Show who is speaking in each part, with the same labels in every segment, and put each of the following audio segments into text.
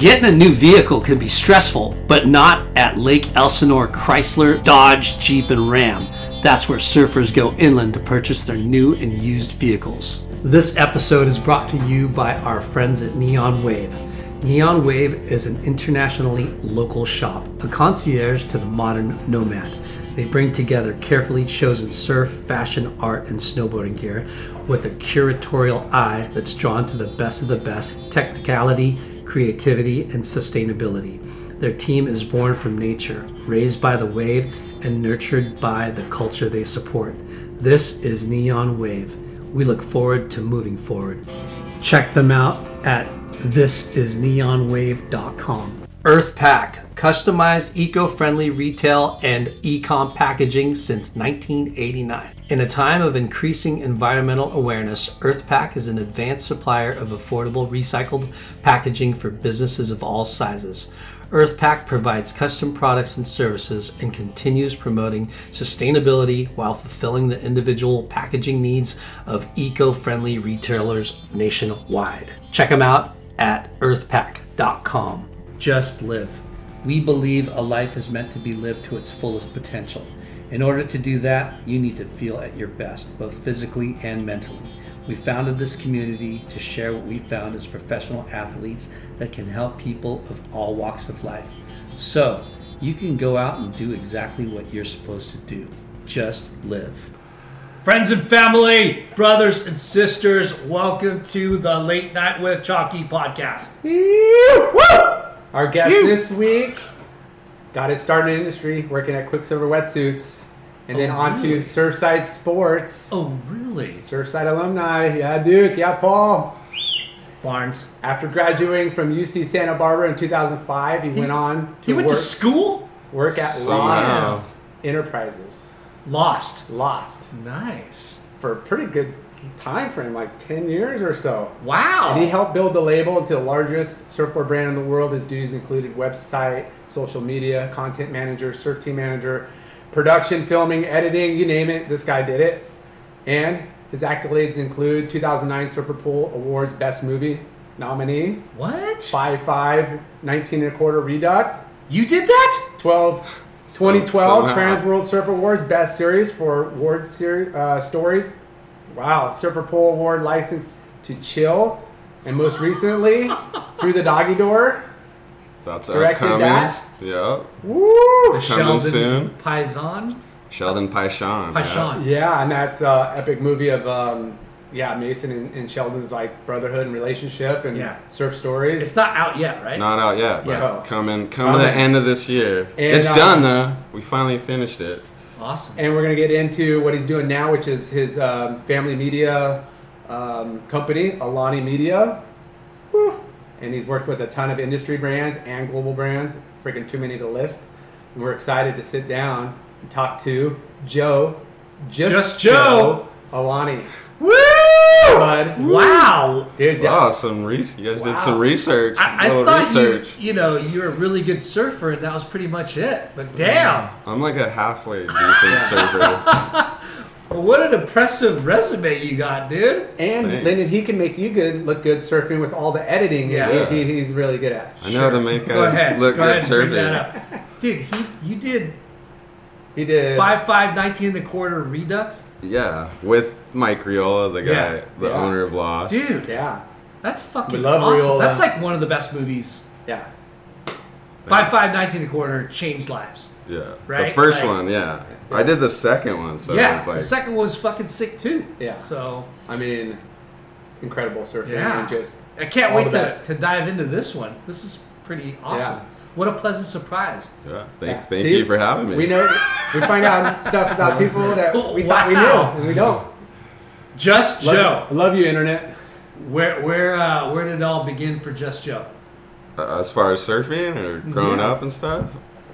Speaker 1: Getting a new vehicle can be stressful, but not at Lake Elsinore Chrysler, Dodge, Jeep, and Ram. That's where surfers go inland to purchase their new and used vehicles. This episode is brought to you by our friends at Neon Wave. Neon Wave is an internationally local shop, a concierge to the modern nomad. They bring together carefully chosen surf, fashion, art, and snowboarding gear with a curatorial eye that's drawn to the best of the best technicality, creativity, and sustainability. Their team is born from nature, raised by the wave, and nurtured by the culture they support. This is Neon Wave. We look forward to moving forward. Check them out at thisisneonwave.com. Earth Pack, customized eco-friendly retail and ecom packaging since 1989. In a time of increasing environmental awareness, EarthPack is an advanced supplier of affordable recycled packaging for businesses of all sizes. EarthPack provides custom products and services and continues promoting sustainability while fulfilling the individual packaging needs of eco-friendly retailers nationwide. Check them out at earthpack.com. Just live. We believe a life is meant to be lived to its fullest potential. In order to do that, you need to feel at your best, both physically and mentally. We founded this community to share what we found as professional athletes that can help people of all walks of life. So, you can go out and do exactly what you're supposed to do. Just live. Friends and family, brothers and sisters, welcome to the Late Night with Chalky podcast.
Speaker 2: Our guest this week got his start in the industry working at Quiksilver Wetsuits and then
Speaker 1: Oh,
Speaker 2: on to? Surfside Sports.
Speaker 1: Oh, really?
Speaker 2: Surfside alumni. Yeah, Duke. Yeah, Paul.
Speaker 1: Barnes.
Speaker 2: After graduating from UC Santa Barbara in 2005, he, went on to
Speaker 1: He went
Speaker 2: work,
Speaker 1: to school?
Speaker 2: work at
Speaker 3: Wow.
Speaker 2: Lost Enterprises.
Speaker 1: Lost.
Speaker 2: Lost
Speaker 1: Nice.
Speaker 2: for a pretty good time frame, like 10 years or so.
Speaker 1: Wow.
Speaker 2: And he helped build the label into the largest surfboard brand in the world. His duties included website, social media, content manager, surf team manager, production, filming, editing, you name it. This guy did it. And his accolades include 2009 Surfer Poll Awards Best Movie nominee,
Speaker 1: what?
Speaker 2: 5'5", 19 and a quarter Redux,
Speaker 1: You did that?
Speaker 2: 12, 2012
Speaker 3: somehow.
Speaker 2: Transworld Surf Awards Best Series for award series uh, stories. Wow, Surfer Poll Award license to chill, and most recently through the doggy door.
Speaker 3: That's
Speaker 2: Directed
Speaker 3: upcoming.
Speaker 2: that?
Speaker 3: Yep.
Speaker 2: Woo!
Speaker 3: Coming
Speaker 1: Sheldon
Speaker 3: soon.
Speaker 1: Paisan?
Speaker 3: Sheldon Paishon.
Speaker 1: Paishon.
Speaker 2: Yeah, and that's uh, epic movie of um, yeah Mason and, and Sheldon's like brotherhood and relationship and
Speaker 1: Yeah.
Speaker 2: surf stories.
Speaker 1: It's not out yet, right?
Speaker 3: Not out yet, but
Speaker 2: Yeah.
Speaker 3: coming coming the end of this year.
Speaker 2: And,
Speaker 3: it's
Speaker 2: uh,
Speaker 3: done though. We finally finished it.
Speaker 1: Awesome.
Speaker 2: and we're gonna get into what he's doing now, which is his um, family media um, company, Alani Media. Whew. And he's worked with a ton of industry brands and global brands, freaking too many to list. And we're excited to sit down and talk to Joe, just,
Speaker 1: Just Joe.
Speaker 2: Alani.
Speaker 1: Woo!
Speaker 2: Bud.
Speaker 1: Wow.
Speaker 2: Dude, yeah.
Speaker 3: Wow, some re- you guys
Speaker 2: Wow.
Speaker 3: did some research.
Speaker 1: I, I thought
Speaker 3: research.
Speaker 1: you, you know, you're a really good surfer, and that was pretty much it. But damn,
Speaker 3: I'm like a halfway decent surfer.
Speaker 1: well, what an impressive resume you got, dude.
Speaker 2: And
Speaker 3: Thanks.
Speaker 2: then he can make you good, look good surfing with all the editing
Speaker 1: Yeah.
Speaker 2: that he, he- he's really good at.
Speaker 3: I know how to make
Speaker 1: Go ahead.
Speaker 3: look
Speaker 1: Go
Speaker 3: good
Speaker 1: ahead and bring
Speaker 3: surfing.
Speaker 1: that up. Dude, he, you did
Speaker 2: He did.
Speaker 1: 5'5", 19 and a quarter redux?
Speaker 3: Yeah, with Mike Riola, the guy,
Speaker 1: Yeah.
Speaker 3: the
Speaker 2: Yeah.
Speaker 3: owner of Lost.
Speaker 1: Dude,
Speaker 2: Yeah.
Speaker 1: that's fucking
Speaker 2: love
Speaker 1: awesome.
Speaker 2: Riola.
Speaker 1: That's like one of the best movies.
Speaker 2: Yeah.
Speaker 1: 5'5", 19 and a quarter changed lives.
Speaker 3: Yeah,
Speaker 1: Right?
Speaker 3: the first
Speaker 1: Like-
Speaker 3: one, yeah. I did the second one, so it
Speaker 1: yeah,
Speaker 3: was like
Speaker 1: the second one was fucking sick too.
Speaker 2: Yeah.
Speaker 1: So
Speaker 2: I mean, incredible surfing
Speaker 1: Yeah.
Speaker 2: and just
Speaker 1: I can't wait to, to dive into this one. This is pretty awesome.
Speaker 2: Yeah.
Speaker 1: What a pleasant surprise.
Speaker 3: Yeah, thank,
Speaker 2: Yeah.
Speaker 3: thank
Speaker 2: See?
Speaker 3: you for having me.
Speaker 2: we know we find out stuff about people that we thought we
Speaker 1: Wow.
Speaker 2: knew and we don't.
Speaker 1: Just
Speaker 2: Love,
Speaker 1: Joe.
Speaker 2: love you, internet.
Speaker 1: Where where uh, where did it all begin for Just Joe?
Speaker 3: Uh, as far as surfing or growing
Speaker 2: Yeah.
Speaker 3: up and stuff,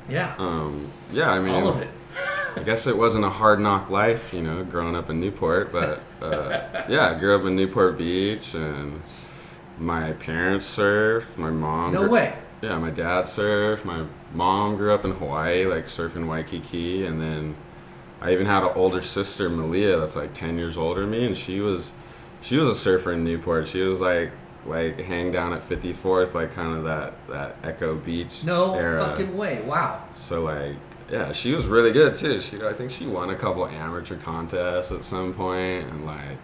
Speaker 1: Yeah.
Speaker 3: um, yeah, I mean,
Speaker 1: all of it.
Speaker 3: I guess it wasn't a hard knock life, you know, growing up in Newport, but uh, yeah, I grew up in Newport Beach, and my parents surfed. My mom,
Speaker 1: No
Speaker 3: gr-
Speaker 1: way.
Speaker 3: Yeah, my dad surfed. My mom grew up in Hawaii, like surfing Waikiki, and then I even had an older sister, Malia, that's like ten years older than me, and she was she was a surfer in Newport. She was like like hang down at 54th, like kind of that that Echo Beach
Speaker 1: No
Speaker 3: era.
Speaker 1: fucking way. Wow.
Speaker 3: So like, yeah, she was really good too. She, I think she won a couple amateur contests at some point, and like,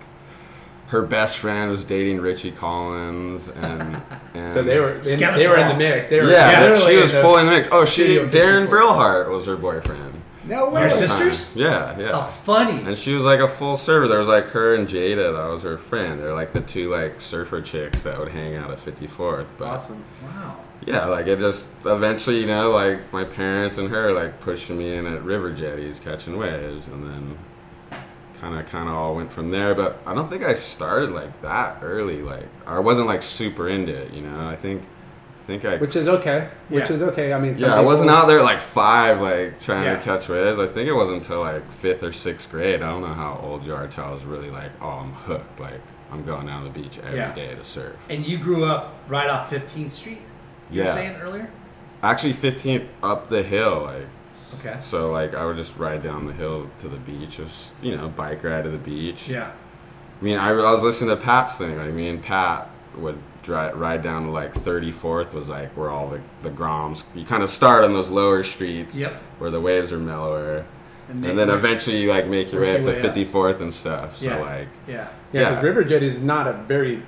Speaker 3: her best friend was dating Richie Collins, and, and
Speaker 2: So they were in, they were in the mix. They were
Speaker 3: yeah,
Speaker 2: literally
Speaker 3: she was
Speaker 2: in
Speaker 3: full in the mix. Oh, she Darren
Speaker 2: 54.
Speaker 3: Brillhart was her boyfriend.
Speaker 2: No way.
Speaker 1: Your sisters?
Speaker 3: Yeah, yeah.
Speaker 1: How funny.
Speaker 3: And she was like a full server. There was like her and Jada, that was her friend. They're like the two like surfer chicks that would hang out at 54th. But
Speaker 2: Awesome.
Speaker 1: Wow.
Speaker 3: yeah, like it just eventually, you know, like my parents and her like pushing me in at river jetties catching waves, and then kind of kind of all went from there. But I don't think I started like that early. Like I wasn't like super into it, you know. I think I think I
Speaker 2: Which is okay. Which
Speaker 1: Yeah.
Speaker 2: is okay. I mean, some
Speaker 3: yeah, I wasn't out there like five, like trying
Speaker 1: Yeah.
Speaker 3: to catch waves. I think it wasn't until like fifth or sixth grade. I don't know how old you are till I was really like, oh, I'm hooked. Like I'm going down to the beach every day
Speaker 1: Yeah.
Speaker 3: to surf.
Speaker 1: And you grew up right off 15th Street. You were saying earlier.
Speaker 3: Actually, 15th up the hill, like
Speaker 1: Okay.
Speaker 3: so, like I would just ride down the hill to the beach, just you know, bike ride to the beach.
Speaker 1: Yeah.
Speaker 3: I mean, I, I was listening to Pat's thing. Like me and Pat would dri ride down to like 34th was like where all the the groms. You kind of start on those lower streets
Speaker 1: Yep.
Speaker 3: where the waves are mellower.
Speaker 1: make
Speaker 3: and then
Speaker 1: way-
Speaker 3: eventually you like make your way up to
Speaker 1: way up.
Speaker 3: 54th and stuff. So
Speaker 1: Yeah.
Speaker 3: like,
Speaker 1: Yeah.
Speaker 2: Yeah,
Speaker 3: Yeah.
Speaker 2: River Jet is not a very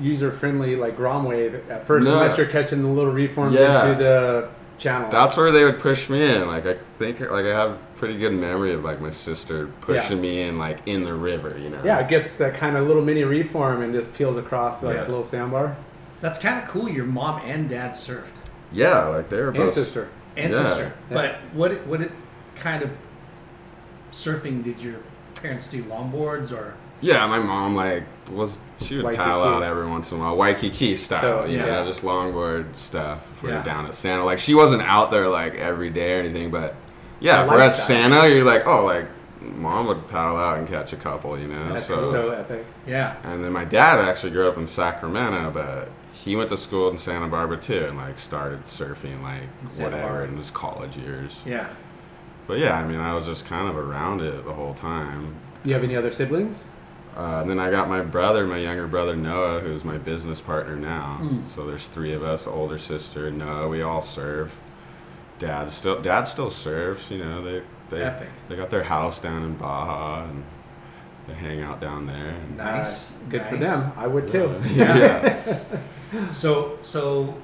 Speaker 2: user friendly like Grom wave at first
Speaker 3: No.
Speaker 2: unless you're catching the little reforms
Speaker 3: Yeah.
Speaker 2: into the channel.
Speaker 3: that's where they would push me in. Like I think like I have pretty good memory of like my sister pushing me in like in the river. You know.
Speaker 2: yeah, it gets that kind of little mini reform and just peels across like
Speaker 1: Yeah.
Speaker 2: a little sandbar.
Speaker 1: That's kind of cool. Your mom and dad surfed
Speaker 3: Yeah, like they were
Speaker 2: And
Speaker 3: both.
Speaker 2: sister.
Speaker 1: and
Speaker 3: Yeah.
Speaker 1: sister.
Speaker 2: Yeah.
Speaker 1: But what what it kind of surfing did your parents do? Longboards or
Speaker 3: Yeah, my mom like was she would
Speaker 2: Waikiki.
Speaker 3: paddle out every once in a while, Waikiki style.
Speaker 2: So,
Speaker 3: you
Speaker 1: yeah.
Speaker 3: know, just longboard stuff. If we
Speaker 1: Yeah.
Speaker 3: down at Santa. Like she wasn't out there like every day or anything, but yeah,
Speaker 2: The
Speaker 3: if we're at. Santa, you're like, oh, like mom would paddle out and catch a couple. You know,
Speaker 2: That's
Speaker 3: so.
Speaker 2: so epic.
Speaker 1: yeah.
Speaker 3: And then my dad actually grew up in Sacramento, but he went to school in Santa Barbara too, and like started surfing like
Speaker 1: In Santa
Speaker 3: whatever
Speaker 1: Barbara.
Speaker 3: in his college years.
Speaker 1: Yeah.
Speaker 3: But yeah, I mean, I was just kind of around it the whole time.
Speaker 2: You have any other siblings?
Speaker 3: Uh, and then I got my brother, my younger brother Noah, who's my business partner now.
Speaker 1: Mm.
Speaker 3: So there's three of us: older sister, Noah. We all surf. Dad still, dad still surfs. You know, they they
Speaker 1: Epic.
Speaker 3: they got their house down in Baja, and they hang out down there. And,
Speaker 1: Nice.
Speaker 2: Uh, good for them. I would too.
Speaker 3: yeah.
Speaker 1: So so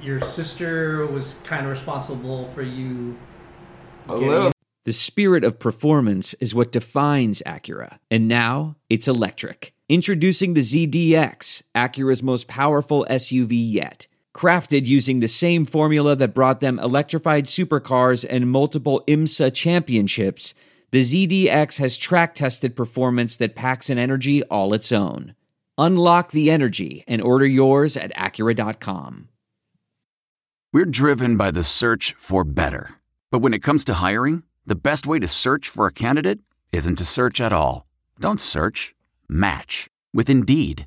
Speaker 1: your sister was kind of responsible for you.
Speaker 3: a little.
Speaker 1: in-
Speaker 4: The spirit of performance is what defines Acura. And now it's electric. Introducing the ZDX, Acura's most powerful SUV yet. Crafted using the same formula that brought them electrified supercars and multiple IMSA championships, the ZDX has track tested performance that packs an energy all its own. Unlock the energy and order yours at Acura.com.
Speaker 5: We're driven by the search for better. But when it comes to hiring, the best way to search for a candidate isn't to search at all. Don't search, match with Indeed.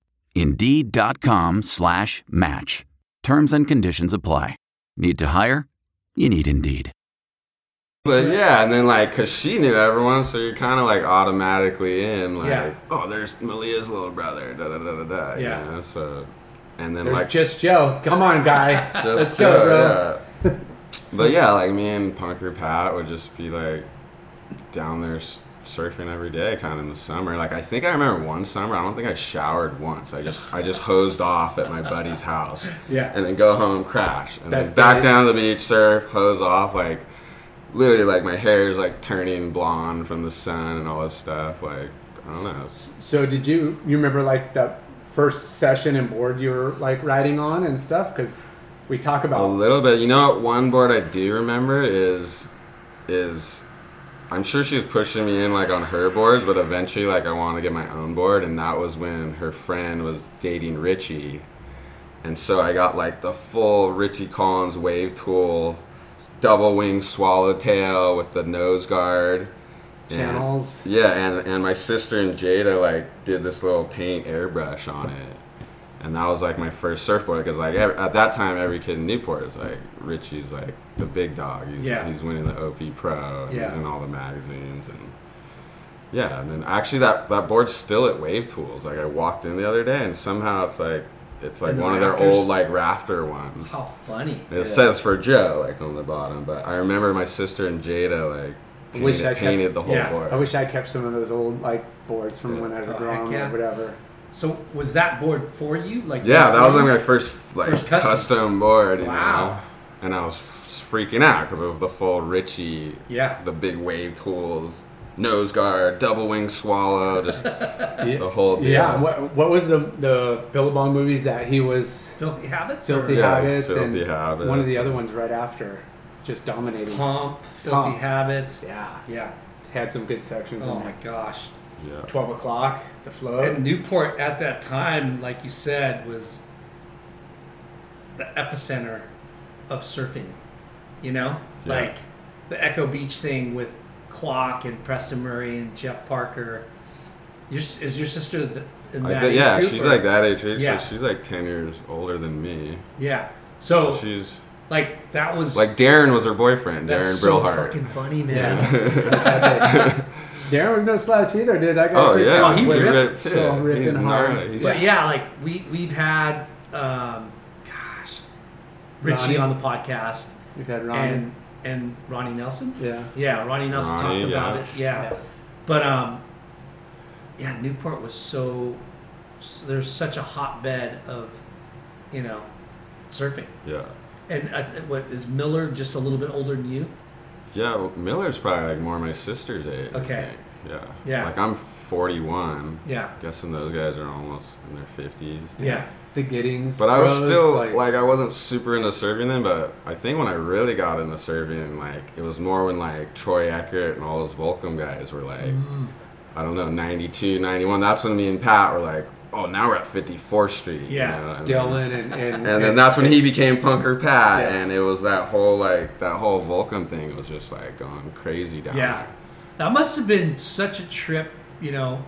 Speaker 5: Indeed.com slash match. Terms and conditions apply. Need to hire? You need Indeed.
Speaker 3: But yeah, and then like, cause she knew everyone, so you're kind of like automatically in, like,
Speaker 1: Yeah.
Speaker 3: oh, there's Malia's little brother, da da da da da.
Speaker 1: Yeah.
Speaker 3: You know? So, and then
Speaker 2: There's
Speaker 3: like,
Speaker 2: just Joe. Come on, guy.
Speaker 3: just
Speaker 2: Let's go, bro.
Speaker 3: yeah. but yeah, like me and Punker Pat would just be like down there s- surfing every day, kind of in the summer. Like I think I remember one summer, I don't think I showered once. I just I just hosed off at my buddy's house.
Speaker 1: Yeah.
Speaker 3: And then go home, crash, and
Speaker 2: That's
Speaker 3: then back
Speaker 2: nice.
Speaker 3: down to the beach, surf, hose off, like. Literally, like my hair is like turning blonde from the sun and all this stuff. Like I don't know.
Speaker 2: So did you you remember like the first session and board you were like riding on and stuff? Because we talk about A
Speaker 3: little bit. You know what? One board I do remember is is I'm sure she was pushing me in like on her boards, but eventually like I wanted to get my own board, and that was when her friend was dating Richie, and so I got like the full Richie Collins wave tool, double wing swallowtail with the nose guard. and-
Speaker 2: Channels.
Speaker 3: yeah, and and my sister and Jada like did this little paint airbrush on it, and that was like my first surfboard because like ev- at that time every kid in Newport is like Richie's like the big dog. He's,
Speaker 1: Yeah.
Speaker 3: he's winning the OP Pro.
Speaker 1: Yeah.
Speaker 3: He's in all the magazines and yeah, and then actually that that board's still at Wave Tools. Like I walked in the other day and somehow it's like it's like
Speaker 1: In the
Speaker 3: one of their old like rafter ones.
Speaker 1: How funny.
Speaker 3: It says for Joe like on the bottom, but I remember my sister and Jada like
Speaker 2: I wish
Speaker 3: painted,
Speaker 2: kept-
Speaker 3: the whole
Speaker 1: Yeah.
Speaker 3: board.
Speaker 2: I wish I kept some of those old like boards from
Speaker 3: Yeah.
Speaker 2: when I was a
Speaker 1: Oh,
Speaker 2: grown
Speaker 1: heck yeah.
Speaker 2: or whatever.
Speaker 1: So was that board for you? Like
Speaker 3: Yeah, that was like my first like
Speaker 1: First custom.
Speaker 3: custom. board. You
Speaker 1: Wow.
Speaker 3: know? And I was freaking out because it was the full Richie,
Speaker 1: Yeah.
Speaker 3: the big wave tools, nose guard, double wing swallow, just
Speaker 2: Yeah.
Speaker 3: the whole deal.
Speaker 2: Yeah. What, what was the the Billabong movies that he was
Speaker 1: Filthy habits.
Speaker 2: Filthy
Speaker 3: Yeah,
Speaker 2: Habits
Speaker 3: Filthy
Speaker 2: and
Speaker 3: Habits.
Speaker 2: one of the other ones right after, just dominating.
Speaker 1: Pump. Filthy
Speaker 2: Pump.
Speaker 1: habits.
Speaker 2: Yeah.
Speaker 1: Yeah.
Speaker 2: Had some good sections
Speaker 1: Oh
Speaker 2: in
Speaker 1: my
Speaker 2: there.
Speaker 1: gosh.
Speaker 3: Yeah.
Speaker 2: Twelve o'clock, the float.
Speaker 1: And Newport at that time, like you said, was the epicenter of surfing. You know,
Speaker 3: Yeah.
Speaker 1: like the Echo Beach thing with Quack and Preston Murray and Jeff Parker. Your, is your sister th- in
Speaker 3: I
Speaker 1: that
Speaker 3: think-
Speaker 1: age
Speaker 3: yeah,
Speaker 1: group,
Speaker 3: she's
Speaker 1: or-
Speaker 3: like that age. age,
Speaker 1: Yeah.
Speaker 3: So she's like ten years older than me.
Speaker 1: Yeah. So
Speaker 3: She's
Speaker 1: like that was
Speaker 3: like Darren was her boyfriend.
Speaker 1: that's
Speaker 3: Darren
Speaker 1: so
Speaker 3: Brillhart.
Speaker 1: fucking funny, man.
Speaker 2: Darren was no slouch either, dude. That guy.
Speaker 3: Oh yeah,
Speaker 1: Oh, he ripped.
Speaker 3: ripped too.
Speaker 2: So ripped
Speaker 3: he's
Speaker 2: and hard.
Speaker 3: gnarly. He's-
Speaker 1: But yeah, like we we've had um, gosh, Richie
Speaker 2: Ronnie?
Speaker 1: on the podcast
Speaker 2: We've had Ronnie.
Speaker 1: and and Ronnie Nelson.
Speaker 2: yeah.
Speaker 1: Yeah, Ronnie Nelson
Speaker 3: Ronnie,
Speaker 1: talked about
Speaker 3: yeah.
Speaker 1: it. Yeah.
Speaker 2: Yeah.
Speaker 1: but um, yeah, Newport was so s- there's such a hotbed of you know surfing.
Speaker 3: yeah.
Speaker 1: And uh, what is Miller just a little bit older than you?
Speaker 3: Yeah, well, Miller's probably like more my sister's age.
Speaker 1: Okay.
Speaker 3: Yeah.
Speaker 1: Yeah.
Speaker 3: Like I'm 41.
Speaker 1: Yeah,
Speaker 3: Guessing those guys are almost in their 50s.
Speaker 1: yeah,
Speaker 2: The Giddings.
Speaker 3: But I was
Speaker 2: bros,
Speaker 3: still like, I wasn't super into serving then. But I think when I really got into serving, like it was more when like Troy Eckert and all those Volcom guys were like,
Speaker 1: Mm-hmm.
Speaker 3: I don't know, 92, 91. That's when me and Pat were like, oh, now we're at 54th Street. you
Speaker 1: Yeah.
Speaker 3: know, and-
Speaker 2: Dylan and and,
Speaker 3: And then that's when he became Punker Pat,
Speaker 2: Yeah.
Speaker 3: and it was that whole like that whole Volcom thing was just like going crazy down
Speaker 1: yeah.
Speaker 3: there.
Speaker 1: That must have been such a trip, you know,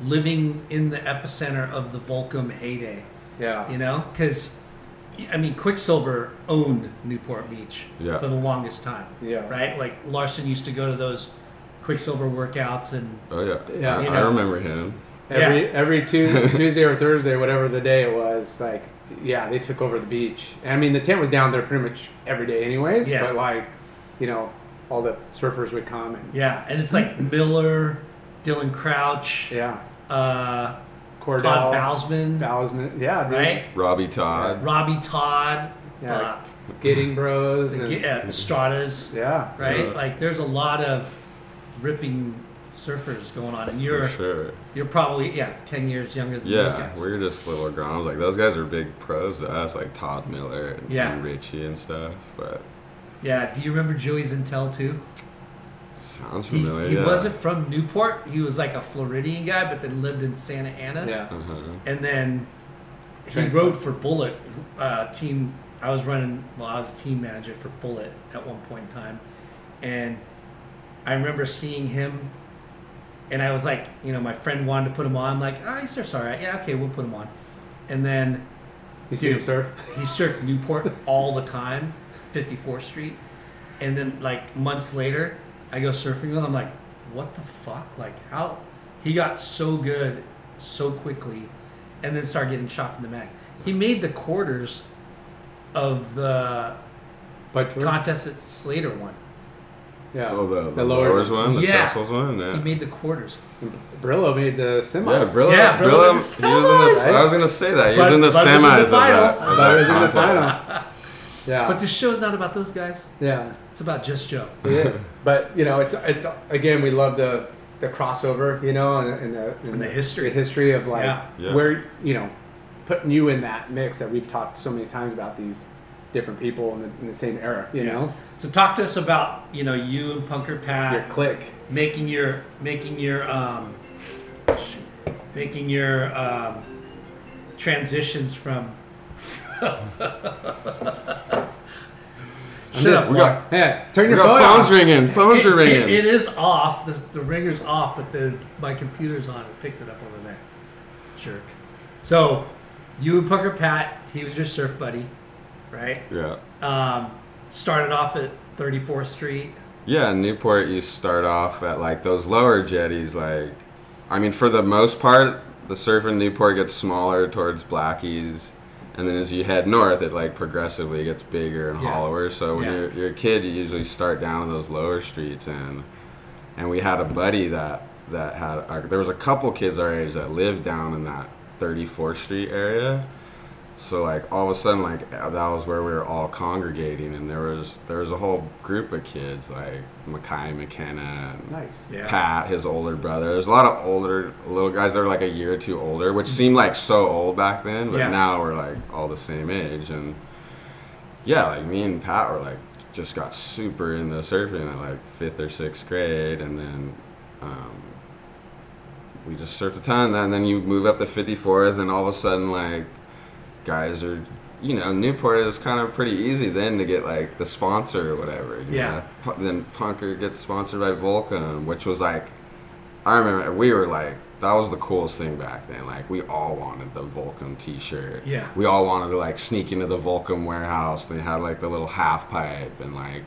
Speaker 1: living in the epicenter of the Volcom heyday.
Speaker 2: yeah.
Speaker 1: you know because i mean quiksilver owned newport beach
Speaker 3: Yeah.
Speaker 1: for the longest time
Speaker 2: Yeah.
Speaker 1: right like larson used to go to those quiksilver workouts and
Speaker 3: Oh yeah,
Speaker 2: Yeah.
Speaker 3: I,
Speaker 1: You
Speaker 3: I remember him.
Speaker 2: Every
Speaker 1: Yeah.
Speaker 2: every tu- Tuesday or Thursday, whatever the day it was, like yeah, they took over the beach. And, I mean, the tent was down there pretty much every day, anyways.
Speaker 1: Yeah.
Speaker 2: But like, you know, all the surfers would come and
Speaker 1: yeah and it's like miller dylan crouch
Speaker 2: yeah,
Speaker 1: uh,
Speaker 2: Cordell,
Speaker 1: todd Bousman,
Speaker 2: Bousman, yeah, dude.
Speaker 1: right
Speaker 3: Robbie Todd.
Speaker 1: robbie todd
Speaker 2: Yeah.
Speaker 1: fuck
Speaker 2: Gidding Bros, and,
Speaker 1: Ge- uh, estradas
Speaker 2: yeah,
Speaker 1: right
Speaker 3: Yeah.
Speaker 1: like there's a lot of ripping surfers going on and you're
Speaker 3: sure.
Speaker 1: you're probably yeah 10 years younger than those
Speaker 3: Yeah,
Speaker 1: guys
Speaker 3: we're just little growns. Like those guys are big pros to us, like Todd Miller and,
Speaker 1: Yeah.
Speaker 3: and Richie and stuff. But
Speaker 1: yeah do you remember joey zintel too
Speaker 3: sounds
Speaker 1: He's,
Speaker 3: familiar.
Speaker 1: he
Speaker 3: yeah.
Speaker 1: wasn't from Newport. He was like a Floridian guy, but then lived in Santa Ana.
Speaker 2: yeah,
Speaker 3: Uh-huh.
Speaker 1: And then he
Speaker 2: Transplant.
Speaker 1: rode for Bullet uh, team. I was running. Well, I was team manager for Bullet at one point in time, and I remember seeing him. And I was like, you know, my friend wanted to put him on. I'm like, oh, he surfs all right. Yeah, okay, we'll put him on. And then
Speaker 2: you see him surf.
Speaker 1: he surfed Newport all the time, 54th Street. And then like months later, I go surfing with him. I'm like, what the fuck? Like how he got so good so quickly, and then started getting shots in the mag. He made the quarters of the contest that Slater won.
Speaker 2: yeah,
Speaker 3: Oh, the, the,
Speaker 2: The lower-
Speaker 3: lowers one, the
Speaker 1: Yeah.
Speaker 3: Trestles one. Yeah.
Speaker 1: He made the quarters.
Speaker 2: Brillo made the semis.
Speaker 3: yeah, Brillo,
Speaker 1: Yeah, Brillo
Speaker 3: Brillo,
Speaker 1: did the
Speaker 3: he was in
Speaker 1: semis.
Speaker 3: the. I was gonna say that he
Speaker 1: But-
Speaker 3: was in the
Speaker 1: but was in the
Speaker 3: semis of
Speaker 1: final.
Speaker 3: that. of
Speaker 2: But
Speaker 3: that
Speaker 2: was in the final. Yeah,
Speaker 1: But this show's not about those guys.
Speaker 2: yeah.
Speaker 1: It's about just Joe.
Speaker 2: It is, but you know, it's it's again we love the the crossover, you know, and, and the
Speaker 1: And the history.
Speaker 2: the history of like
Speaker 1: Yeah.
Speaker 3: Yeah.
Speaker 2: where you know putting you in that mix that we've talked so many times about these different people in the, in the same era, you know,
Speaker 1: So talk to us about you know you and Punker Pat.
Speaker 2: your click.
Speaker 1: making your making your um, making your um, transitions from Shut up,
Speaker 3: We got,
Speaker 2: Yeah, turn
Speaker 3: we
Speaker 2: your
Speaker 3: got
Speaker 2: phone
Speaker 3: phones
Speaker 2: off.
Speaker 3: ringing. Phones are
Speaker 1: It- it-
Speaker 3: ringing.
Speaker 1: it is off. The, the ringer's off, but the my computer's on. It picks it up over there. Jerk. So, you and Punker Pat, he was your surf buddy, right?
Speaker 3: yeah.
Speaker 1: Um, started off at 34th Street.
Speaker 3: Yeah, in Newport, you start off at like those lower jetties. Like, I mean, for the most part, the surf in Newport gets smaller towards Blackies, and then as you head north, it like progressively gets bigger and
Speaker 1: Yeah.
Speaker 3: hollower. So when
Speaker 1: Yeah.
Speaker 3: you're, you're a kid, you usually start down in those lower streets, and and we had a buddy that that had uh, there was a couple kids our age that lived down in that 34th Street area. So like all of a sudden like that was where we were all congregating and there was there was a whole group of kids like Mackay McKenna and
Speaker 2: Nice.
Speaker 1: Yeah.
Speaker 3: Pat, his older brother. There's a lot of older little guys that are like a year or two older, which seemed like so old back then, but
Speaker 1: Yeah.
Speaker 3: now we're like all the same age and yeah, like me and Pat were like just got super into surfing at like fifth or sixth grade and then um, we just surfed a ton and then you move up to 54th and all of a sudden like guys are you know newport is kind of pretty easy then to get like the sponsor or whatever you
Speaker 1: Yeah.
Speaker 3: know? Then punker gets sponsored by volcom which was like i remember we were like that was the coolest thing back then like we all wanted the volcom t-shirt
Speaker 1: Yeah.
Speaker 3: we all wanted to like sneak into the volcom warehouse they had like the little half pipe and like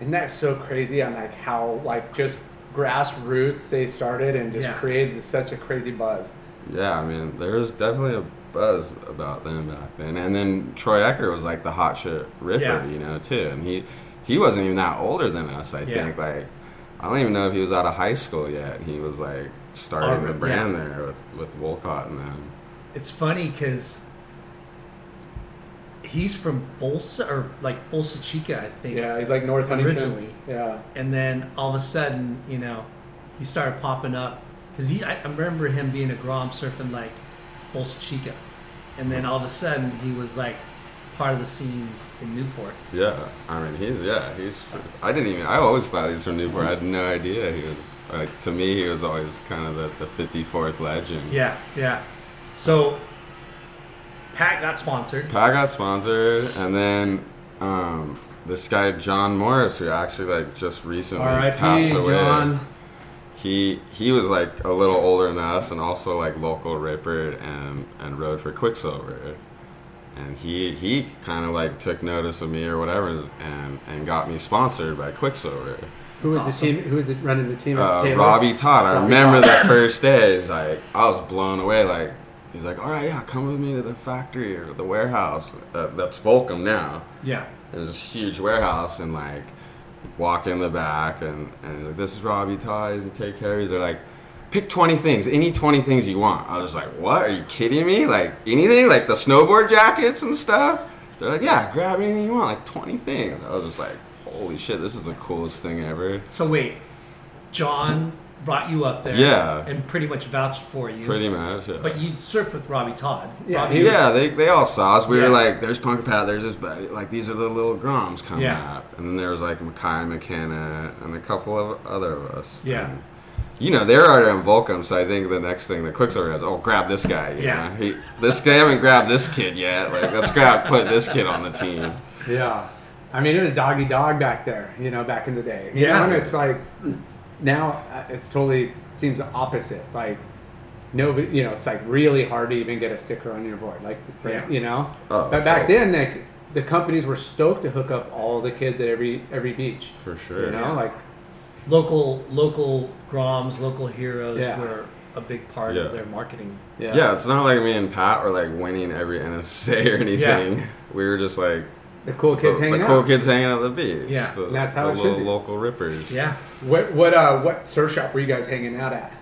Speaker 2: Isn't that so crazy on like how like just grassroots they started and just
Speaker 1: Yeah.
Speaker 2: created such a crazy buzz.
Speaker 3: Yeah, I mean, there's definitely a buzz about them back then. And then Troy Eckert was like the hot shit ripper,
Speaker 1: Yeah.
Speaker 3: you know, too. And he he wasn't even that older than us. I
Speaker 1: Yeah.
Speaker 3: think like I don't even know if he was out of high school yet. He was like starting
Speaker 1: Oh,
Speaker 3: the
Speaker 1: yeah.
Speaker 3: brand there with with Woolcott and them.
Speaker 1: It's funny because he's from Bolsa or like Bolsa Chica, I think.
Speaker 2: Yeah, he's like North Huntington.
Speaker 1: Originally.
Speaker 2: Yeah.
Speaker 1: and then all of a sudden, you know, he started popping up because he. I, I remember him being a Grom surfing like Bolsa Chica, and then all of a sudden he was like part of the scene in Newport.
Speaker 3: Yeah, I mean, he's yeah, he's. I didn't even. I always thought he was from Newport. I had no idea he was. Like to me, he was always kind of the, the 54th legend.
Speaker 1: Yeah, yeah. So Pat got sponsored.
Speaker 3: Pat got sponsored, and then um, this guy John Morris, who actually like just recently passed
Speaker 2: R.I.P.
Speaker 3: away.
Speaker 2: John.
Speaker 3: He he was like a little older than us, and also like local ripper and and rode for Quiksilver. And he he kind of like took notice of me or whatever, and and got me sponsored by Quiksilver.
Speaker 2: Who was
Speaker 1: That's
Speaker 2: the team? Who was it running the team?
Speaker 3: Uh,
Speaker 2: Taylor?
Speaker 3: Robbie Todd. I
Speaker 2: Robbie
Speaker 3: remember
Speaker 2: Todd.
Speaker 3: the first day. He's like, I was blown away. Like, he's like, all right, yeah, come with me to the factory or the warehouse. Uh, that's Volcom now.
Speaker 1: Yeah,
Speaker 3: There's this huge warehouse and like walk in the back and, and like, this is Robbie Todd. and take care. They're like, pick 20 things, any 20 things you want. I was like, what? Are you kidding me? Like anything? Like the snowboard jackets and stuff? They're like, yeah, grab anything you want, like 20 things. I was just like, holy shit, this is the coolest thing ever.
Speaker 1: So wait, John brought you up there.
Speaker 3: Yeah.
Speaker 1: And pretty much vouched for you.
Speaker 3: Pretty much. Yeah.
Speaker 1: But you surfed with Robbie Todd.
Speaker 2: Yeah,
Speaker 1: Robbie,
Speaker 3: Yeah, they, they all saw us. We
Speaker 1: Yeah.
Speaker 3: were like, there's Punk Pat, there's this, buddy. like, these are the little Groms coming
Speaker 1: Yeah.
Speaker 3: up. And then there was like Mackay McKenna and a couple of other of us.
Speaker 1: Yeah.
Speaker 3: And, you know, they're already on Volcom, so I think the next thing the Quiksilver has, oh, grab this guy. you
Speaker 1: Yeah.
Speaker 3: know? He, this guy haven't grabbed this kid yet. Like, let's grab, put this kid on the team.
Speaker 2: Yeah. I mean, it was doggy dog back there, you know, back in the day. You
Speaker 1: Yeah.
Speaker 2: know, and it's like now uh, it's totally seems opposite. Like nobody, you know, it's like really hard to even get a sticker on your board. Like, the-
Speaker 1: Yeah.
Speaker 2: you know.
Speaker 3: Oh,
Speaker 2: but back
Speaker 3: totally.
Speaker 2: then, like the companies were stoked to hook up all the kids at every every beach.
Speaker 3: For sure.
Speaker 2: You know,
Speaker 1: Yeah.
Speaker 2: like
Speaker 1: local local Groms, local heroes
Speaker 2: Yeah.
Speaker 1: were a big part
Speaker 3: Yeah.
Speaker 1: of their marketing.
Speaker 2: yeah,
Speaker 3: Yeah. it's not like me and Pat were like winning every NSA or anything. We were just like
Speaker 2: the cool kids
Speaker 3: the,
Speaker 2: hanging
Speaker 3: the
Speaker 2: out.
Speaker 3: The cool kids hanging at the beach.
Speaker 1: Yeah.
Speaker 3: the,
Speaker 2: that's how
Speaker 3: the
Speaker 2: it should
Speaker 3: little
Speaker 2: be.
Speaker 3: local rippers.
Speaker 1: Yeah.
Speaker 2: What what uh what surf shop were you guys hanging out at?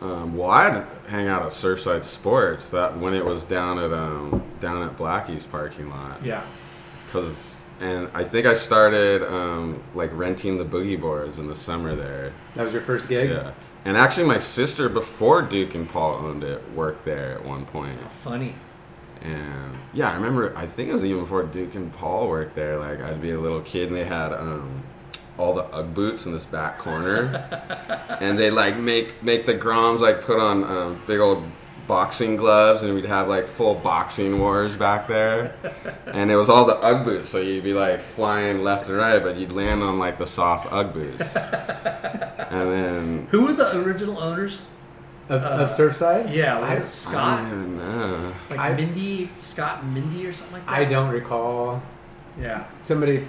Speaker 3: Um, well, I'd hang out at Surfside Sports that when it was down at um, down at Blackie's parking lot.
Speaker 1: Yeah.
Speaker 3: Cause and I think I started um, like renting the boogie boards in the summer there.
Speaker 2: That was your first gig.
Speaker 3: Yeah. And actually, my sister before Duke and Paul owned it worked there at one point.
Speaker 1: Funny.
Speaker 3: And yeah, I remember. I think it was even before Duke and Paul worked there. Like I'd be a little kid, and they had um, all the UGG boots in this back corner, and they like make make the Groms like put on um, big old boxing gloves, and we'd have like full boxing wars back there. and it was all the UGG boots, so you'd be like flying left and right, but you'd land on like the soft UGG boots. and then
Speaker 1: Who were the original owners?
Speaker 2: Of, of Surfside?
Speaker 1: Yeah, was
Speaker 2: I,
Speaker 1: it
Speaker 3: I
Speaker 1: Scott?
Speaker 3: don't know.
Speaker 1: Like
Speaker 2: I-
Speaker 1: Mindy, Scott Mindy or something like that?
Speaker 2: I don't recall.
Speaker 1: Yeah,
Speaker 2: Somebody,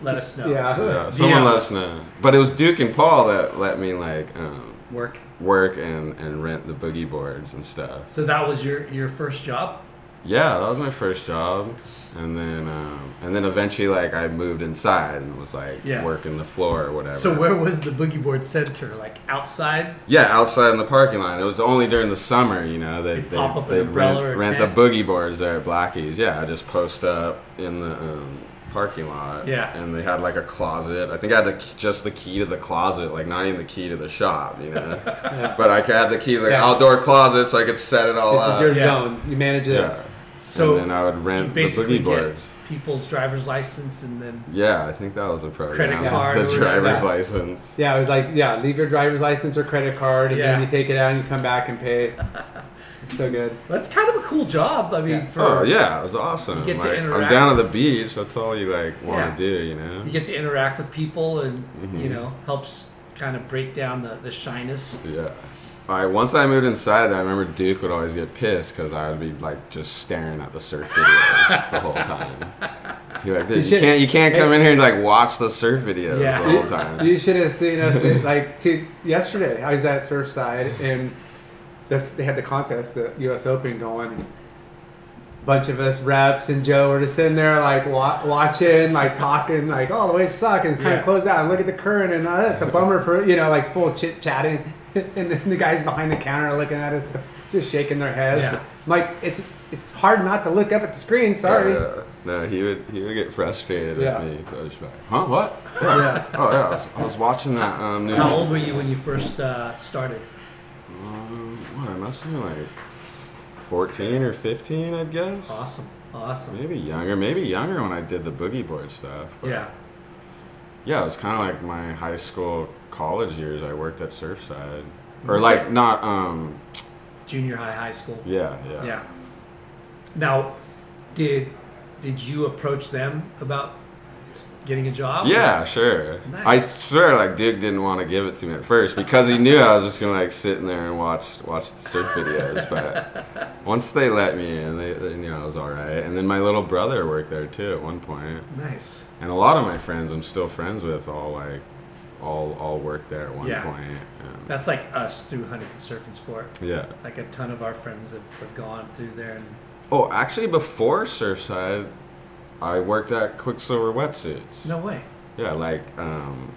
Speaker 1: let us know.
Speaker 2: yeah.
Speaker 3: Yeah, someone
Speaker 1: Yeah.
Speaker 3: let us know. But it was Duke and Paul that let me like um,
Speaker 1: Work.
Speaker 3: work and, and rent the boogie boards and stuff.
Speaker 1: So that was your your first job?
Speaker 3: Yeah, that was my first job, and then um, and then eventually like I moved inside and was like
Speaker 1: Yeah.
Speaker 3: working the floor or whatever.
Speaker 1: So where was the boogie board center? Like outside?
Speaker 3: yeah, outside in the parking lot. It was only during the summer, you know. They they
Speaker 1: pop up an
Speaker 3: they'd
Speaker 1: umbrella
Speaker 3: rent,
Speaker 1: or
Speaker 3: rent the boogie boards there at Blackie's. Yeah, I just post up in the um, parking lot.
Speaker 1: Yeah.
Speaker 3: and they had like a closet. I think I had the, just the key to the closet, like not even the key to the shop, you know. But I had the key to the
Speaker 2: Yeah.
Speaker 3: outdoor closet, so I could set it all
Speaker 2: This
Speaker 3: up.
Speaker 2: is your
Speaker 1: Yeah.
Speaker 2: zone. You manage this.
Speaker 3: Yeah.
Speaker 1: So
Speaker 3: and then I would rent the
Speaker 1: basically
Speaker 3: boogie
Speaker 1: get
Speaker 3: boards.
Speaker 1: people's driver's license and then
Speaker 3: Yeah, I think that was the program.
Speaker 1: Credit card or
Speaker 3: the driver's
Speaker 2: Yeah.
Speaker 3: license.
Speaker 2: Yeah, it was like, yeah, leave your driver's license or credit card, and
Speaker 1: Yeah.
Speaker 2: then you take it out and you come back and pay. It's so good.
Speaker 1: that's kind of a cool job. I mean,
Speaker 2: Yeah.
Speaker 1: for
Speaker 3: Oh yeah, it was awesome.
Speaker 1: You get to
Speaker 3: like, I'm down at the beach. That's all you like want
Speaker 1: Yeah.
Speaker 3: to do, you know.
Speaker 1: you get to interact with people and
Speaker 3: Mm-hmm.
Speaker 1: you know helps kind of break down the, the shyness.
Speaker 3: Yeah. All right. Once I moved inside, I remember Duke would always get pissed because I would be like just staring at the surf videos the whole time. He'd be like, "Dude, you, can't, you can't come in here and like watch the surf videos
Speaker 1: Yeah.
Speaker 3: the whole time."
Speaker 2: You should have seen us like yesterday. I was at Surfside and they had the contest, the U.S. Open going. And bunch of us reps and Joe were just sitting there like wa- watching, like talking, like oh the waves suck, and kind
Speaker 1: Yeah.
Speaker 2: of close out and look at the current, and uh, it's a bummer for you know like full chit chatting, and then the guys behind the counter are looking at us, just shaking their heads.
Speaker 1: Yeah.
Speaker 2: Like it's it's hard not to look up at the screen. Sorry.
Speaker 3: Yeah, yeah. No, he would he would get frustrated
Speaker 2: Yeah.
Speaker 3: with me. So I'd just be like, huh? What? Yeah.
Speaker 2: Yeah.
Speaker 3: Oh yeah, I was, I was watching that. Um, new,
Speaker 1: How old were you when you first uh, started?
Speaker 3: Um, what? I must have been like fourteen or fifteen, I guess.
Speaker 1: Awesome, awesome.
Speaker 3: Maybe younger. Maybe younger when I did the boogie board stuff. but-
Speaker 1: Yeah,
Speaker 3: Yeah, it was kind of like my high school, college years. I worked at Surfside, or like not. Um.
Speaker 1: junior high, high school.
Speaker 3: Yeah. Yeah.
Speaker 1: Yeah. Now, did did you approach them about getting a job?
Speaker 3: Yeah, sure. I swear, like Duke didn't want to give it to me at first because he knew I was just gonna like sit in there and watch watch the surf videos. But once they let me in, they, they knew I was all right. And then my little brother worked there too at one point,
Speaker 1: Nice.
Speaker 3: and a lot of my friends I'm still friends with all like all all worked there at one
Speaker 1: Yeah.
Speaker 3: point. Um,
Speaker 1: That's like us through Huntington Surf and Sport.
Speaker 3: yeah.
Speaker 1: Like a ton of our friends have, have gone through there, and
Speaker 3: Oh, actually, before Surfside, I worked at Quiksilver Wetsuits.
Speaker 1: no way.
Speaker 3: Yeah, like um,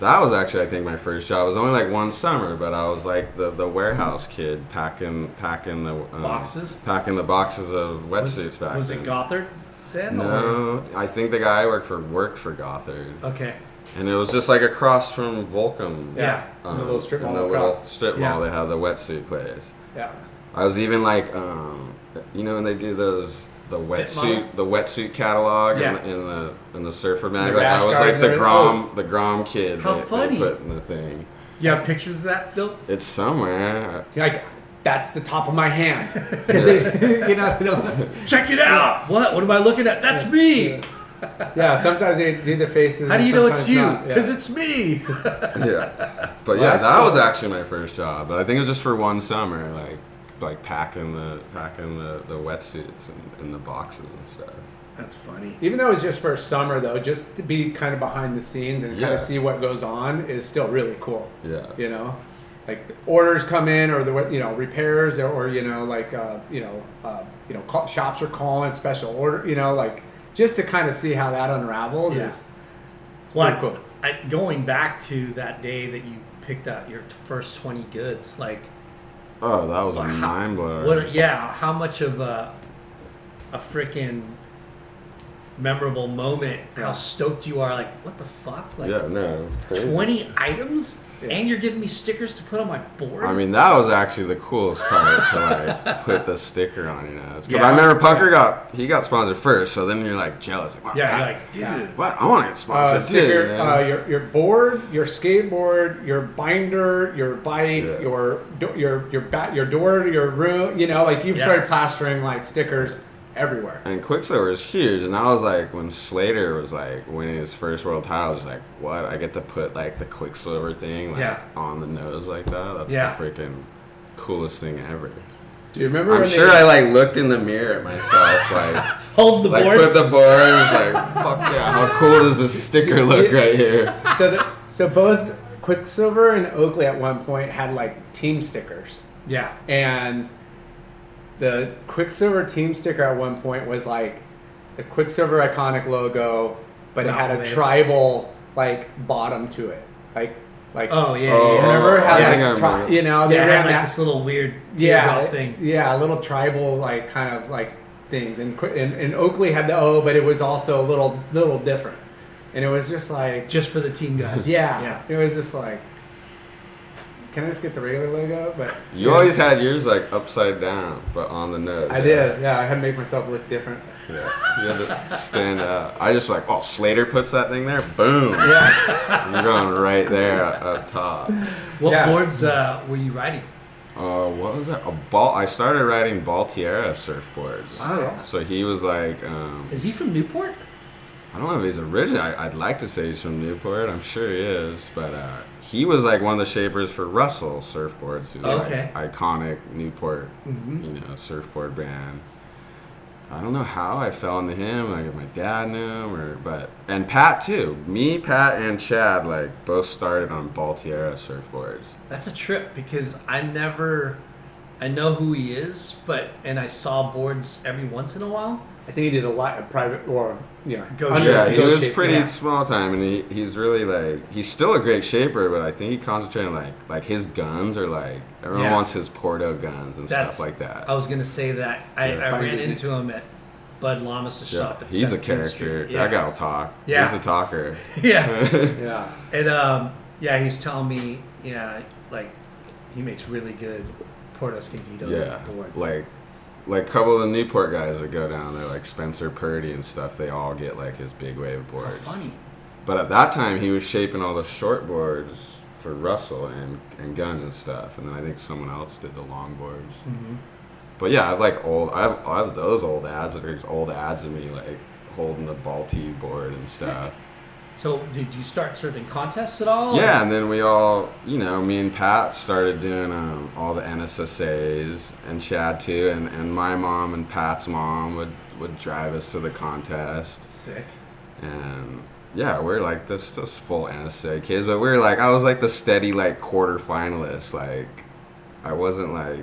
Speaker 3: that was actually I think my first job. It was only like one summer, but I was like the, the warehouse kid packing packing the um,
Speaker 1: Boxes?
Speaker 3: packing the boxes of wetsuits back.
Speaker 1: Was
Speaker 3: then.
Speaker 1: it Gothard then? Or?
Speaker 3: No, I think the guy I worked for worked for Gothard,
Speaker 1: Okay.
Speaker 3: and it was just like across from Volcom.
Speaker 1: Yeah.
Speaker 2: In the little strip
Speaker 3: in
Speaker 2: mall
Speaker 3: the little
Speaker 2: across.
Speaker 3: strip
Speaker 1: Yeah.
Speaker 3: mall, they had the wetsuit place.
Speaker 2: Yeah.
Speaker 3: I was even like, um, you know, when they do those the wetsuit, the wetsuit catalog
Speaker 1: Yeah.
Speaker 3: in, the, in the in the surfer mag.
Speaker 2: The
Speaker 3: Like, I was like the
Speaker 2: and
Speaker 3: Grom, oh. the Grom kid.
Speaker 1: How
Speaker 3: that
Speaker 1: funny.
Speaker 3: They put in the thing.
Speaker 1: You have pictures of that still?
Speaker 3: It's somewhere.
Speaker 2: You're like that's the top of my hand because you know they don't.
Speaker 1: Check it out. What? What am I looking at? That's me.
Speaker 2: Yeah. Sometimes they do the faces.
Speaker 1: How do you know it's you?
Speaker 2: not. Yeah.
Speaker 1: Because it's me.
Speaker 3: yeah, but
Speaker 2: Well,
Speaker 3: yeah, that
Speaker 2: cool.
Speaker 3: was actually my first job. But I think it was just for one summer, like like packing the packing the, the wetsuits and, and the boxes and stuff.
Speaker 1: That's funny.
Speaker 2: Even though it's just for summer, though, just to be kind of behind the scenes and kind
Speaker 3: Yeah.
Speaker 2: of see what goes on is still really cool.
Speaker 3: Yeah.
Speaker 2: You know, like the orders come in, or the you know repairs, or, or you know like uh, you know uh, you know call, shops are calling special order. You know, like just to kind of see how that unravels
Speaker 1: Yeah.
Speaker 2: is
Speaker 1: Well,
Speaker 2: pretty cool.
Speaker 1: I, going back to that day that you picked out your first 20 goods, like,
Speaker 3: Oh, that was a
Speaker 1: Well, how-
Speaker 3: mind blower.
Speaker 1: Yeah, how much of a a freaking memorable moment. How stoked you are! Like, what the fuck? Like,
Speaker 3: yeah, no, crazy.
Speaker 1: twenty items, and you're giving me stickers to put on my board.
Speaker 3: I mean, that was actually the coolest part to like put the sticker on, you know. Because
Speaker 1: Yeah.
Speaker 3: I remember Punker got he got sponsored first, so then you're like jealous, like, wow,
Speaker 1: yeah, you're like, dude.
Speaker 3: what? I want to get
Speaker 2: Uh,
Speaker 3: sponsored too.
Speaker 2: sticker,
Speaker 3: you know?
Speaker 2: uh, your your board, your skateboard, your binder, your bike,
Speaker 3: Yeah.
Speaker 2: your do- your your bat, your door to your room. You know, like you've
Speaker 1: Yeah.
Speaker 2: started plastering like stickers everywhere.
Speaker 3: And Quiksilver is huge, and I was like when Slater was like winning his first world title. I was like, what? I get to put like the Quiksilver thing like
Speaker 1: Yeah.
Speaker 3: on the nose like that. That's
Speaker 1: Yeah.
Speaker 3: the freaking coolest thing ever.
Speaker 2: Do you remember?
Speaker 3: I'm sure
Speaker 2: they,
Speaker 3: I like looked in the mirror at myself, like
Speaker 1: Hold the
Speaker 3: like
Speaker 1: board.
Speaker 3: put the board and was like, fuck yeah, how cool does this sticker look right here?
Speaker 2: so the, so both Quiksilver and Oakley at one point had like team stickers.
Speaker 1: yeah,
Speaker 2: and the Quiksilver team sticker at one point was like the Quiksilver iconic logo, but it
Speaker 1: Wow,
Speaker 2: had a
Speaker 1: man.
Speaker 2: tribal like bottom to it, like like
Speaker 1: Oh yeah,
Speaker 3: Oh,
Speaker 1: yeah.
Speaker 2: remember
Speaker 3: oh,
Speaker 2: how
Speaker 3: I
Speaker 2: like,
Speaker 3: think I
Speaker 2: tri-
Speaker 3: remember.
Speaker 2: you know they
Speaker 1: yeah, it
Speaker 2: ran
Speaker 1: had like
Speaker 2: that
Speaker 1: this little weird
Speaker 2: yeah
Speaker 1: teardrop thing.
Speaker 2: yeah a little tribal like kind of like things and, Qui- and and Oakley had the O, but it was also a little little different, and it was just like
Speaker 1: Just for the team guys.
Speaker 2: yeah,
Speaker 1: yeah.
Speaker 2: it was just like. Can I just get the regular logo? But
Speaker 3: You always had yours like upside down, but on the nose.
Speaker 2: I did. Yeah, I had to make myself look different.
Speaker 3: Yeah, you had to stand out. I just like, oh, Slater puts that thing there, boom.
Speaker 2: Yeah.
Speaker 3: You're going right there up, up top.
Speaker 1: What
Speaker 2: Yeah.
Speaker 1: boards uh, were you riding?
Speaker 3: Uh, what was that? A ball. I started riding Baltiera surfboards.
Speaker 2: Oh, yeah.
Speaker 3: So he was like, um,
Speaker 1: Is he from Newport?
Speaker 3: I don't know if he's original. I, I'd like to say he's from Newport. I'm sure he is, but uh, he was like one of the shapers for Russell surfboards. Who's
Speaker 1: Okay.
Speaker 3: like iconic Newport,
Speaker 2: Mm-hmm.
Speaker 3: you know, surfboard brand. I don't know how I fell into him. Like if my dad knew him, or but and Pat too. Me, Pat, and Chad like both started on Baltiera surfboards.
Speaker 1: That's a trip because I never, I know who he is, but and I saw boards every once in a while.
Speaker 2: I think he did a lot of private or you know.
Speaker 1: Go
Speaker 2: under-
Speaker 3: Yeah, he
Speaker 2: go
Speaker 3: was
Speaker 2: shape,
Speaker 3: pretty
Speaker 2: yeah.
Speaker 3: small time, and he, he's really like he's still a great shaper, but I think he concentrated on, like like his guns are like everyone
Speaker 1: Yeah.
Speaker 3: wants his Porto guns and
Speaker 1: That's
Speaker 3: stuff like that.
Speaker 1: I was gonna say that I,
Speaker 3: Yeah.
Speaker 1: I
Speaker 2: Finds
Speaker 1: ran
Speaker 2: his
Speaker 1: into him at Bud Llamas'
Speaker 3: yeah,
Speaker 1: shop. At
Speaker 3: he's a character.
Speaker 1: Street.
Speaker 3: That guy will talk.
Speaker 1: Yeah.
Speaker 3: he's a talker.
Speaker 1: yeah,
Speaker 2: Yeah.
Speaker 1: and um, yeah, he's telling me, yeah, like he makes really good Porto Escondido
Speaker 3: yeah,
Speaker 1: boards.
Speaker 3: like like a couple of the Newport guys that go down there, like Spencer Purdy and stuff. They all get like his big wave
Speaker 1: how
Speaker 3: boards.
Speaker 1: funny.
Speaker 3: But at that time, he was shaping all the short boards for Russell and, and guns and stuff. And then I think someone else did the long boards.
Speaker 1: Mm-hmm.
Speaker 3: But yeah, I have like old. I have, I have those old ads. Like there's old ads of me like holding the Balti board and stuff.
Speaker 1: So did you start serving contests at all?
Speaker 3: Yeah, and then we all, you know, me and Pat started doing um, all the NSSA's and Chad too, and, and my mom and Pat's mom would, would drive us to the contest.
Speaker 1: Sick.
Speaker 3: and yeah, we're like this just full NSA kids, but we're like I was like the steady like quarter finalist. Like I wasn't like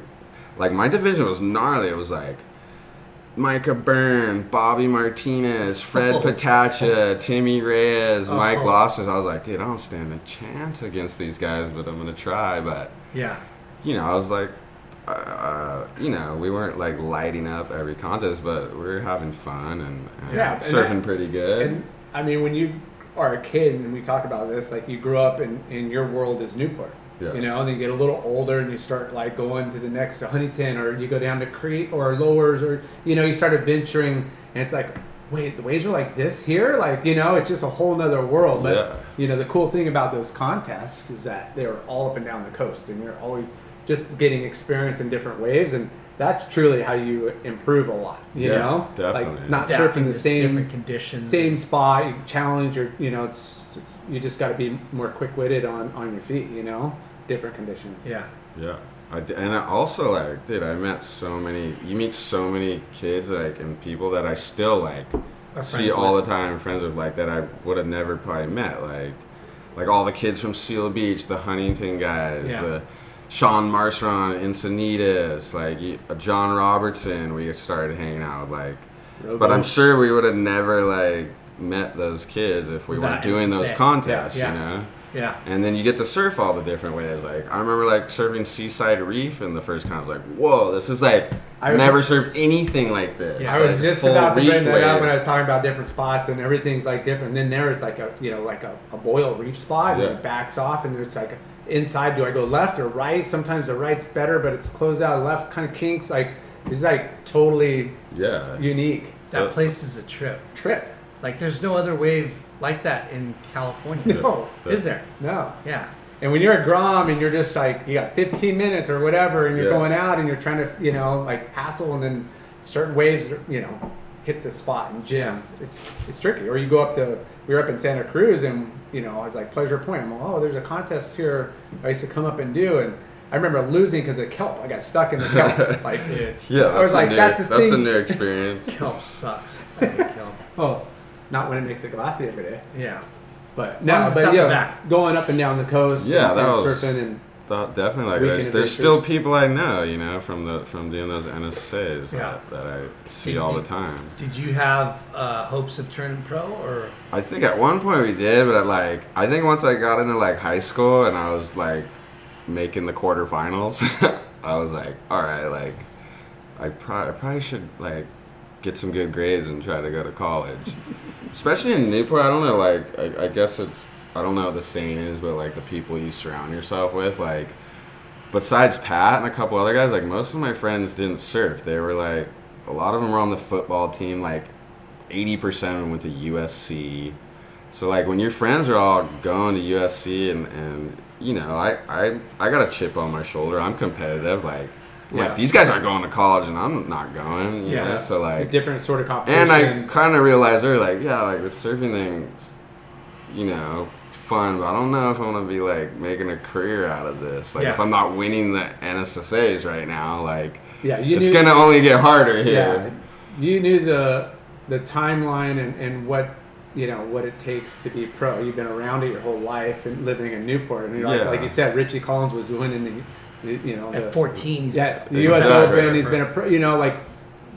Speaker 3: like my division was gnarly. It was like Micah Byrne, Bobby Martinez, Fred
Speaker 1: Oh.
Speaker 3: Patacchia, Timmy Reyes, Mike
Speaker 1: Oh.
Speaker 3: Losness. I was like, dude, I don't stand a chance against these guys, but I'm gonna try. But
Speaker 1: Yeah.
Speaker 3: you know, I was like, uh, uh, you know, we weren't like lighting up every contest, but we were having fun and, and
Speaker 2: Yeah, and
Speaker 3: surfing
Speaker 2: that-
Speaker 3: pretty good.
Speaker 2: And I mean, when you are a kid and we talk about this, like you grew up in, in your world is Newport.
Speaker 3: Yeah.
Speaker 2: You know, and then you get a little older and you start like going to the next to Huntington or you go down to Crete or Lowers or you know, you start adventuring and it's like, wait, the waves are like this here? Like, you know, it's just a whole nother world. But
Speaker 3: Yeah.
Speaker 2: you know, the cool thing about those contests is that they're all up and down the coast and you're always just getting experience in different waves and that's truly how you improve a lot. You
Speaker 3: Yeah,
Speaker 2: know?
Speaker 3: definitely.
Speaker 2: Like not
Speaker 1: Adapting
Speaker 2: surfing the same
Speaker 1: different conditions.
Speaker 2: same spot, you challenge your, you know, it's you just got to be more quick-witted on on your feet, you know, different conditions.
Speaker 1: Yeah.
Speaker 3: Yeah, I d and I also like, dude, I met so many. You meet so many kids like and people that I still like see
Speaker 1: friends
Speaker 3: all
Speaker 1: with.
Speaker 3: the time, friends with like that I would have never probably met. Like, like all the kids from Seal Beach, the Huntington guys,
Speaker 1: Yeah.
Speaker 3: the Sean Marstron, Encinitas, like uh, John Robertson. We started hanging out with, like, but I'm sure we would have never like met those kids if we
Speaker 1: Without
Speaker 3: weren't doing those
Speaker 1: NSSA.
Speaker 3: contests.
Speaker 2: Yeah,
Speaker 3: You know.
Speaker 1: Yeah.
Speaker 3: And then you get to surf all the different ways. Like I remember like surfing Seaside Reef, and the first time I was like, "Whoa, this is like
Speaker 2: I-
Speaker 3: I never surfed anything like this."
Speaker 1: Yeah,
Speaker 2: I was
Speaker 3: Like,
Speaker 2: just about to bring that up when I was talking about different spots and everything's like different. And then there it's like a you know like a, a boil reef spot and it backs off and it's like inside. Do I go left or right? Sometimes the right's better, but it's closed out. Left kind of kinks. Like it's like totally
Speaker 3: Yeah.
Speaker 2: unique
Speaker 1: That uh, place is a trip.
Speaker 2: trip.
Speaker 1: Like, there's no other wave like that in California.
Speaker 2: No,
Speaker 1: Is there?
Speaker 2: no.
Speaker 1: Yeah.
Speaker 2: And when you're at Grom and you're just like you got 15 minutes or whatever, and you're
Speaker 3: Yeah.
Speaker 2: going out and you're trying to you know like hassle, and then certain waves you know hit the spot and jams. It's it's tricky. Or you go up to we were up in Santa Cruz and you know I was like Pleasure Point. I'm like, oh, there's a contest here. I used to come up and do and. I remember losing because of kelp. I got stuck in the kelp. Like,
Speaker 1: Dude,
Speaker 3: Yeah,
Speaker 2: I was
Speaker 3: that's a
Speaker 2: like,
Speaker 3: new,
Speaker 2: that's his
Speaker 3: that's a new experience.
Speaker 1: kelp sucks. I hate kelp.
Speaker 2: oh, not when it makes it glassy every day.
Speaker 1: Yeah.
Speaker 2: But
Speaker 1: As long
Speaker 2: no,
Speaker 1: as
Speaker 2: but yeah,
Speaker 1: back.
Speaker 2: going up and down the coast.
Speaker 3: Yeah,
Speaker 2: and,
Speaker 3: that
Speaker 2: and
Speaker 3: was-
Speaker 2: surfing and
Speaker 3: Th- Definitely, like there's, there's still people I know, you know, from the from doing those NSAs
Speaker 1: Yeah.
Speaker 3: that, that I see
Speaker 1: Did-
Speaker 3: all the time.
Speaker 1: Did you have uh, hopes of turning pro or?
Speaker 3: I think at one point we did, but like I think once I got into like high school and I was like making the quarterfinals, I was like, all right, like I, pro- I probably should like get some good grades and try to go to college, especially in Newport. I don't know, like I, I guess it's I don't know what the saying is, but like the people you surround yourself with, like besides Pat and a couple other guys, like most of my friends didn't surf. They were like a lot of them were on the football team, like 80% of them went to USC. So like when your friends are all going to USC and, and you know, I, I I got a chip on my shoulder. I'm competitive. Like,
Speaker 2: Yeah.
Speaker 3: like these guys aren't going to college and I'm not going.
Speaker 1: Yeah.
Speaker 3: know? So
Speaker 2: it's a
Speaker 3: like
Speaker 2: different sort of competition.
Speaker 3: and I kind of realized early, like, yeah, like the surfing thing, you know, fun, but I don't know if I'm gonna be like making a career out of this. Like, if I'm not winning the NSSA's right now, like,
Speaker 2: yeah,
Speaker 3: it's
Speaker 2: knew,
Speaker 3: gonna only get harder
Speaker 2: yeah, you knew the the timeline and, and what you know what it takes to be pro. You've been around it your whole life and living in Newport. And like,
Speaker 3: Yeah.
Speaker 2: like you said, Richie Collins was winning the you know
Speaker 1: At
Speaker 2: the,
Speaker 1: 14, he's
Speaker 2: yeah
Speaker 1: a
Speaker 2: the U.S.
Speaker 3: Exactly.
Speaker 2: Open. He's been a pro. You know, like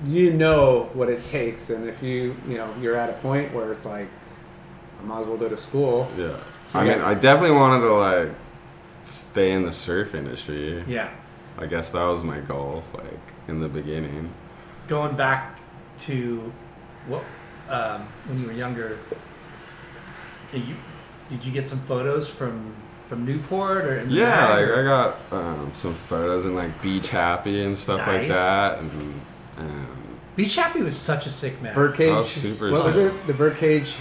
Speaker 2: you know what it takes, and if you you know you're at a point where it's like I might as well go to school.
Speaker 3: Yeah.
Speaker 2: So
Speaker 3: I mean,
Speaker 2: got-
Speaker 3: I definitely wanted to like stay in the surf industry.
Speaker 1: Yeah.
Speaker 3: I guess that was my goal, like in the beginning.
Speaker 1: Going back to what um, when you were younger, you did you get some photos from from Newport or in the
Speaker 3: Yeah,
Speaker 1: bag,
Speaker 3: like I got um, some photos in like beach happy and stuff like that, and um,
Speaker 1: Beach Happy was such a sick man.
Speaker 2: Birdcage.
Speaker 3: Oh, super
Speaker 2: what was
Speaker 3: sick.
Speaker 2: it? The birdcage.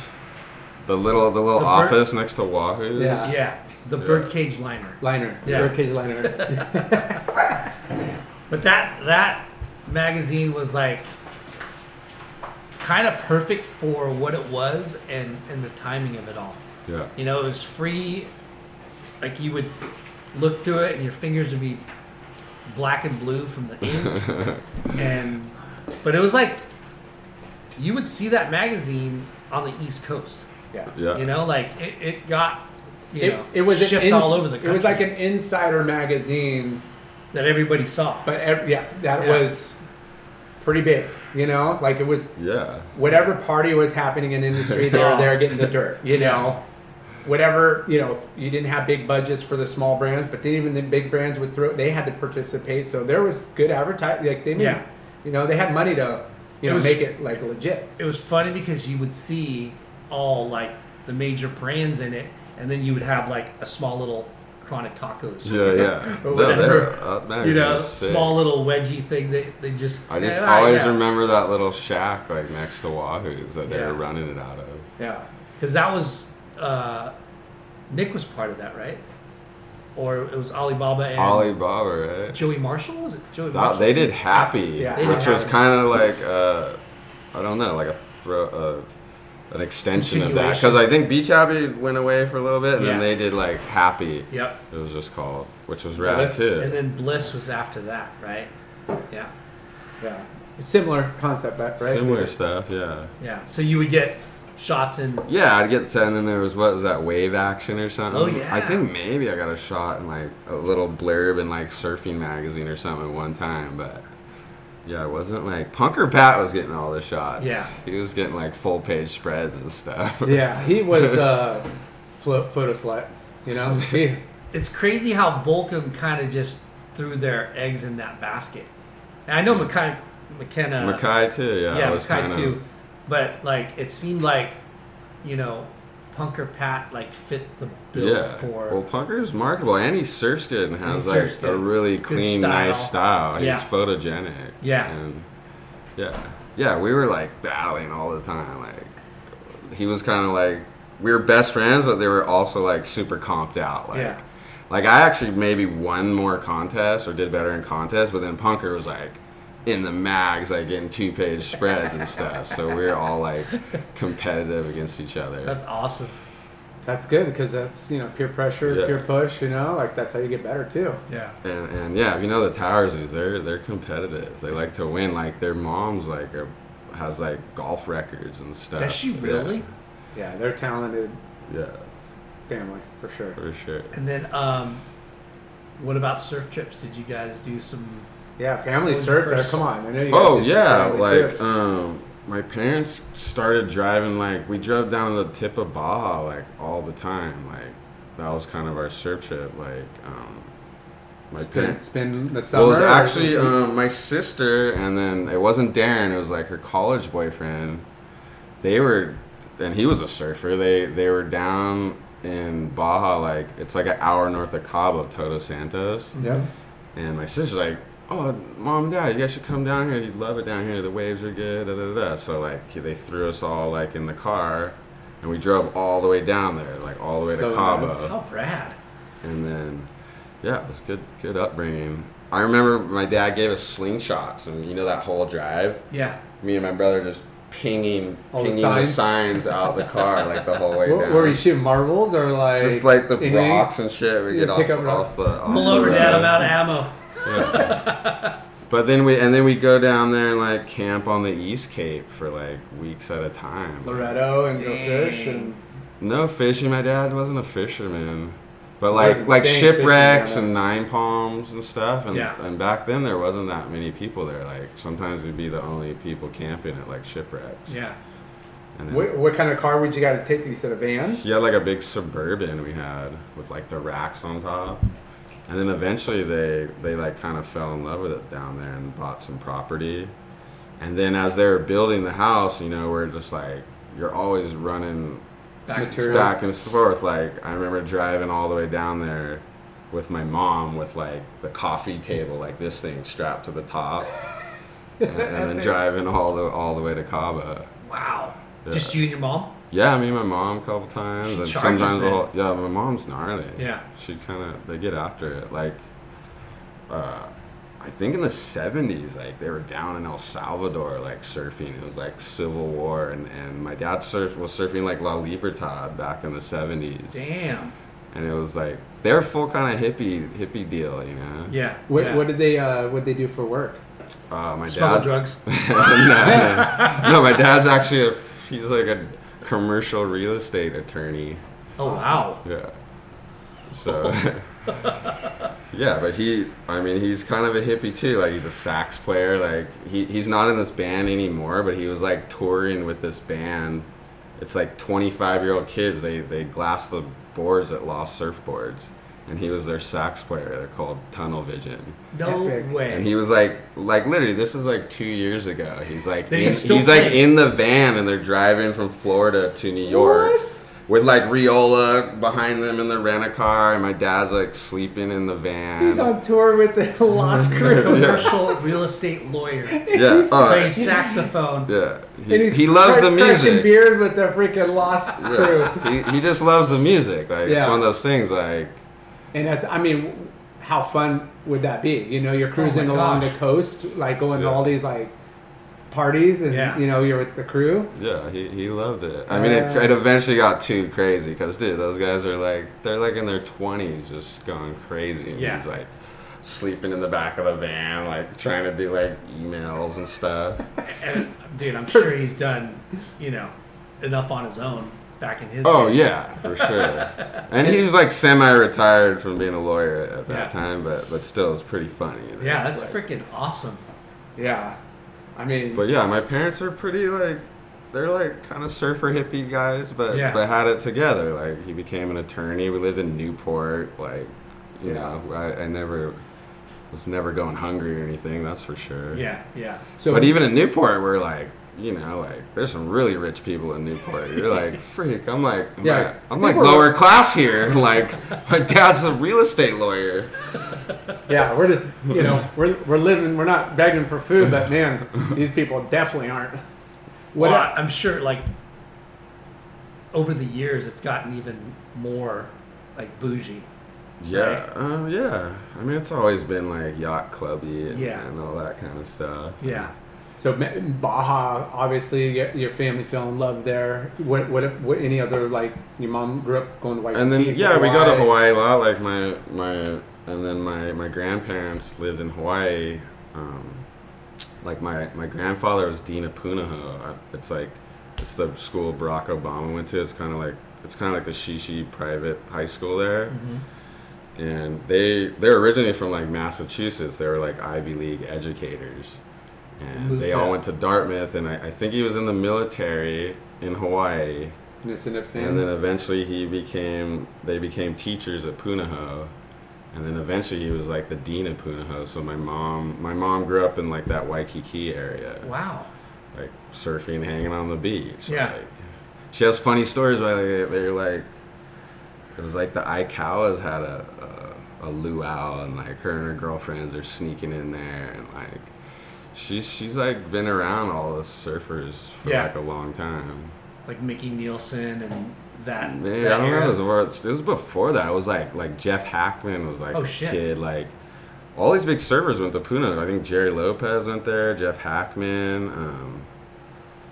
Speaker 3: the little the little
Speaker 1: The bird-
Speaker 3: office next to Wahoo.
Speaker 2: Yeah.
Speaker 1: Yeah, the
Speaker 3: Yeah.
Speaker 1: Birdcage liner.
Speaker 2: Liner.
Speaker 1: Yeah.
Speaker 2: Birdcage liner.
Speaker 1: But that that magazine was like kind of perfect for what it was and and the timing of it all.
Speaker 3: yeah,
Speaker 1: You know, it was free. Like you would look through it and your fingers would be black and blue from the ink. and but it was like you would see that magazine on the East Coast.
Speaker 2: yeah.
Speaker 3: yeah.
Speaker 1: You know, like it, it got you
Speaker 2: It,
Speaker 1: know
Speaker 2: it was
Speaker 1: shipped
Speaker 2: ins-
Speaker 1: all over the country
Speaker 2: It was like an insider magazine,
Speaker 1: that everybody saw.
Speaker 2: but ev- yeah, that
Speaker 1: Yeah.
Speaker 2: was pretty big. You know, like it was
Speaker 3: yeah.
Speaker 2: whatever party was happening in industry, they were there getting the dirt. You know, whatever you know, you didn't have big budgets for the small brands, but then even the big brands would throw. They had to participate, so there was good advertising. Like they made,
Speaker 1: Yeah.
Speaker 2: you know, they had money to, you
Speaker 1: It
Speaker 2: know,
Speaker 1: was-
Speaker 2: make it like legit.
Speaker 1: it was funny because you would see all like the major brands in it, and then you would have like a small little chronic tacos.
Speaker 3: Yeah, yeah.
Speaker 1: or whatever.
Speaker 3: they're- uh,
Speaker 1: you know, small little wedgie thing that they just.
Speaker 3: I just
Speaker 1: Yeah,
Speaker 3: always
Speaker 1: yeah.
Speaker 3: remember that little shack like next to Wahoo's that they
Speaker 1: Yeah.
Speaker 3: were running it out of.
Speaker 2: Yeah,
Speaker 1: because that was uh, Nick was part of that, right? Or it was Alibaba and
Speaker 3: Alibaba, right?
Speaker 1: Joey Marshall. Was it Joey?
Speaker 3: That,
Speaker 1: Marshall?
Speaker 3: they did Happy,
Speaker 2: Yeah,
Speaker 1: they did
Speaker 3: which was kind of like uh, I don't know, like a throw, uh, an extension of that. Because I think Beach Happy went away for a little bit, and
Speaker 1: Yeah.
Speaker 3: then they did like Happy.
Speaker 1: Yep.
Speaker 3: It was just called, which was rad
Speaker 2: Bliss.
Speaker 3: too.
Speaker 1: And then Bliss was after that, right? Yeah.
Speaker 2: yeah. Similar concept, but right?
Speaker 3: Similar stuff, yeah.
Speaker 1: Yeah. So you would get shots in.
Speaker 3: Yeah, I'd get and then there was what was that wave action or something?
Speaker 1: Oh, yeah.
Speaker 3: I think maybe I got a shot in like a little blurb in like surfing magazine or something one time, but yeah, it wasn't like Punker Pat was getting all the shots.
Speaker 1: Yeah.
Speaker 3: he was getting like full page spreads and stuff.
Speaker 2: Yeah, he was uh, flo- photo slut. You know, he,
Speaker 1: It's crazy how Volcom kind of just threw their eggs in that basket. And I know Mackay, McKenna,
Speaker 3: McKay too. Yeah,
Speaker 1: yeah, Mackay
Speaker 3: kinda-
Speaker 1: too, but like it seemed like, you know, Punker Pat like fit the bill
Speaker 3: Yeah.
Speaker 1: for.
Speaker 3: Well, Punker is marketable, and he surfs good and has
Speaker 1: surfs
Speaker 3: like
Speaker 1: good.
Speaker 3: a really clean,
Speaker 1: style.
Speaker 3: nice style. He's photogenic.
Speaker 1: Yeah.
Speaker 3: And yeah, yeah, we were like battling all the time. Like he was kind of like we were best friends, but they were also like super comped out. Like,
Speaker 1: Yeah.
Speaker 3: like I actually maybe won more contests or did better in contests, but then Punker was like in the mags, like in two page spreads and stuff. So we're all like competitive against each other.
Speaker 1: That's awesome.
Speaker 2: that's good because that's you know peer pressure,
Speaker 3: Yeah.
Speaker 2: peer push. You know, like that's how you get better too.
Speaker 1: Yeah.
Speaker 3: And, and yeah, you know the Towersies, they're they're competitive. They like to win. Like their mom's like a, has like golf records and stuff.
Speaker 1: Does she
Speaker 3: Yeah.
Speaker 1: really?
Speaker 2: Yeah, they're talented
Speaker 3: Yeah,
Speaker 2: family for sure.
Speaker 3: for sure.
Speaker 1: And then, um, what about surf trips? Did you guys do some?
Speaker 2: Yeah, family
Speaker 1: What
Speaker 2: surf
Speaker 1: your
Speaker 2: there.
Speaker 1: first-
Speaker 2: Come on, I know you. guys
Speaker 3: Oh yeah, like
Speaker 2: trips.
Speaker 3: um, my parents started driving. Like we drove down to the tip of Baja like all the time. Like that was kind of our surf trip. Like um, my
Speaker 2: spin,
Speaker 3: parents.
Speaker 2: spin the summer.
Speaker 3: Well, it was
Speaker 2: or-
Speaker 3: actually um, my sister, and then it wasn't Darren. It was like her college boyfriend. They were, and he was a surfer. They they were down in Baja, like it's like an hour north of Cabo, Todos Santos.
Speaker 2: Yeah.
Speaker 3: And my sister's like, "Oh, mom, and dad, you guys should come down here. You'd love it down here. The waves are good." Da, da, da. So like they threw us all like in the car, and we drove all the way down there, like all the way
Speaker 2: So
Speaker 3: to Cabo
Speaker 2: nice.
Speaker 1: How rad!
Speaker 3: and then yeah, it was good good upbringing. I remember my dad gave us slingshots, and you know that whole drive.
Speaker 1: Yeah.
Speaker 3: Me and my brother just pinging
Speaker 2: All the
Speaker 3: pinging the signs,
Speaker 2: signs?
Speaker 3: out the car like the whole way
Speaker 2: Were,
Speaker 3: down.
Speaker 2: were you shooting marbles or like
Speaker 3: just like the
Speaker 2: anything?
Speaker 3: rocks and shit. We get
Speaker 2: pick
Speaker 3: off,
Speaker 2: up
Speaker 3: off the. Off
Speaker 1: Pull
Speaker 3: the
Speaker 1: over, Dad.
Speaker 3: road.
Speaker 1: I'm out of ammo.
Speaker 3: Yeah. but then we and then we go down there and like camp on the East Cape for like weeks at a time.
Speaker 2: Loreto and go fish and
Speaker 3: No fishing. My dad wasn't a fisherman. But like like shipwrecks and nine palms and stuff, and
Speaker 1: Yeah.
Speaker 3: and back then there wasn't that many people there. Like sometimes we'd be the only people camping at like shipwrecks.
Speaker 1: Yeah.
Speaker 3: Then
Speaker 2: what, what kind of car would you guys take? You said a van.
Speaker 3: he had like a big suburban we had with like the racks on top, and then eventually they they like kind of fell in love with it down there and bought some property, and then as they were building the house, you know, we're just like you're always running
Speaker 2: Back-
Speaker 3: back and forth. Like I remember driving all the way down there with my mom with like the coffee table, like this thing strapped to the top, and, and then driving all the all the way to Cabo.
Speaker 1: Wow.
Speaker 3: Yeah.
Speaker 1: Just you and your mom?
Speaker 3: Yeah, I mean my mom a couple times,
Speaker 1: She
Speaker 3: and sometimes the
Speaker 1: then.
Speaker 3: whole yeah. My mom's gnarly.
Speaker 1: Yeah.
Speaker 3: she kind of they get after it. Like, uh, I think in the '70s, like they were down in El Salvador, like surfing. It was like Civil War, and and my dad surf was surfing like La Libertad back in the '70s,
Speaker 1: Damn.
Speaker 3: and it was like they're full kind of hippie hippie deal, you know.
Speaker 1: Yeah.
Speaker 2: What,
Speaker 1: yeah.
Speaker 2: what did they uh, what they do for work?
Speaker 3: Uh, my
Speaker 1: Smuggle
Speaker 3: dad.
Speaker 1: drugs.
Speaker 3: no, no. no, my dad's actually a he's like a commercial real estate attorney.
Speaker 1: Oh wow.
Speaker 3: Yeah. So, yeah, but he, I mean, he's kind of a hippie too. Like, he's a sax player. Like, he, he's not in this band anymore, but he was like touring with this band. It's like 25 year old kids. They, they glass the boards at Lost Surfboards. And he was their sax player. They're called Tunnel Vision.
Speaker 1: No
Speaker 2: Epic.
Speaker 1: way.
Speaker 3: And he was like, like literally, this is like two years ago. He's like, in,
Speaker 1: he's
Speaker 3: he's, like in the van, and they're driving from Florida to New York
Speaker 2: What?
Speaker 3: with like Riola behind them in the rent a car, and my dad's like sleeping in the van.
Speaker 2: He's on tour with the Lost Crew.
Speaker 1: Commercial real estate lawyer.
Speaker 3: yeah,
Speaker 2: he's
Speaker 3: oh,
Speaker 1: Plays saxophone.
Speaker 3: yeah.
Speaker 2: And
Speaker 3: He,
Speaker 2: he's
Speaker 3: he loves
Speaker 2: cra-
Speaker 3: the music.
Speaker 2: beers with the freaking Lost Crew.
Speaker 3: Yeah. he, he just loves the music. Like it's one of those things. Like
Speaker 2: And that's, I mean, how fun would that be? You know, you're cruising
Speaker 1: Oh
Speaker 2: along
Speaker 1: gosh.
Speaker 2: the coast, like going to all these like parties, and
Speaker 1: Yeah.
Speaker 2: you know, you're with the crew.
Speaker 3: yeah, he, he loved it. I mean, it,
Speaker 2: Uh.
Speaker 3: it eventually got too crazy because dude, those guys are like they're like in their twenties, just going crazy. And
Speaker 1: Yeah.
Speaker 3: He's like sleeping in the back of the van, like trying to do like emails and stuff.
Speaker 1: And dude, I'm sure he's done, you know, enough on his own back in his
Speaker 3: Oh
Speaker 1: day.
Speaker 3: yeah, for sure. And he was like semi-retired from being a lawyer at that
Speaker 1: Yeah.
Speaker 3: time, but but still, it's pretty funny.
Speaker 1: Yeah, that's
Speaker 2: Right.
Speaker 1: freaking awesome.
Speaker 2: Yeah, I mean,
Speaker 3: But yeah, my parents are pretty like they're like kind of surfer hippie guys, but
Speaker 1: Yeah.
Speaker 3: but had it together. Like he became an attorney. We lived in Newport. Like you
Speaker 2: Yeah.
Speaker 3: know, I, I never was never going hungry or anything. That's for sure.
Speaker 1: Yeah, yeah.
Speaker 2: So,
Speaker 3: But even in Newport, we're like, you know, like there's some really rich people in Newport. You're like, freak. I'm like, I'm
Speaker 2: Yeah.
Speaker 3: like,
Speaker 2: I
Speaker 3: I'm like
Speaker 2: we're-
Speaker 3: lower class here. Like my dad's a real estate lawyer.
Speaker 2: yeah, we're just you know we're we're living. We're not begging for food, but man, these people definitely aren't. What?
Speaker 1: Well, I'm sure, like, over the years, it's gotten even more, like, bougie.
Speaker 3: Yeah, uh, yeah. I mean, it's always been like yacht clubby and,
Speaker 1: Yeah.
Speaker 3: and all that kind of stuff.
Speaker 1: Yeah.
Speaker 2: So Baja, obviously, your, family fell in love there. What, what, what? Any other like your mom grew up going to Waikiki?
Speaker 3: And then yeah, we go to Hawaii a lot. Like my my and then my my grandparents lived in Hawaii. Um, like my my grandfather was dean of Punahou. It's like it's the school Barack Obama went to. It's kind of like it's kind of like the Shishi private high school there. And they they're originally from like Massachusetts. They were like Ivy League educators, and they all went to Dartmouth. And I, I think he was in the military in Hawaii.
Speaker 2: And.
Speaker 3: And then eventually he became, they became teachers at Punahou. And then eventually he was like the dean of Punahou. So my mom, my mom grew up in like that Waikiki area,
Speaker 1: Wow.
Speaker 3: like surfing, hanging on the beach.
Speaker 1: Yeah.
Speaker 3: Like, she has funny stories where they, they're like, it was like the Aikaus had a, a, a luau and like her and her girlfriends are sneaking in there and like, she's, she's like been around all the surfers for
Speaker 1: Yeah.
Speaker 3: like a long time.
Speaker 1: Like Mickey Nielsen and that.
Speaker 3: Man,
Speaker 1: that
Speaker 3: I don't
Speaker 1: era.
Speaker 3: know. It was, it was before that. It was like like Jeff Hakman was like
Speaker 1: Oh,
Speaker 3: a
Speaker 1: shit.
Speaker 3: kid. Like all these big surfers went to Puna. I think Gerry Lopez went there. Jeff Hakman, um,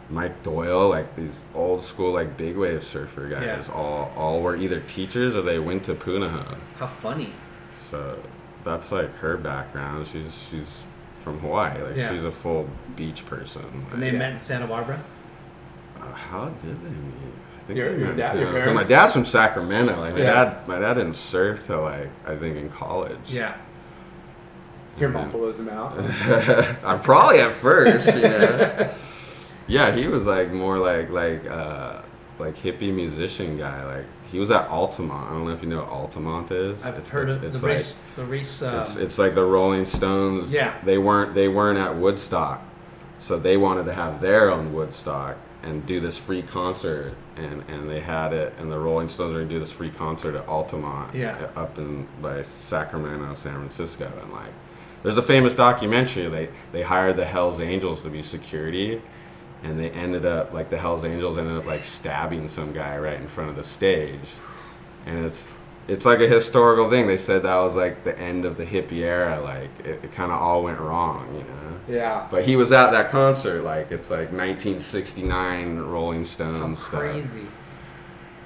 Speaker 3: Mike Doyle. Like these old school like big wave surfer guys.
Speaker 1: Yeah.
Speaker 3: All all were either teachers or they went to Punahou.
Speaker 1: How funny.
Speaker 3: So that's like her background. She's she's from Hawaii. Like
Speaker 1: Yeah.
Speaker 3: she's a full beach person.
Speaker 1: And they
Speaker 3: Like,
Speaker 1: met in Santa Barbara.
Speaker 3: uh, how did they meet? I think
Speaker 2: Your-
Speaker 3: they
Speaker 2: your
Speaker 3: met
Speaker 2: dad-
Speaker 3: San-
Speaker 2: your
Speaker 3: 'cause
Speaker 2: parents?
Speaker 3: My dad's from Sacramento. Like my
Speaker 2: Yeah.
Speaker 3: dad, my dad didn't surf till like I think in college.
Speaker 1: Yeah.
Speaker 2: your mom blows them out.
Speaker 3: I probably at first, you know. yeah, he was like more like like uh like hippie musician guy. Like he was at Altamont. I don't know if you know what Altamont is.
Speaker 1: I've
Speaker 3: It's-
Speaker 1: heard
Speaker 3: it's,
Speaker 1: of
Speaker 3: it's
Speaker 1: the
Speaker 3: like,
Speaker 1: race. The race. Um,
Speaker 3: It's, it's like the Rolling Stones.
Speaker 1: Yeah.
Speaker 3: They weren't they weren't at Woodstock, so they wanted to have their own Woodstock and do this free concert, and and they had it, and the Rolling Stones are gonna do this free concert at Altamont.
Speaker 1: Yeah.
Speaker 3: Up in by Sacramento, San Francisco, and like. There's a famous documentary. They they hired the Hell's Angels to be security, and they ended up like the Hell's Angels ended up like stabbing some guy right in front of the stage, and it's it's like a historical thing. They said that was like the end of the hippie era. Like it, it kind of all went wrong, you know.
Speaker 2: Yeah.
Speaker 3: But he was at that concert. Like it's like 1969 Rolling
Speaker 1: how
Speaker 3: Stones stuff.
Speaker 1: crazy.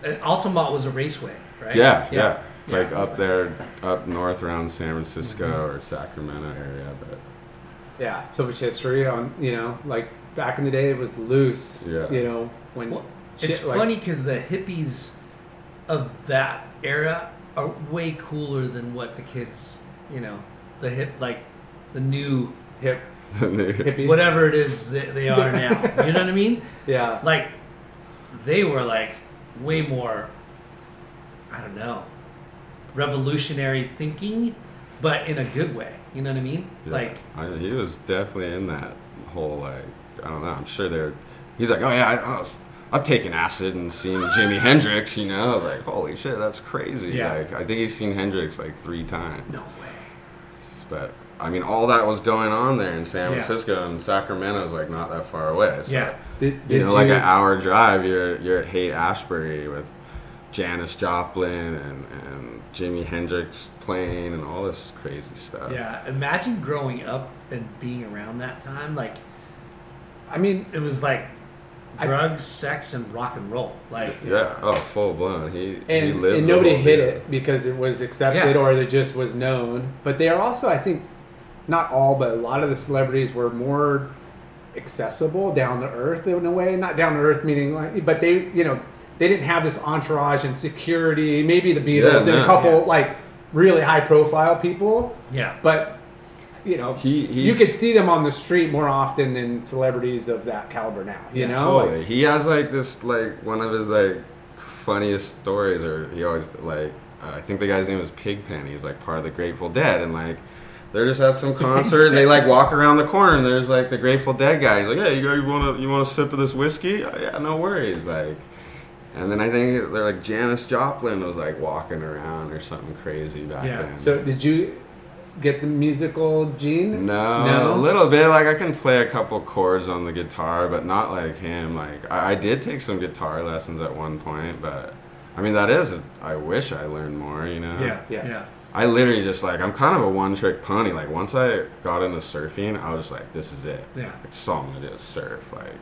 Speaker 1: And Altamont was a raceway, right?
Speaker 3: Yeah, yeah. It's
Speaker 1: Yeah.
Speaker 3: like up there, up north around San Francisco
Speaker 1: Mm-hmm.
Speaker 3: or Sacramento area. But
Speaker 2: Yeah. So much history on you know like back in the day it was loose.
Speaker 3: Yeah.
Speaker 2: You know when.
Speaker 1: Well, it's
Speaker 2: like-
Speaker 1: funny because the hippies of that era are way cooler than what the kids, you know, the hip like the new
Speaker 2: hip hippie.
Speaker 1: whatever it is that they are now. you know what I mean?
Speaker 2: Yeah.
Speaker 1: Like they were like way more. I don't know, revolutionary thinking, but in a good way. You know what I mean?
Speaker 3: Yeah.
Speaker 1: Like
Speaker 3: I, he was definitely in that whole like I don't know. I'm sure they're. He's like, oh yeah, I, oh, I've taken acid and seen Jimi Hendrix. You know, like holy shit, that's crazy.
Speaker 1: Yeah.
Speaker 3: Like I think he's seen Hendrix like three times.
Speaker 1: no way.
Speaker 3: But I mean, all that was going on there in San
Speaker 1: Yeah.
Speaker 3: Francisco and Sacramento's like not that far away. So,
Speaker 1: Yeah.
Speaker 2: Did, did
Speaker 3: You know, like an hour drive, you're you're at Haight Ashbury with Janis Joplin and and Jimi Hendrix playing and all this crazy stuff.
Speaker 1: Yeah. Imagine growing up and being around that time. Like
Speaker 2: I mean,
Speaker 1: it was like
Speaker 2: I-
Speaker 1: drugs, sex, and rock and roll. Like
Speaker 3: Yeah. Oh, full blown. He he
Speaker 2: and,
Speaker 3: lived
Speaker 2: and nobody
Speaker 3: whole
Speaker 2: hid
Speaker 3: deal.
Speaker 2: it because it was accepted
Speaker 1: Yeah.
Speaker 2: or it just was known. But they are also, I think, not all, but a lot of the celebrities were more accessible, down to earth in a way. Not down to earth meaning like, but they, you know, they didn't have this entourage and security. Maybe the Beatles
Speaker 3: Yeah,
Speaker 2: and a couple
Speaker 1: yeah.
Speaker 2: like really high profile people.
Speaker 1: yeah.
Speaker 2: But you know,
Speaker 3: He-
Speaker 2: you could see them on the street more often than celebrities of that caliber now. You
Speaker 1: Yeah,
Speaker 2: know,
Speaker 3: Totally. he has like this like one of his like funniest stories, or he always like uh, I think the guy's name is Pigpen. He's like part of the Grateful Dead, and like they're just at some concert, and they like walk around the corner, and there's like the Grateful Dead guy. He's like, "Hey, you guys want to you want a sip of this whiskey? Oh, yeah, no worries." Like. And then I think they're like Janis Joplin was like walking around or something crazy back
Speaker 1: Yeah.
Speaker 3: then.
Speaker 2: So did you get the musical gene?
Speaker 3: No,
Speaker 2: No?
Speaker 3: a little bit. Like I can play a couple chords on the guitar, but not like him. Like I, I did take some guitar lessons at one point, but I mean that is. I wish I learned more. You know.
Speaker 1: Yeah,
Speaker 2: Yeah.
Speaker 1: yeah.
Speaker 3: I literally just like I'm kind of a one-trick pony. Like once I got into surfing, I was just like, this is it.
Speaker 1: Yeah.
Speaker 3: Like, that's all I'm gonna do is surf. Like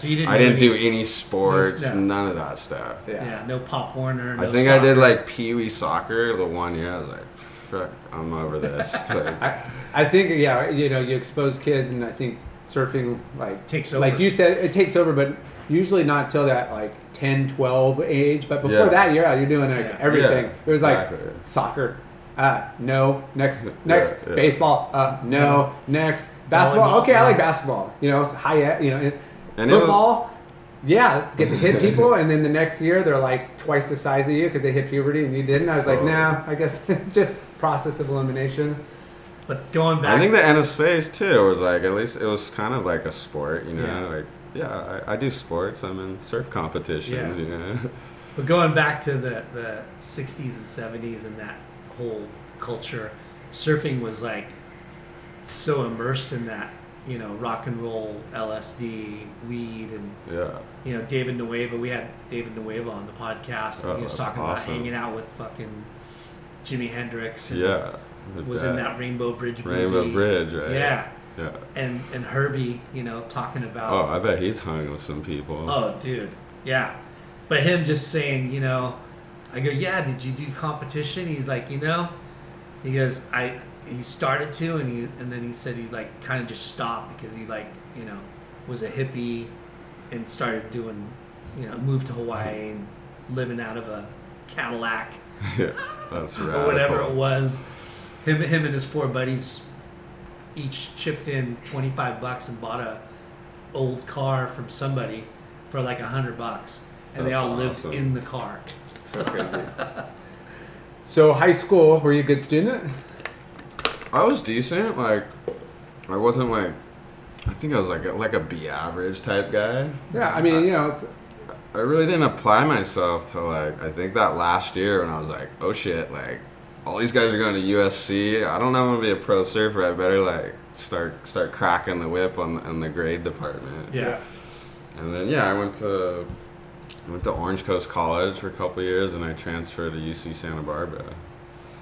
Speaker 1: So you didn't.
Speaker 3: I didn't
Speaker 1: any-
Speaker 3: do any sports,
Speaker 1: no.
Speaker 3: none of that stuff.
Speaker 2: Yeah.
Speaker 1: Yeah, no Pop Warner. No
Speaker 3: I think I did like Pee Wee soccer the one year. I was like, fuck, I'm over this. like,
Speaker 2: I, I think yeah, you know, you expose kids, and I think surfing like
Speaker 1: Takes over.
Speaker 2: Like you said, it takes over, but usually not till that like 10, 12 age. But before
Speaker 3: Yeah.
Speaker 2: that, you're out, you're doing like
Speaker 1: Yeah.
Speaker 2: everything.
Speaker 3: Yeah,
Speaker 2: it was like
Speaker 3: exactly.
Speaker 2: soccer. Uh, no. Next, next
Speaker 3: yeah.
Speaker 2: baseball. Uh, no. Next basketball.
Speaker 1: Volleyball,
Speaker 2: Okay, I like basketball. You know, high. You know,
Speaker 3: And it was-
Speaker 2: football. yeah, get to hit people, and then the next year they're like twice the size of you because they hit puberty and you didn't. I was like, nah. I guess just process of elimination.
Speaker 1: But going back,
Speaker 3: I think the NSA's too was like at least it was kind of like a sport, you know.
Speaker 1: Yeah.
Speaker 3: Like yeah, I, I do sports. I'm in surf competitions,
Speaker 1: Yeah.
Speaker 3: you know.
Speaker 1: But going back to the, the 60s and 70s and that whole culture, surfing was like so immersed in that, you know, rock and roll, LSD, weed, and,
Speaker 3: Yeah,
Speaker 1: you know, David Nuuhiwa. We had David Nuuhiwa on the podcast. And
Speaker 3: Oh,
Speaker 1: he was talking
Speaker 3: awesome.
Speaker 1: about hanging out with fucking Jimi Hendrix. And
Speaker 3: yeah.
Speaker 1: Was in that Rainbow Bridge movie.
Speaker 3: Rainbow Bridge, right?
Speaker 1: Yeah.
Speaker 3: yeah.
Speaker 1: And, and Herbie, you know, talking about.
Speaker 3: Oh, I bet he's hung with some people.
Speaker 1: Oh, dude, yeah. But him just saying, you know, I go, yeah. Did you do competition? He's like, you know, he goes, I. He started to, and he and then he said he like kind of just stopped because he like you know was a hippie and started doing, you know, moved to Hawaii and living out of a Cadillac
Speaker 3: yeah, that's right.
Speaker 1: or whatever it was. Him, him and his four buddies each chipped in twenty five bucks and bought a old car from somebody for like a hundred bucks, and they
Speaker 3: That's
Speaker 1: all lived in the car.
Speaker 2: So crazy. so high school, were you a good student?
Speaker 3: I was decent. Like, I wasn't like. I think I was like a, like a B average type guy.
Speaker 2: Yeah, I mean, you know, it's,
Speaker 3: I really didn't apply myself till like I think that last year when I was like, oh shit, like all these guys are going to USC. I don't know if I'm gonna be a pro surfer. I better like start start cracking the whip on on the grade department.
Speaker 1: Yeah.
Speaker 3: And then yeah, I went to I went to Orange Coast College for a couple years, and I transferred to UC Santa Barbara.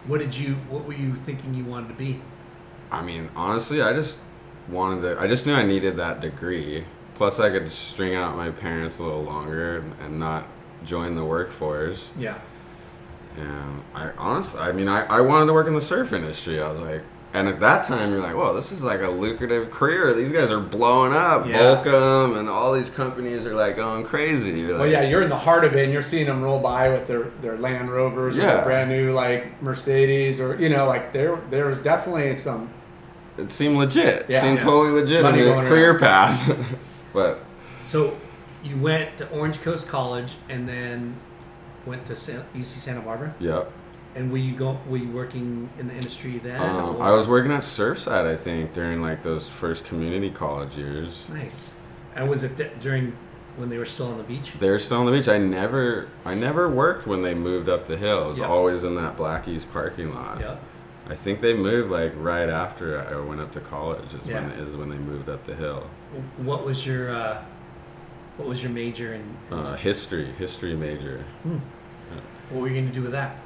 Speaker 1: What did you? What were you thinking you wanted to be?
Speaker 3: I mean, honestly, I just wanted to. I just knew I needed that degree. Plus, I could string out my parents a little longer and, not join the workforce.
Speaker 1: Yeah.
Speaker 3: And I honestly, I mean, I, I wanted to work in the surf industry. I was like, and at that time, you're like, whoa, this is like a lucrative career. These guys are blowing up.
Speaker 1: Yeah.
Speaker 3: Volcom and all these companies are like going crazy. You're
Speaker 2: well,
Speaker 3: like,
Speaker 2: yeah, you're in the heart of it, and you're seeing them roll by with their, their Land Rovers or
Speaker 3: Yeah.
Speaker 2: their brand new like Mercedes, or you know, like there there's definitely some.
Speaker 3: It seemed legit.
Speaker 2: Yeah.
Speaker 3: seemed
Speaker 1: Yeah.
Speaker 3: totally legit.
Speaker 2: Money
Speaker 3: in a career
Speaker 2: around.
Speaker 3: path. but
Speaker 1: So you went to Orange Coast College and then went to UC Santa Barbara.
Speaker 3: yeah.
Speaker 1: And were you go? Were you working in the industry then?
Speaker 3: Um, I was working at Surfside, I think, during like those first community college years.
Speaker 1: nice. And was it th- during when they were still on the beach?
Speaker 3: They were still on the beach. I never, I never worked when they moved up the hill. It was
Speaker 1: Yeah.
Speaker 3: always in that Blackies parking lot.
Speaker 1: Yeah.
Speaker 3: I think they moved like right after I went up to college. Is
Speaker 1: Yeah.
Speaker 3: is when they moved up the hill.
Speaker 1: What was your uh, What was your major in? in-
Speaker 3: Uh, history, history major.
Speaker 1: what were you going to do with that?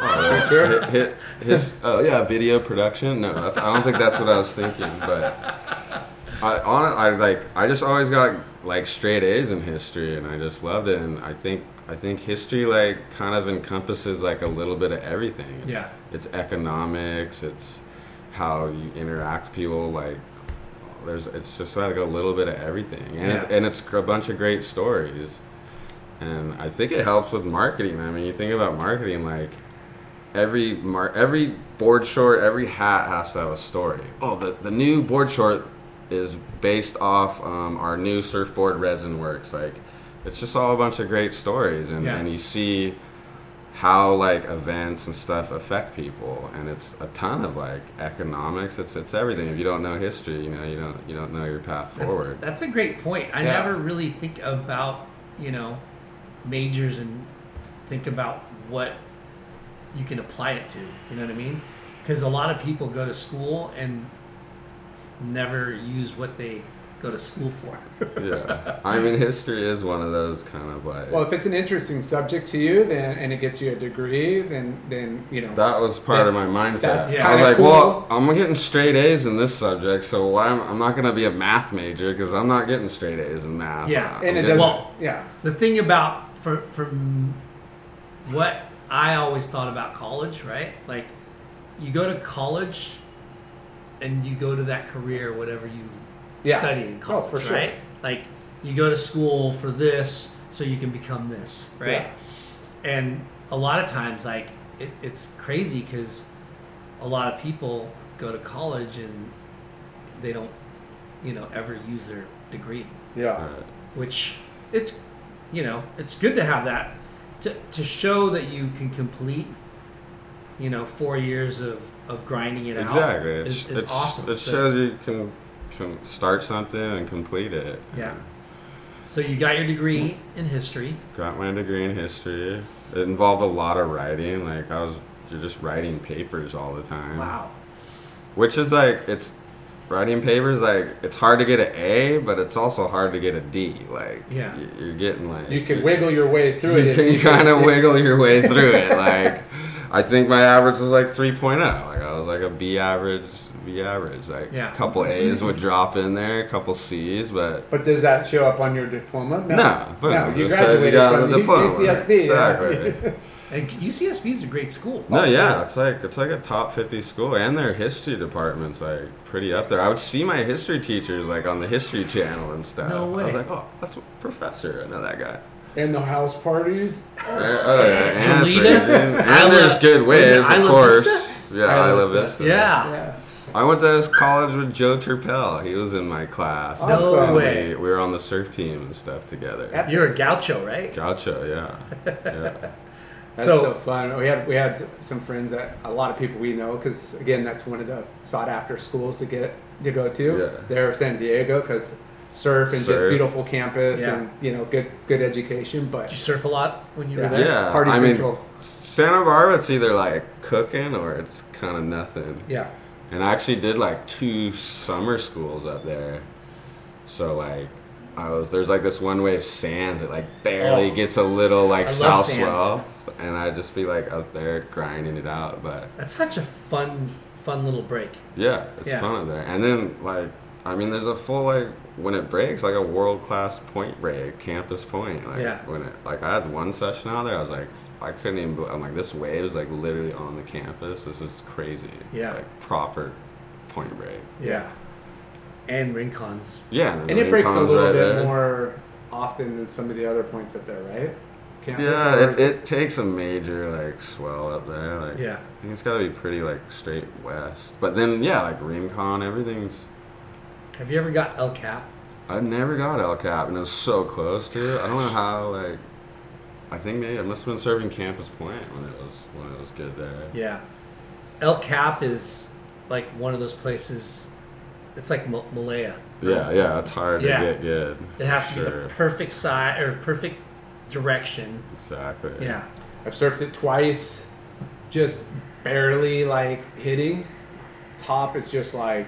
Speaker 3: Oh, hit, hit, his, oh yeah, video production. No, that's, I don't think that's what I was thinking. But I, on, I like, I just always got like straight A's in history, and I just loved it. And I think, I think history like kind of encompasses like a little bit of everything. It's,
Speaker 1: Yeah.
Speaker 3: It's economics. It's how you interact with people. Like, there's, it's just like a little bit of everything, and it, and it's a bunch of great stories. And I think it helps with marketing. I mean, you think about marketing, like every mar- every board short, every hat has to have a story. Oh, the the new board short is based off um, our new surfboard resin works. Like, it's just all a bunch of great stories, and,
Speaker 1: Yeah.
Speaker 3: and you see how like events and stuff affect people and it's a ton of like economics it's it's everything if you don't know history you know you don't you don't know your path forward
Speaker 1: That's a great point. I
Speaker 2: Yeah.
Speaker 1: never really think about, you know, majors and think about what you can apply it to. You know what I mean? Because a lot of people go to school and never use what they go to school for.
Speaker 3: yeah i mean history is one of those kind of like
Speaker 2: Well, if it's an interesting subject to you, then and it gets you a degree, then then you know.
Speaker 3: that was part of my mindset
Speaker 2: That's
Speaker 3: i was like
Speaker 2: cool.
Speaker 3: well i'm getting straight a's in this subject so why am, i'm not going to be a math major because i'm not getting straight a's in math
Speaker 1: Yeah,
Speaker 3: I'm
Speaker 2: and it
Speaker 3: getting-
Speaker 2: doesn't.
Speaker 1: Well-
Speaker 2: yeah.
Speaker 1: the thing about for from what I always thought about college, right? Like you go to college and you go to that career, whatever you
Speaker 2: Yeah.
Speaker 1: studied in
Speaker 2: Oh, for sure.
Speaker 1: right? Like you go to school for this so you can become this, right? Yeah. And a lot of times, like it, it's crazy because a lot of people go to college and they don't, you know, ever use their degree
Speaker 2: Yeah.
Speaker 3: Right.
Speaker 1: which it's you know it's good to have that to, to show that you can complete you know four years of, of grinding it
Speaker 3: exactly
Speaker 1: out
Speaker 3: It
Speaker 1: is,
Speaker 3: sh-
Speaker 1: is awesome
Speaker 3: it shows you can can start something and complete it
Speaker 1: Yeah. so you got your degree in history
Speaker 3: Got my degree in history. It involved a lot of writing. Like I was, you're just writing papers all the time.
Speaker 1: wow
Speaker 3: Which is like it's writing papers. Like it's hard to get an A, but it's also hard to get a D. Like
Speaker 1: Yeah.
Speaker 3: you're getting like
Speaker 2: You can wiggle your way through it.
Speaker 3: You
Speaker 2: if
Speaker 3: can
Speaker 2: you-
Speaker 3: kind of wiggle your way through it. Like I think my average was like 3.0. Like I was like a B average, B average. Like
Speaker 1: Yeah.
Speaker 3: a couple A's would drop in there, a couple C's, but
Speaker 2: But does that show up on your diploma? No.
Speaker 3: no, but
Speaker 2: no, you graduated
Speaker 3: got
Speaker 2: from
Speaker 3: the diploma.
Speaker 2: UCSB.
Speaker 3: Exactly.
Speaker 1: and ucsb is a great school
Speaker 3: No,
Speaker 2: Oh,
Speaker 3: yeah,
Speaker 2: yeah.
Speaker 3: it's like it's like a top fifty school, and their history department's like pretty up there. I would see my history teachers like on the History Channel and stuff.
Speaker 1: No way.
Speaker 3: I was like, oh, that's a professor. I know that guy.
Speaker 2: And the house parties.
Speaker 3: Oh, yeah, oh, and,
Speaker 1: Goleta?
Speaker 3: and there's good
Speaker 1: what is
Speaker 3: waves, of course.
Speaker 1: Vista?
Speaker 3: Yeah,
Speaker 2: I,
Speaker 3: Isla
Speaker 2: Vista.
Speaker 3: Vista.
Speaker 1: yeah.
Speaker 2: Yeah.
Speaker 3: I went to college with Joe Turpel. He was in my class.
Speaker 2: No
Speaker 3: And
Speaker 1: way.
Speaker 3: We, we were on the surf team and stuff together.
Speaker 1: You're a gaucho right
Speaker 3: Gaucho, yeah. yeah.
Speaker 2: That's
Speaker 1: So-
Speaker 2: so, fun. We had we had some friends that a lot of people we know because again that's one of the sought after schools to get to go to.
Speaker 3: Yeah.
Speaker 2: They're San Diego because surf and just beautiful campus
Speaker 1: Yeah.
Speaker 2: and you know good good education. But
Speaker 1: did you surf a lot when you
Speaker 2: Yeah.
Speaker 1: were there
Speaker 3: Yeah,
Speaker 2: Party
Speaker 3: I mean, Santa Barbara, it's either like cooking or it's kind of nothing.
Speaker 1: yeah
Speaker 3: And I actually did like two summer schools up there. So like I was there's like this one wave sands that like barely
Speaker 1: Oh.
Speaker 3: gets a little like
Speaker 1: I
Speaker 3: south swell. And I'd just be like up there grinding it out. But
Speaker 1: that's such a fun fun little break
Speaker 3: yeah, it's
Speaker 1: Yeah.
Speaker 3: fun up there. And then like I mean there's a full like when it breaks, like a world class point break, campus point. Like
Speaker 1: Yeah.
Speaker 3: when it like I had one session out there, I was like I couldn't even. I'm like, this wave is like literally on the campus. This is crazy.
Speaker 1: Yeah.
Speaker 3: Like proper point break.
Speaker 1: yeah and rincons
Speaker 3: Yeah.
Speaker 2: and
Speaker 3: the
Speaker 2: it breaks a little
Speaker 3: right
Speaker 2: bit
Speaker 3: there.
Speaker 2: more often than some of the other points up there, right? Campus,
Speaker 3: Yeah, it, it takes a major like swell up there. Like
Speaker 1: Yeah.
Speaker 3: I think it's got to be pretty like straight west. But then yeah, like Rincon, everything's.
Speaker 1: have you ever got el cap
Speaker 3: I've never got El Cap, and it was so close to it. I don't know how like. I think maybe I must have been serving Campus Point when it was when it was good there.
Speaker 1: Yeah. El Cap is like one of those places. It's like M- Malaya.
Speaker 3: Yeah, yeah, it's hard
Speaker 1: Yeah.
Speaker 3: to get good.
Speaker 1: It has to be the perfect size or perfect direction.
Speaker 3: Exactly.
Speaker 1: Yeah.
Speaker 2: I've surfed it twice, just barely like hitting. Top is just like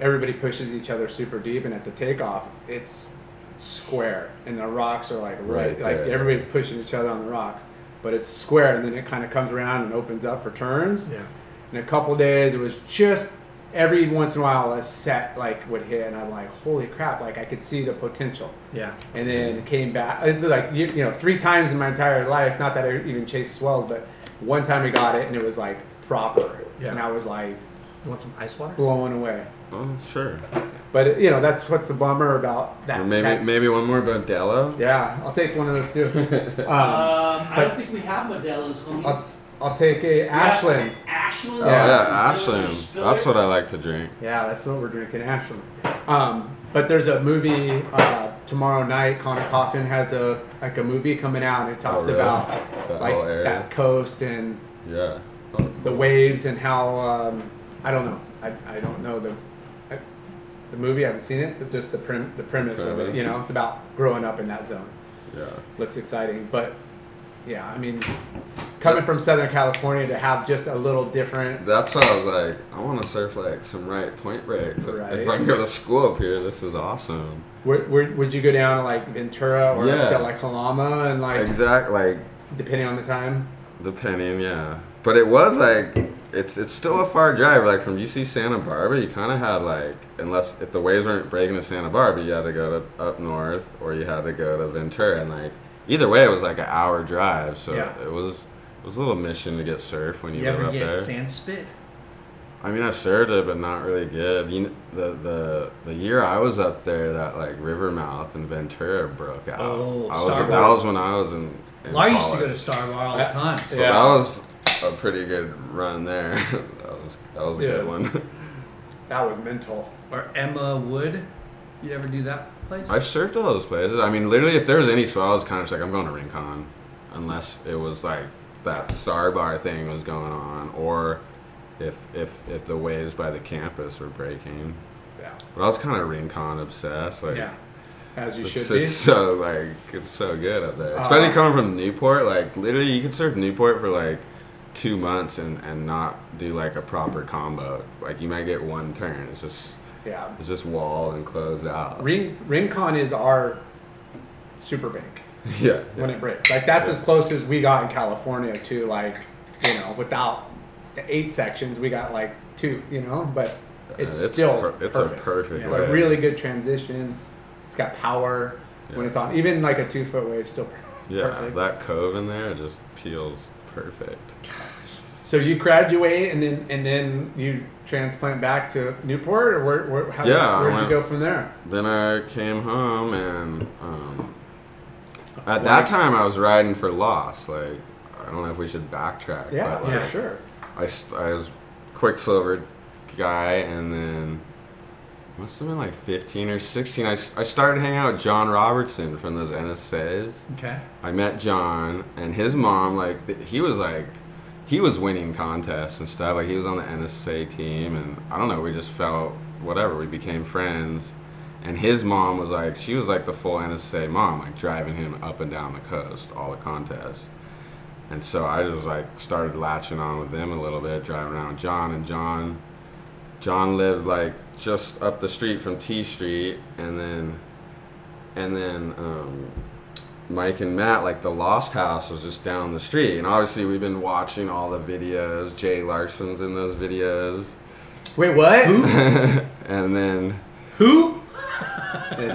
Speaker 2: everybody pushes each other super deep, and at the takeoff, it's square, and the rocks are like right,
Speaker 3: Right
Speaker 2: like
Speaker 3: there.
Speaker 2: everybody's pushing each other on the rocks, but it's square, and then it kind of comes around and opens up for turns.
Speaker 1: Yeah.
Speaker 2: In a couple days, it was just every once in a while a set like would hit, and I'm like, holy crap! Like I could see the potential
Speaker 1: Yeah.
Speaker 2: and then it came back. This is like you, you know three times in my entire life. Not that I even chased swells, but one time we got it and it was like proper,
Speaker 1: Yeah.
Speaker 2: and I was like
Speaker 1: You want some ice water?
Speaker 2: blown away.
Speaker 3: Oh, sure.
Speaker 2: But you know that's what's the bummer about that.
Speaker 3: Or maybe
Speaker 2: that-
Speaker 3: maybe one more about Dello.
Speaker 2: yeah, I'll take one of those too. um,
Speaker 1: Um, I don't think we have Modelo's,
Speaker 2: I'll. I'll take a Ashland.
Speaker 6: Ashland.
Speaker 3: Oh
Speaker 2: Yeah.
Speaker 3: yeah, Ashland. That's what I like to drink.
Speaker 2: Yeah, that's what we're drinking, Ashland. Um, but there's a movie uh, tomorrow night. Connor Coffin has a like a movie coming out, and it talks
Speaker 3: Oh, really?
Speaker 2: about
Speaker 3: That
Speaker 2: like that coast and
Speaker 3: Yeah. Oh,
Speaker 2: the waves and how um, I don't know. I, I don't know the I, the movie. I haven't seen it, but just the prim, the premise of it. You know, it's about growing up in that zone.
Speaker 3: Yeah.
Speaker 2: Looks exciting, but yeah, I mean, coming from Southern California to have just a little different.
Speaker 3: That's why I was like, I want to surf like some right point breaks.
Speaker 2: Right.
Speaker 3: If I can go to school up here, this is awesome.
Speaker 2: Where, where would you go down to like Ventura or
Speaker 3: Yeah.
Speaker 2: to like Kalama and like
Speaker 3: Exact, like
Speaker 2: depending on the time?
Speaker 3: depending, yeah. But it was like, it's it's still a far drive. Like from UC Santa Barbara, you kind of had like, unless if the waves weren't breaking to Santa Barbara, you had to go to up north or you had to go to Ventura, and like either way, it was like an hour drive. So
Speaker 1: Yeah.
Speaker 3: it was it was a little mission to get surf when you,
Speaker 1: You
Speaker 3: live
Speaker 1: ever
Speaker 3: up
Speaker 1: get
Speaker 3: there.
Speaker 1: sand spit?
Speaker 3: I mean, I've served it, but not really good. You know, the the the year I was up there, that like Rivermouth and Ventura broke out.
Speaker 1: Oh,
Speaker 3: I was
Speaker 1: Starboard.
Speaker 3: that was when I was in. in
Speaker 1: Well, I used to go to
Speaker 3: college.
Speaker 1: Star Bar all the time.
Speaker 3: So
Speaker 2: Yeah.
Speaker 3: that was a pretty good run there. that was that was a
Speaker 2: Yeah.
Speaker 3: good one.
Speaker 2: That was mental.
Speaker 1: Or Emma Wood. You ever do that place?
Speaker 3: I've surfed all those places. I mean, literally, if there was any swell, I was kind of just like, I'm going to Rincon, unless it was like that Star Bar thing was going on, or if if if the waves by the campus were breaking.
Speaker 2: Yeah,
Speaker 3: But I was kind of Rincon obsessed. Like,
Speaker 1: yeah.
Speaker 2: as you
Speaker 3: It's,
Speaker 2: should be.
Speaker 3: it's so like it's so good up there, especially
Speaker 2: Uh,
Speaker 3: coming from Newport. Like literally, you could surf Newport for like two months and, and not do like a proper combo. Like you might get one turn. It's just
Speaker 2: Yeah,
Speaker 3: it's just wall and close out.
Speaker 2: Ring Rincon is our super bank
Speaker 3: yeah,
Speaker 2: when
Speaker 3: yeah.
Speaker 2: it breaks. Like that's as close as we got in California to like you know without the eight sections we got like two. You know, but it's,
Speaker 3: Uh, it's
Speaker 2: still
Speaker 3: per- it's
Speaker 2: perfect.
Speaker 3: a perfect
Speaker 2: It's
Speaker 3: way.
Speaker 2: a really good transition. It's got power when it's on. Even like a two foot wave, still per-
Speaker 3: yeah.
Speaker 2: perfect.
Speaker 3: That cove in there just peels perfect.
Speaker 2: So you graduate and then and then you transplant back to Newport, or where? where how,
Speaker 3: Yeah, I
Speaker 2: where'd you go from there?
Speaker 3: Then I came home and um, at that time I was riding for Lost. Like I don't know if we should backtrack.
Speaker 2: Yeah,
Speaker 3: but,
Speaker 2: yeah, sure.
Speaker 3: I, I was Quiksilver guy, and then must have been like 15 or 16. I, I started hanging out with John Robertson from those NSAs.
Speaker 1: Okay.
Speaker 3: I met John, and his mom, like, he was like, he was winning contests and stuff. Like, he was on the NSA team, and I don't know, we just felt whatever. We became friends. And his mom was like, she was like the full NSA mom, like driving him up and down the coast, all the contests. And so I just like started latching on with them a little bit, driving around with John and John. John lived like just up the street from T Street, and then, and then um, Mike and Matt, like the Lost House, was just down the street. And obviously, we've been watching all the videos. Jay Larson's in those videos,
Speaker 2: Wait, what?
Speaker 3: and then
Speaker 1: Who?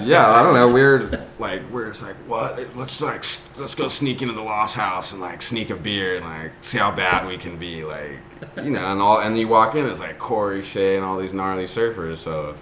Speaker 3: Yeah, I don't know. We're like, we're just like, what? Let's like, let's go sneak into the Lost House and like sneak a beer and like see how bad we can be, like, you know. And all, and you walk in, it's like Corey Shea and all these gnarly surfers. So,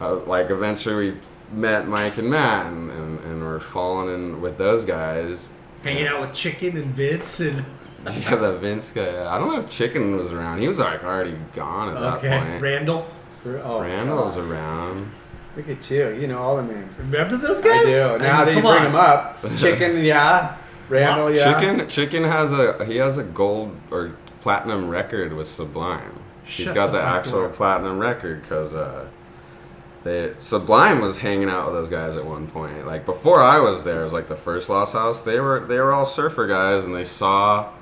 Speaker 3: uh, like, eventually we met Mike and Matt, and, and, and we're falling in with those guys.
Speaker 1: Hanging out with Chicken and Vince and.
Speaker 3: Yeah, the Vince guy. I don't know if Chicken was around. He was like already gone at
Speaker 1: Okay.
Speaker 3: that point.
Speaker 1: Randall.
Speaker 2: Oh,
Speaker 3: Randall was
Speaker 2: God.
Speaker 3: around.
Speaker 2: Look at you. You know all the names.
Speaker 1: Remember those guys?
Speaker 2: I
Speaker 1: guys?
Speaker 2: do. Now
Speaker 1: mean,
Speaker 2: that you bring
Speaker 1: on.
Speaker 2: them up, Chicken, yeah. Randall, yeah.
Speaker 3: Chicken Chicken has a he has a gold or platinum record with Sublime. He's got
Speaker 1: the
Speaker 3: the, actual
Speaker 1: up.
Speaker 3: platinum record because uh, they Sublime was hanging out with those guys at one point. Like before I was there, it was like the first Lost House. They were they were all surfer guys, and they saw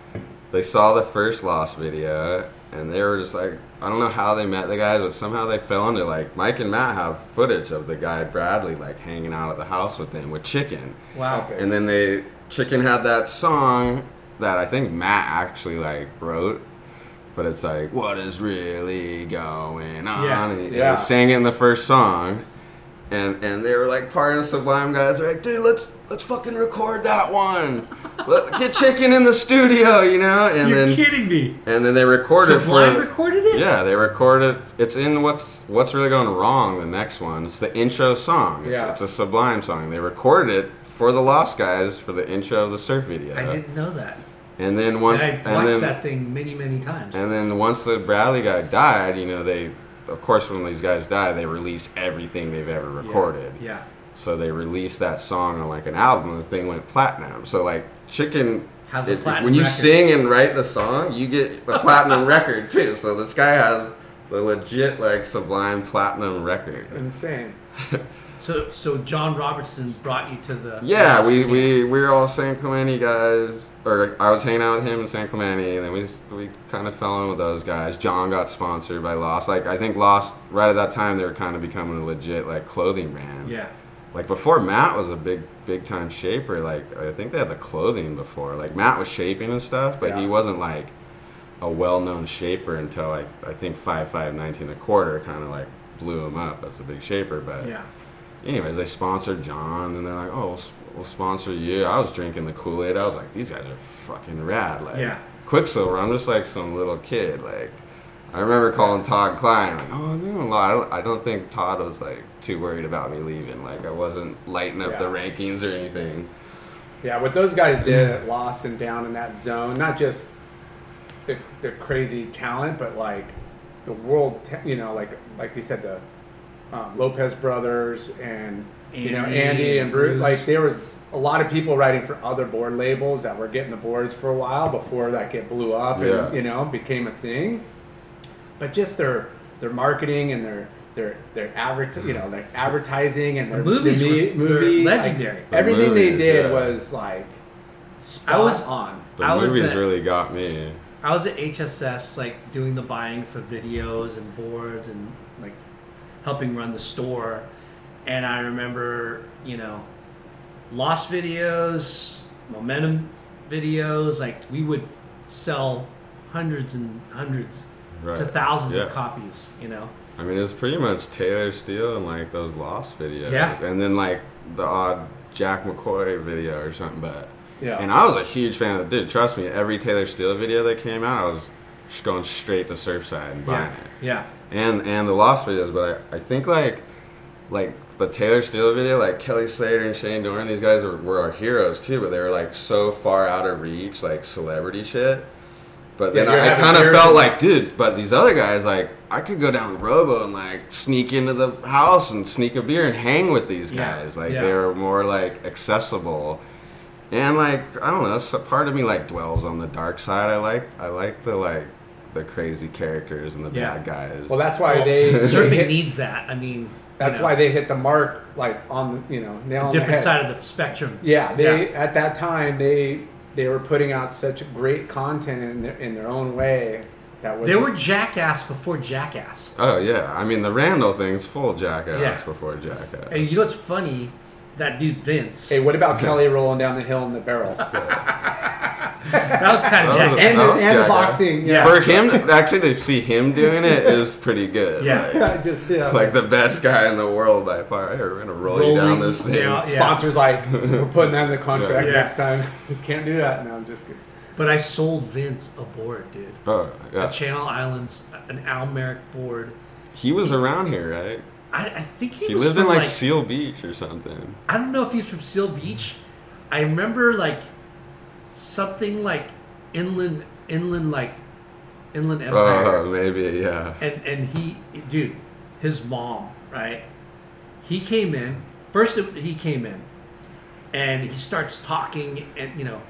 Speaker 3: they saw the first Lost video, and they were just like I don't know how they met the guys, but somehow they fell into like Mike and Matt have footage of the guy Bradley like hanging out at the house with them with Chicken.
Speaker 1: Wow.
Speaker 3: And then they Chicken had that song that I think Matt actually like wrote, but it's like what is really going on?
Speaker 1: Yeah.
Speaker 3: And he,
Speaker 2: Yeah.
Speaker 3: he sang it in the first song, and and they were like part of Sublime guys. They're like, dude, let's let's fucking record that one. Let, get Chicken in the studio, you know. And
Speaker 1: You're
Speaker 3: then
Speaker 1: kidding me.
Speaker 3: and then they recorded
Speaker 1: Sublime
Speaker 3: for
Speaker 1: recorded it?
Speaker 3: yeah, they recorded. It's in what's what's really going wrong. The next one. It's the intro song. It's,
Speaker 2: Yeah.
Speaker 3: it's a Sublime song. They recorded it for the Lost Guys for the intro of the surf video.
Speaker 1: I didn't know that.
Speaker 3: And then once,
Speaker 1: and I've
Speaker 3: and
Speaker 1: watched
Speaker 3: then,
Speaker 1: that thing many, many times.
Speaker 3: and then once the Bradley guy died, you know, they, of course, when these guys die, they release everything they've ever recorded.
Speaker 1: yeah.
Speaker 3: So they released that song on like an album, and the thing went platinum. So like Chicken
Speaker 1: Has a
Speaker 3: it-
Speaker 1: platinum
Speaker 3: when you
Speaker 1: record.
Speaker 3: sing and write the song, you get the platinum record too. So this guy has the legit like sublime platinum record.
Speaker 2: Insane.
Speaker 1: So, so John Robertson brought you to the
Speaker 3: Yeah,
Speaker 1: Lost
Speaker 3: we, we we're all San Clemente guys, or I was hanging out with him in San Clemente, and then we we kind of fell in with those guys. John got sponsored by Lost. Like I think Lost right at that time they were kind of becoming a legit like clothing brand.
Speaker 1: yeah.
Speaker 3: Like before, Matt was a big, big time shaper. Like I think they had the clothing before. Like Matt was shaping and stuff, but he wasn't like a well-known shaper until like I think five five nineteen a quarter kind of like blew him up as a big shaper. But
Speaker 1: Yeah.
Speaker 3: Anyways, they sponsored John, and they're like, oh, we'll, we'll sponsor you. I was drinking the Kool Aid. I was like, these guys are fucking rad. Like
Speaker 1: Yeah.
Speaker 3: Quiksilver, I'm just like some little kid. Like I remember calling Todd Klein, like, oh, I'm doing a lot. I don't, I don't think Todd was like too worried about me leaving. Like I wasn't lighting up the rankings or anything.
Speaker 2: Yeah, what those guys did at Lost and down in that zone, not just the, the crazy talent, but like the world, ta- you know, like like we said, the um, Lopez brothers and you know
Speaker 1: Andy
Speaker 2: Andy
Speaker 1: and
Speaker 2: and Bruce.
Speaker 1: Bruce.
Speaker 2: Like there was a lot of people writing for other board labels that were getting the boards for a while before that get blew up
Speaker 3: Yeah.
Speaker 2: and you know became a thing. But just their their marketing and their their their advert, you know, their advertising and their
Speaker 1: movies
Speaker 2: me-
Speaker 1: were- they're
Speaker 2: movies, like,
Speaker 1: legendary.
Speaker 3: The
Speaker 2: everything they did
Speaker 3: yeah.
Speaker 2: was like spot
Speaker 1: I was-
Speaker 2: on.
Speaker 3: The
Speaker 1: I was
Speaker 3: movies
Speaker 1: at-
Speaker 3: really got me.
Speaker 1: I was at HSS, like doing the buying for videos and boards and like helping run the store. And I remember, you know, lost videos, momentum videos. Like we would sell hundreds and hundreds
Speaker 3: Right.
Speaker 1: to thousands
Speaker 3: Yeah.
Speaker 1: of copies. You know,
Speaker 3: I mean, it was pretty much Taylor Steele and like those Lost videos,
Speaker 1: Yeah.
Speaker 3: and then like the odd Jack McCoy video or something. But
Speaker 2: Yeah.
Speaker 3: and I was a huge fan of the dude. Trust me, every Taylor Steele video that came out, I was just going straight to Surfside and buying
Speaker 1: yeah,
Speaker 3: it.
Speaker 1: yeah,
Speaker 3: And and the Lost videos, but I, I think like like the Taylor Steele video, like Kelly Slater and Shane Dorian, these guys were, were our heroes too, but they were like so far out of reach, like celebrity shit. But then
Speaker 2: Yeah, you're
Speaker 3: I, I kind of felt like, dude, but these other guys, like, I could go down the Robo and like sneak into the house and sneak a beer and hang with these
Speaker 1: Yeah,
Speaker 3: guys. Like
Speaker 1: yeah.
Speaker 3: they were more like accessible. And like I don't know, so part of me like dwells on the dark side. I like I like the like the crazy characters and the
Speaker 1: Yeah.
Speaker 3: bad guys.
Speaker 2: Well, that's why
Speaker 1: Well,
Speaker 2: they, they
Speaker 1: surfing
Speaker 2: hit,
Speaker 1: needs that. I mean, you
Speaker 2: That's
Speaker 1: know,
Speaker 2: why they hit the mark like on the you know nail on the
Speaker 1: different
Speaker 2: head.
Speaker 1: side of the spectrum.
Speaker 2: Yeah, they at that time they they were putting out such great content in their, in their own way that was
Speaker 1: They were jackass before jackass.
Speaker 3: Oh yeah, I mean the Randall thing's full jackass
Speaker 1: Yeah.
Speaker 3: before jackass.
Speaker 1: And you know what's funny? That dude Vince.
Speaker 2: Hey, what about Kelly rolling down the hill in the barrel?
Speaker 1: that was kind of
Speaker 3: That was-
Speaker 1: jackass.
Speaker 2: and
Speaker 3: that
Speaker 2: the, and the
Speaker 3: jackass.
Speaker 2: boxing,
Speaker 1: Yeah.
Speaker 3: For him, actually, to see him doing it is pretty good.
Speaker 1: Yeah.
Speaker 3: Like,
Speaker 2: yeah, just yeah.
Speaker 3: like the best guy in the world by far. Hey, we're gonna roll you down
Speaker 1: Rolling
Speaker 3: this thing.
Speaker 1: down- yeah.
Speaker 2: sponsors like we're putting that in the contract
Speaker 1: Yeah.
Speaker 2: next time. You can't do that. No, I'm just kidding.
Speaker 1: But I sold Vince a board, dude.
Speaker 3: Oh yeah,
Speaker 1: A Channel Islands, an Al Merrick board.
Speaker 3: he was around here, right?
Speaker 1: I, I think he,
Speaker 3: He
Speaker 1: was
Speaker 3: lived in like,
Speaker 1: like
Speaker 3: Seal Beach or something.
Speaker 1: I don't know if he's from Seal Beach. I remember like something like inland, inland like inland oh, empire.
Speaker 3: Oh, maybe yeah.
Speaker 1: and and he dude his mom right he came in first he came in and he starts talking and you know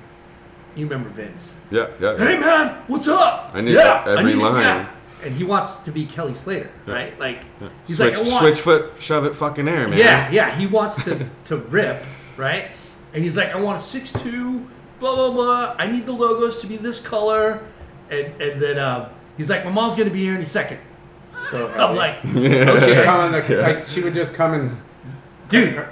Speaker 1: you remember vince
Speaker 3: Yeah, yeah.
Speaker 1: hey man what's up
Speaker 3: I knew every
Speaker 1: need-
Speaker 3: line.
Speaker 1: And he wants to be kelly slater
Speaker 3: Yeah.
Speaker 1: right? Like he's
Speaker 3: switch,
Speaker 1: like I want,
Speaker 3: switch foot, shove it, fucking air, man.
Speaker 1: yeah yeah he wants to to rip right? And he's like i want a 6-2 blah blah blah. I need the logos to be this color. And and then um, he's like my mom's gonna be here any second.
Speaker 2: So
Speaker 1: i'm like
Speaker 2: She'd
Speaker 1: okay
Speaker 2: come in the, like she would just come and
Speaker 1: dude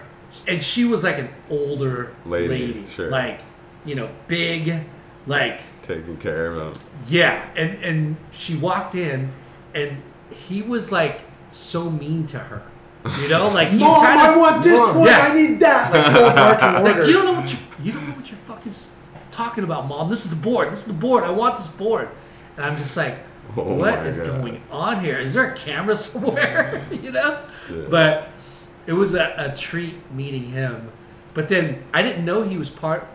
Speaker 1: and she was like an older
Speaker 3: Lady,
Speaker 1: lady,
Speaker 3: sure.
Speaker 1: like you know big like
Speaker 3: Taking care of him.
Speaker 1: yeah and and she walked in and he was like so mean to her you know like he's
Speaker 2: Mom,
Speaker 1: kind
Speaker 2: I want this one.
Speaker 1: Yeah.
Speaker 2: I need that. Like full barking
Speaker 1: It's like you don't know what you you don't know what you're fucking talking about mom this is the board this is the board i want this board and i'm just like
Speaker 3: Oh
Speaker 1: what
Speaker 3: my
Speaker 1: is
Speaker 3: God.
Speaker 1: going on here is there a camera somewhere you know
Speaker 3: Yeah.
Speaker 1: but it was a, a treat meeting him but then i didn't know he was part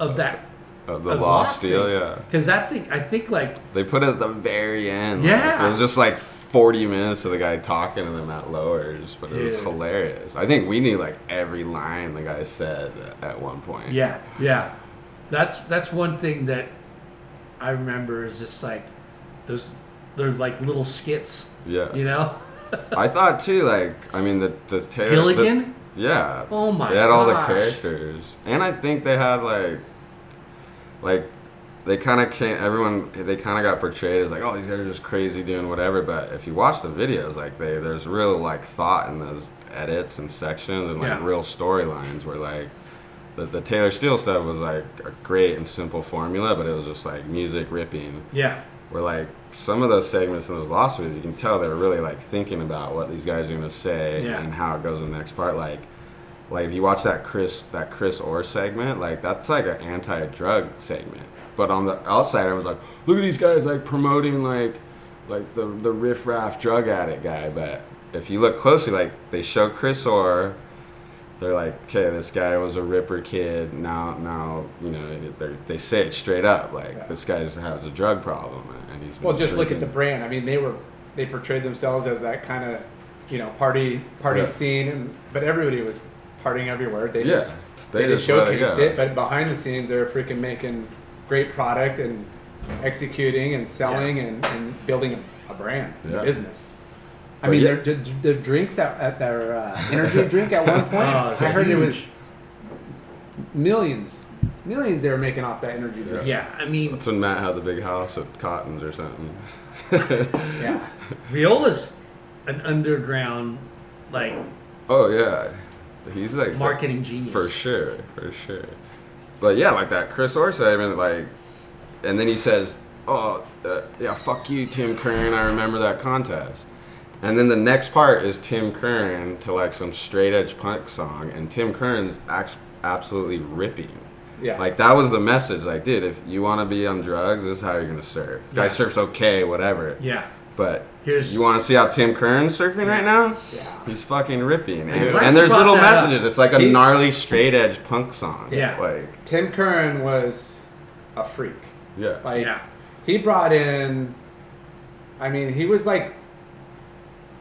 Speaker 1: of that
Speaker 3: Of the
Speaker 1: Of
Speaker 3: Lost
Speaker 1: Lost
Speaker 3: Steel,
Speaker 1: thing.
Speaker 3: yeah.
Speaker 1: Because that thing, I think like
Speaker 3: They put it at the very end. like,
Speaker 1: Yeah.
Speaker 3: it was just like 40 minutes of the guy talking and then that lowers, but it was hilarious. I think we knew like every line the guy said at one point.
Speaker 1: Yeah, yeah. That's that's one thing that I remember is just like those they're like little skits.
Speaker 3: Yeah.
Speaker 1: You know?
Speaker 3: I thought too, like, I mean, the, the Taylor.
Speaker 1: Gilligan?
Speaker 3: the- yeah.
Speaker 1: Oh my god.
Speaker 3: They had all the characters. And I think they had like, like, they kind of can't, everyone, they kind of got portrayed as like, oh, these guys are just crazy doing whatever. But if you watch the videos, like, they, there's real like thought in those edits and sections and like
Speaker 1: Yeah.
Speaker 3: real storylines where like, the, the Taylor Steele stuff was like a great and simple formula, but it was just like music ripping
Speaker 1: Yeah.
Speaker 3: where like some of those segments in those lost videos, you can tell they're really like thinking about what these guys are gonna say
Speaker 1: Yeah.
Speaker 3: and how it goes in the next part. Like, like if you watch that Chris that Chris Orr segment, like that's like an anti-drug segment. But on the outside, I was like, look at these guys like promoting like like the the riff raff drug addict guy. But if you look closely, like they show Chris Orr. They're like, okay, this guy was a ripper kid. Now, now, you know, they they say it straight up, like
Speaker 2: Yeah.
Speaker 3: this guy has a drug problem, and he's
Speaker 2: Well, just look at the brand. I mean, they were they portrayed themselves as that kind of you know party party
Speaker 3: Yeah.
Speaker 2: scene, and but everybody was partying everywhere. They
Speaker 3: Yeah,
Speaker 2: just
Speaker 3: they
Speaker 2: they, just
Speaker 3: just let it
Speaker 2: showcased it, but behind the scenes, they're freaking making great product and executing and selling and, and building a, a brand,
Speaker 3: Yeah.
Speaker 2: a business. I
Speaker 3: But
Speaker 2: mean,
Speaker 3: yeah.
Speaker 2: their, their, their drinks at, at their uh, energy drink at one point.
Speaker 1: Oh,
Speaker 2: I heard it was millions, millions they were making off that energy drink.
Speaker 1: Yeah. I mean
Speaker 3: That's when Matt had the big house at Cotton's or something.
Speaker 2: yeah.
Speaker 1: Viola's an underground like
Speaker 3: Oh yeah, he's like
Speaker 1: marketing genius.
Speaker 3: for sure, for sure. But yeah, like that Chris Orr segment, like, and then he says, "Oh, uh, yeah, fuck you, Tim Curran. I remember that contest." And then the next part is Tim Curran to like some straight edge punk song, and Tim Curran's act- absolutely ripping.
Speaker 2: Yeah.
Speaker 3: Like that was the message. Like, dude, if you want to be on drugs, this is how you're gonna surf. This guy
Speaker 1: Yeah.
Speaker 3: surfs okay, whatever.
Speaker 1: Yeah.
Speaker 3: But
Speaker 1: Here's-
Speaker 3: you want to see how Tim Curran's surfing right now?
Speaker 2: Yeah.
Speaker 3: He's fucking ripping, and,
Speaker 1: glad
Speaker 3: and
Speaker 1: you
Speaker 3: there's
Speaker 1: brought
Speaker 3: little
Speaker 1: that up.
Speaker 3: messages. It's like a
Speaker 2: He-
Speaker 3: gnarly straight edge punk song.
Speaker 1: Yeah.
Speaker 3: like
Speaker 2: Tim Curran was a freak.
Speaker 3: yeah,
Speaker 2: Like
Speaker 1: Yeah.
Speaker 2: he brought in I mean, he was like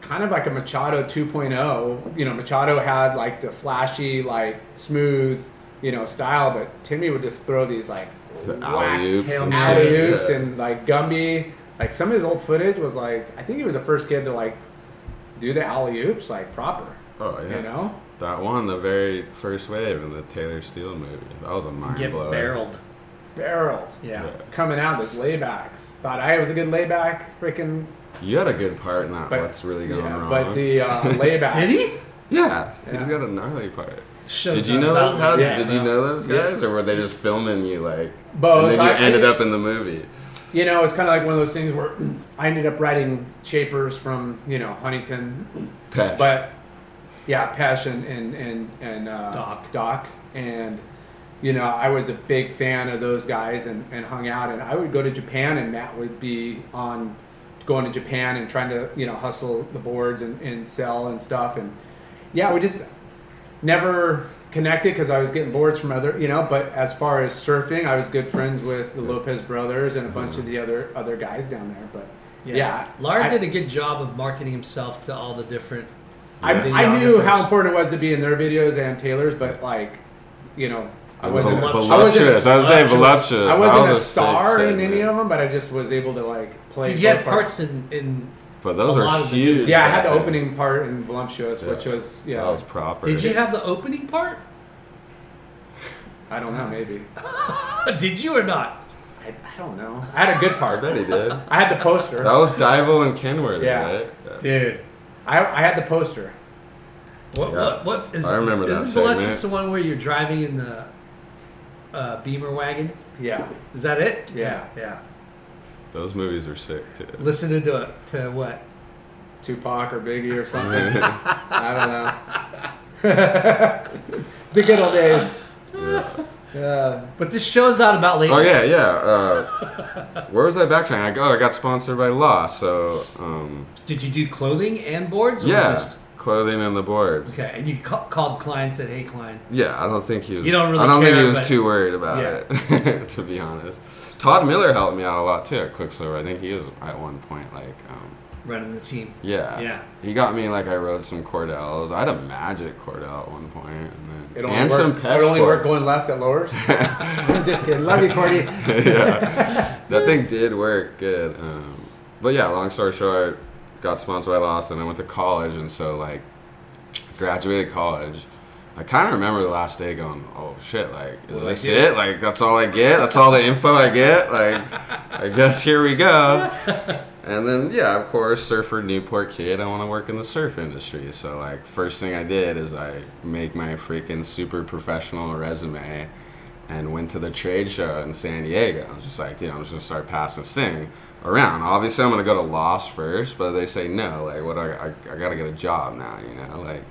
Speaker 2: kind of like a Machado 2.0. You know, Machado had like the flashy, like smooth, you know, style, but Timmy would just throw these like
Speaker 3: The
Speaker 2: whack
Speaker 3: alley-oops and shit,
Speaker 2: alley oops
Speaker 3: yeah.
Speaker 2: and like Gumby. Like some of his old footage was like I think he was the first kid to like do the alley oops like proper.
Speaker 3: oh yeah,
Speaker 2: You know?
Speaker 3: that one, the very first wave in the Taylor Steele movie. That was a mind
Speaker 1: Get
Speaker 3: blower.
Speaker 1: barreled.
Speaker 2: Barreled.
Speaker 1: Yeah.
Speaker 3: Yeah.
Speaker 2: Coming out those laybacks. Thought I was a good layback, freaking
Speaker 3: You had a good part in that.
Speaker 2: but
Speaker 3: What's really going
Speaker 2: yeah,
Speaker 3: wrong?
Speaker 2: But the uh, layback.
Speaker 1: Did he?
Speaker 3: yeah,
Speaker 2: Yeah.
Speaker 3: he's got a gnarly part.
Speaker 1: Shows
Speaker 3: Did you know that? How.
Speaker 2: Yeah,
Speaker 3: did you know those
Speaker 2: Yeah.
Speaker 3: guys, or were they just filming you like?
Speaker 2: Both.
Speaker 3: And then you
Speaker 2: I-
Speaker 3: ended up in the movie.
Speaker 2: You know, it's kind of like one of those things where I ended up writing shapers from you know Huntington,
Speaker 3: Pesh.
Speaker 2: but yeah, Pesh and and and, and uh,
Speaker 1: Doc.
Speaker 2: Doc, and you know I was a big fan of those guys and, and hung out, and I would go to Japan, and Matt would be on going to Japan and trying to you know hustle the boards and, and sell and stuff, and yeah, we just never connected because I was getting boards from other, you know. But as far as surfing, I was good friends with the Lopez brothers and a bunch of mm-hmm. the other other guys down there. But
Speaker 1: Yeah.
Speaker 2: yeah,
Speaker 1: Lard
Speaker 2: I,
Speaker 1: did a good job of marketing himself to all the different.
Speaker 2: I. I knew how important it was to be in their videos and Taylor's, but like, you know, I wasn't.
Speaker 1: Vol-
Speaker 2: I wasn't.
Speaker 3: voluptuous. I was saying
Speaker 1: voluptuous.
Speaker 3: voluptuous.
Speaker 2: I wasn't
Speaker 3: That
Speaker 2: a
Speaker 3: was sick
Speaker 2: star in
Speaker 3: segment.
Speaker 2: any of them, but I just was able to like play.
Speaker 1: Did you have
Speaker 2: both
Speaker 1: parts in, in
Speaker 3: But those
Speaker 1: A
Speaker 3: are
Speaker 1: lot of the
Speaker 3: huge.
Speaker 1: good-
Speaker 2: Yeah, I had the opening part in Voluptuous,
Speaker 3: Yeah.
Speaker 2: which was yeah.
Speaker 3: That was proper.
Speaker 1: Did you have the opening part?
Speaker 2: I don't know, maybe.
Speaker 1: did you or not?
Speaker 2: I, I don't know. I had a good part.
Speaker 3: I bet he did.
Speaker 2: I had the poster.
Speaker 3: That was Dival and Kenworthy,
Speaker 2: Yeah.
Speaker 3: right? Yeah.
Speaker 1: Dude.
Speaker 2: I, I had the poster.
Speaker 1: What,
Speaker 3: Yeah.
Speaker 1: what, what is
Speaker 3: I remember that
Speaker 1: Isn't. Voluptuous the one where you're driving in the uh, Beamer wagon?
Speaker 2: Yeah.
Speaker 1: Is that it?
Speaker 2: Yeah.
Speaker 1: Yeah.
Speaker 3: Those movies are sick too.
Speaker 1: Listen to it to what?
Speaker 2: Tupac or Biggie or something. I don't know. the good old days. Yeah.
Speaker 1: But this show's not about late.
Speaker 3: Oh yeah, yeah. Uh, where was I backtracking? I go. I got sponsored by Law, so um,
Speaker 1: Did you do clothing and boards? Or
Speaker 3: yeah,
Speaker 1: Just,
Speaker 3: clothing and the boards.
Speaker 1: Okay, and you ca- called Klein, said, "Hey, Klein."
Speaker 3: Yeah, I don't think he was.
Speaker 1: You don't really
Speaker 3: I don't think he was too worried about
Speaker 1: Yeah.
Speaker 3: it, to be honest. Todd Miller helped me out a lot too at Quiksilver. I think he was at one point like, um,
Speaker 1: running the team.
Speaker 3: yeah,
Speaker 1: Yeah.
Speaker 3: He got me like I rode some Cordells. I had a Magic Cordell at one point, and then and
Speaker 2: worked,
Speaker 3: some
Speaker 2: it only worked going left at lowers. Just kidding. Love you, Cordy.
Speaker 3: yeah, that thing did work good. Um, but yeah, long story short, got sponsored by Lost, and I went to college, and so like graduated college. I kind of remember the last day going, "Oh shit! Like, is
Speaker 1: I
Speaker 3: this it? Like, that's all I get? That's all the info I get? Like, I guess here we go." And then, yeah, of course, surfer Newport kid. I want to work in the surf industry. So, like, first thing I did is I make my freaking super professional resume and went to the trade show in San Diego. I was just like, you know, I'm just gonna start passing this thing around. Obviously, I'm gonna go to Lost first, but they say no. Like, what? I, I, I gotta get a job now, you know, like.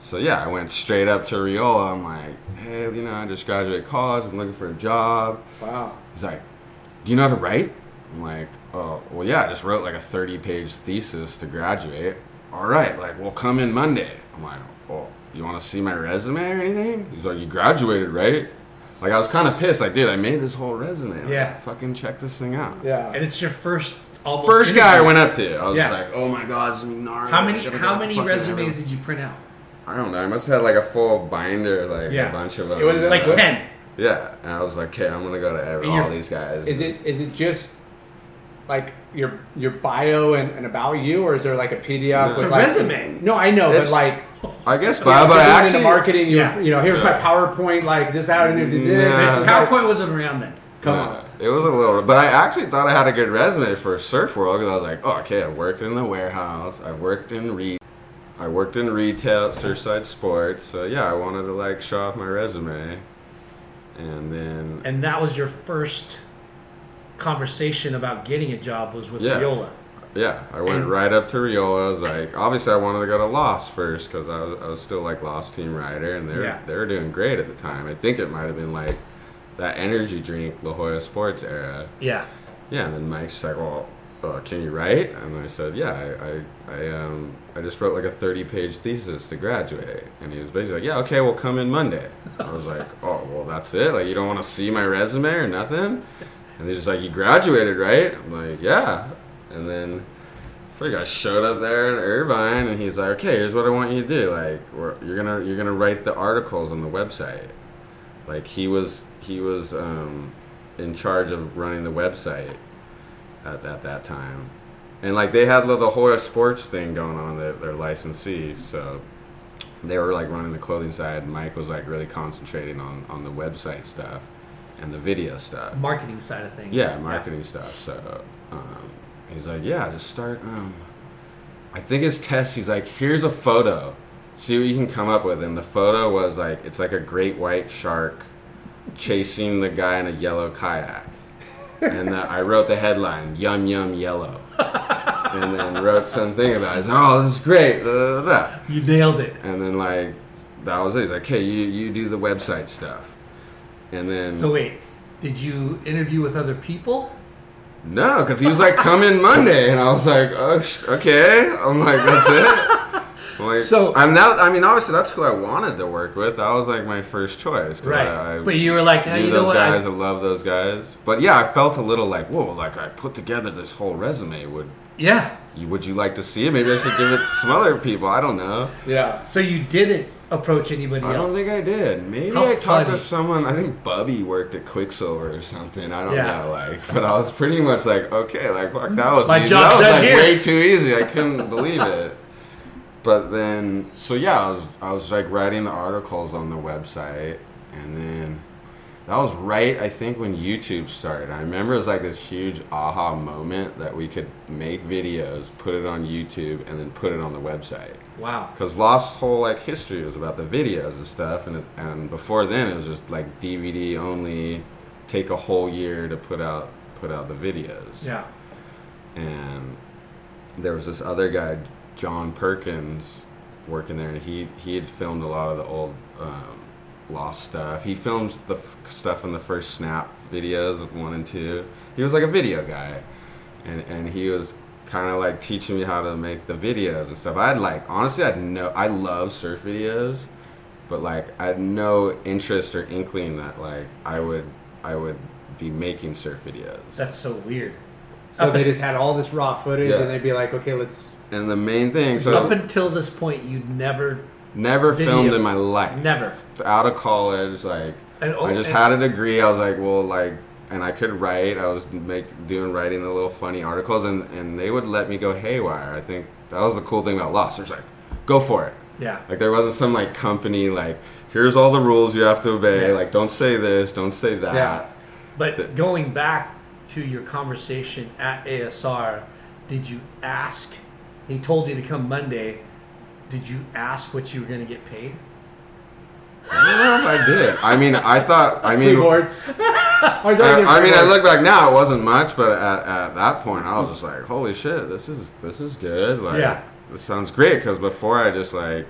Speaker 3: So yeah, I went straight up to Reola. I'm like, hey, you know, I just graduated college. I'm looking for a job.
Speaker 2: Wow.
Speaker 3: He's like, do you know how to write? I'm like, oh, well, yeah, I just wrote like a 30 page thesis to graduate. All right, like, we'll come in Monday. I'm like, well, you want to see my resume or anything? He's like, you graduated, right? Like, I was kind of pissed. Like, dude, I made this whole resume. Like,
Speaker 1: Yeah.
Speaker 3: Fucking check this thing out.
Speaker 2: Yeah.
Speaker 1: And it's your first almost
Speaker 3: First guy I went up to, I was
Speaker 1: Yeah.
Speaker 3: like, oh my god, this is gnarly.
Speaker 1: How many how many resumes
Speaker 3: have
Speaker 1: did you print out?
Speaker 3: I don't know. I must have had like a full binder, like
Speaker 1: Yeah.
Speaker 3: a bunch of them.
Speaker 2: It was
Speaker 1: Like
Speaker 3: know?
Speaker 1: ten.
Speaker 3: Yeah, and I was like, okay, I'm gonna go to every, all these guys.
Speaker 2: Is it is it just like your your bio and, and about you, or is there like a PDF?
Speaker 3: It's
Speaker 2: with
Speaker 1: a
Speaker 2: like,
Speaker 1: resume.
Speaker 2: No, I know,
Speaker 3: It's-
Speaker 2: but like
Speaker 3: I guess,
Speaker 2: yeah,
Speaker 3: but,
Speaker 2: if
Speaker 3: but actually,
Speaker 2: marketing, you
Speaker 1: Yeah.
Speaker 2: you know, here's my PowerPoint, like this how to do this.
Speaker 3: Nah.
Speaker 2: this is like-
Speaker 1: PowerPoint wasn't around then.
Speaker 2: come
Speaker 3: Yeah,
Speaker 2: on.
Speaker 3: It was a little, but I actually thought I had a good resume for Surf World because I was like, oh, okay, I worked in the warehouse, I worked in re, I worked in retail, at Surfside Sports. So yeah, I wanted to like show off my resume, and then
Speaker 1: And that was your first conversation about getting a job was with
Speaker 3: Yeah.
Speaker 1: Viola.
Speaker 3: yeah, I went
Speaker 1: And-
Speaker 3: right up to Reola. I was like, obviously, I wanted to go to Lost first because I was, I was still like Lost team rider, and they were
Speaker 1: Yeah.
Speaker 3: they were doing great at the time. I think it might have been like that energy drink La Jolla Sports era.
Speaker 1: Yeah.
Speaker 3: Yeah, and then Mike's just like, "Well, uh, can you write?" And I said, "Yeah, I, I, I, um, I just wrote like a thirty-page thesis to graduate." And he was basically like, "Yeah, okay, we'll come in Monday." I was like, "Oh, well, that's it. Like, you don't want to see my resume or nothing?" And he's just like, "You graduated, right?" I'm like, "Yeah." And then, I showed up there in Irvine, and he's like, "Okay, here's what I want you to do. Like, we're, you're gonna, you're gonna write the articles on the website." Like he was, he was um, in charge of running the website at, at that time. And like they had the, the Hoya Sports thing going on, their, their licensee. So they were like running the clothing side. Mike was like really concentrating on, on the website stuff and the video stuff.
Speaker 1: Marketing side of things.
Speaker 3: Yeah, marketing stuff. So um, he's like, yeah, just start. Um, I think his test. He's like, here's a photo. See what you can come up with. And the photo was like, it's like a great white shark chasing the guy in a yellow kayak. And the, I wrote the headline, "Yum Yum Yellow," and then wrote something about. it. Like, oh, this is great. blah, blah, blah.
Speaker 1: You nailed it.
Speaker 3: And then like, that was it. He's like, okay, you you do the website stuff. And then
Speaker 1: So wait, did you interview with other people?
Speaker 3: No, because he was like, "Come in Monday," and I was like, "Oh, sh- okay." I'm like, "That's it." Like,
Speaker 1: So-
Speaker 3: I'm not. I mean, obviously, that's who I wanted to work with. That was like my first choice.
Speaker 1: Right.
Speaker 3: I, I
Speaker 1: but you were like, hey, you know
Speaker 3: those
Speaker 1: what?
Speaker 3: guys.
Speaker 1: I-
Speaker 3: I love those guys. But yeah, I felt a little like, whoa, like I put together this whole resume. Would
Speaker 1: yeah.
Speaker 3: you, would you like to see it? Maybe I should give it to some other people. I don't know.
Speaker 2: Yeah.
Speaker 1: So you didn't approach anybody else?
Speaker 3: I
Speaker 1: else.
Speaker 3: don't think I did. Maybe
Speaker 1: How
Speaker 3: I talked
Speaker 1: funny.
Speaker 3: to someone. I think Bubby worked at Quiksilver or something. I don't
Speaker 1: Yeah.
Speaker 3: know. Like, but I was pretty much like, okay, like fuck, that was
Speaker 1: My
Speaker 3: easy.
Speaker 1: job's
Speaker 3: that was like
Speaker 1: here.
Speaker 3: way too easy. I couldn't believe it. But then, so yeah, I was I was like writing the articles on the website, and then that was right. I think when YouTube started. I remember it was like this huge aha moment that we could make videos, put it on YouTube, and then put it on the website
Speaker 1: Wow.
Speaker 3: because Lost's whole like history was about the videos and stuff, and it, and before then it was just like DVD only. Take a whole year to put out put out the videos.
Speaker 1: Yeah.
Speaker 3: And there was this other guy, John Perkins, working there, and he he had filmed a lot of the old um, Lost stuff. He filmed the f- stuff in the first Snap videos, of one and two. He was like a video guy, and and he was kind of like teaching me how to make the videos and stuff. I'd like honestly, I had no. I love surf videos, but like I had no interest or inkling that like I would I would be making surf videos.
Speaker 1: That's so weird.
Speaker 2: So they just had all this raw footage,
Speaker 3: Yeah.
Speaker 2: and they'd be like, "Okay, let's."
Speaker 3: And the main thing, so
Speaker 1: Up until this point, you'd never,
Speaker 3: never
Speaker 1: Video.
Speaker 3: filmed in my life.
Speaker 1: never.
Speaker 3: out of college, like
Speaker 1: And- oh,
Speaker 3: I just had a degree. I was like, well, like, and I could write. I was make doing writing the little funny articles, and and they would let me go haywire. I think that was the cool thing about Lost. There's like, go for it.
Speaker 1: Yeah.
Speaker 3: Like there wasn't some like company like here's all the rules you have to obey.
Speaker 1: Yeah.
Speaker 3: Like don't say this, don't say that.
Speaker 2: Yeah.
Speaker 1: But going back to your conversation at ASR, did you ask? He told you to come Monday. Did you ask what you were going to get paid?
Speaker 3: I don't know if I did. I mean, I thought. I
Speaker 2: free
Speaker 3: mean,
Speaker 2: boards. I,
Speaker 3: I, I mean, I look back now, it wasn't much, but at, at that point, I was just like, "Holy shit, this is this is good." Like,
Speaker 1: Yeah.
Speaker 3: this sounds great. Because before, I just like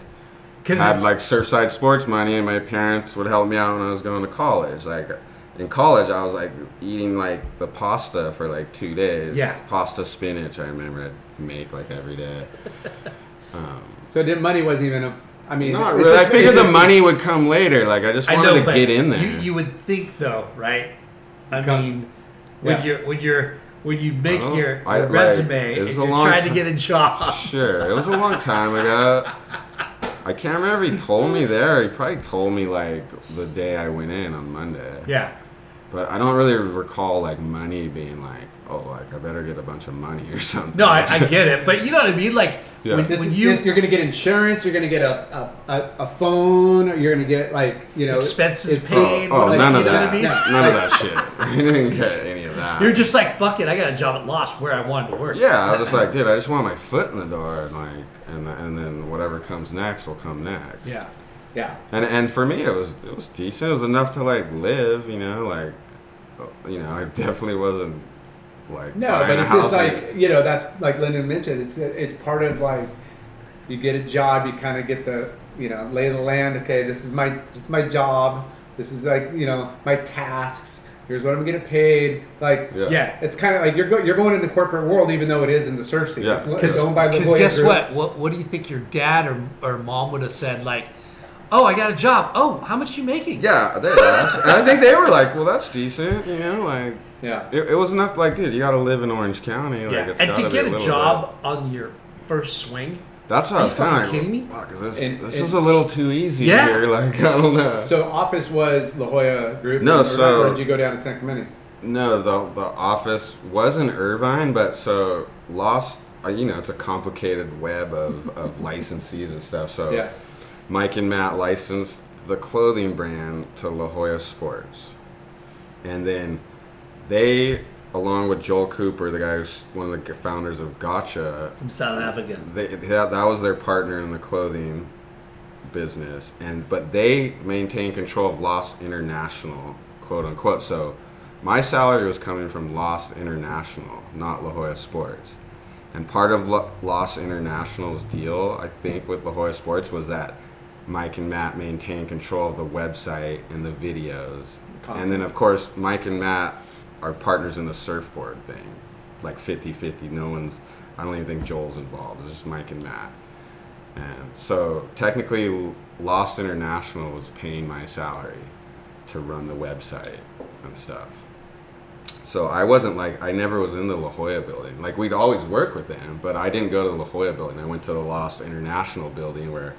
Speaker 1: Because
Speaker 3: had like Surfside sports money, and my parents would help me out when I was going to college. Like in college, I was like eating like the pasta for like two days.
Speaker 1: Yeah.
Speaker 3: pasta spinach. I remember I'd make like every day.
Speaker 2: Um, So did, money wasn't even a. I mean,
Speaker 3: Not
Speaker 2: it's
Speaker 3: really. I figured
Speaker 2: it's
Speaker 3: the
Speaker 2: just-
Speaker 3: money would come later. Like I just
Speaker 1: I
Speaker 3: wanted
Speaker 1: know,
Speaker 3: to get in there.
Speaker 1: You, you would think though, right? I
Speaker 2: Come-
Speaker 1: mean, would
Speaker 2: Yeah.
Speaker 1: your would your would you make your,
Speaker 3: I-
Speaker 1: your
Speaker 3: like,
Speaker 1: resume and you're
Speaker 3: long
Speaker 1: trying to get a job?
Speaker 3: Sure, it was a long time ago. I can't remember he told me there. He probably told me like the day I went in on Monday.
Speaker 1: Yeah.
Speaker 3: But I don't really recall like money being like, oh, like I better get a bunch of money or something.
Speaker 1: No, I, I get it, but you know what I mean. Like
Speaker 3: Yeah.
Speaker 1: when,
Speaker 2: This,
Speaker 1: when
Speaker 2: is-
Speaker 1: you
Speaker 2: this- you're gonna get insurance. You're gonna get a a, a, a phone. You're gonna get like you know
Speaker 1: Expenses paid.
Speaker 3: Oh, oh,
Speaker 1: like,
Speaker 3: none
Speaker 1: you
Speaker 3: of
Speaker 1: know what
Speaker 3: that.
Speaker 1: I mean?
Speaker 3: None of that shit. You didn't get any of that.
Speaker 1: You're just like fuck it. I got a job at Lost where I wanted to work.
Speaker 3: yeah. I was just like, dude, I just want my foot in the door, and like, and and then whatever comes next will come next.
Speaker 1: Yeah.
Speaker 2: yeah.
Speaker 3: And and for me, it was it was decent. It was enough to like live, you know, like, you know, I definitely wasn't like
Speaker 2: No, but it's just
Speaker 3: house
Speaker 2: like you know that's like Lyndon mentioned. It's it's part of like you get a job. You kind of get the you know lay of the land. Okay, this is my this is my job. This is like you know my tasks. Here's what I'm getting paid. Like
Speaker 3: Yeah.
Speaker 1: Yeah.
Speaker 2: it's kind of like you're go, you're going in the corporate world, even though it is in the surf scene.
Speaker 3: Yeah.
Speaker 2: It's, it's
Speaker 1: Because
Speaker 2: owned by La Jolla
Speaker 1: guess
Speaker 2: Group.
Speaker 1: what? What what do you think your dad or, or mom would have said? Like, oh, I got a job. Oh, how much you making?
Speaker 3: Yeah, they asked, and I think they were like, "Well, that's decent," you know, like
Speaker 2: Yeah.
Speaker 3: it, it was enough. Like, dude, you got to live in Orange County, like,
Speaker 1: Yeah.
Speaker 3: it's
Speaker 1: And to
Speaker 3: gotta be
Speaker 1: get a
Speaker 3: little
Speaker 1: job on your first swing.
Speaker 3: That's what
Speaker 1: Are
Speaker 3: I
Speaker 1: you
Speaker 3: was kind of
Speaker 1: fucking kidding me?
Speaker 3: Fuck, is this
Speaker 2: And-
Speaker 3: this
Speaker 2: and-
Speaker 3: is a little too easy
Speaker 1: Yeah.
Speaker 3: here. Like, I don't know.
Speaker 2: So office was La Jolla Group.
Speaker 3: No,
Speaker 2: or,
Speaker 3: so-
Speaker 2: or did you go down to San Clemente?
Speaker 3: No, the the office was in Irvine, but so lost. uh, You know, it's a complicated web of, of licensees and stuff. So
Speaker 2: Yeah.
Speaker 3: Mike and Matt licensed the clothing brand to La Jolla Sports, and then they, along with Joel Cooper, the guy who's one of the founders of Gotcha,
Speaker 1: From South Africa.
Speaker 3: they, that, that was their partner in the clothing business. And but they maintain control of Lost International quote unquote. So my salary was coming from Lost International not La Jolla Sports. And part of Lo- Lost International's deal I think with La Jolla Sports was that Mike and Matt maintain control of the website and the videos. And then of course Mike and Matt are partners in the surfboard thing like 50-50 no one's I don't even think Joel's involved it's just Mike and Matt and so technically, Lost International was paying my salary to run the website and stuff. So I wasn't like I never was in the La Jolla building. Like we'd always work with them, but I didn't go to the La Jolla building. I went to the Lost International building where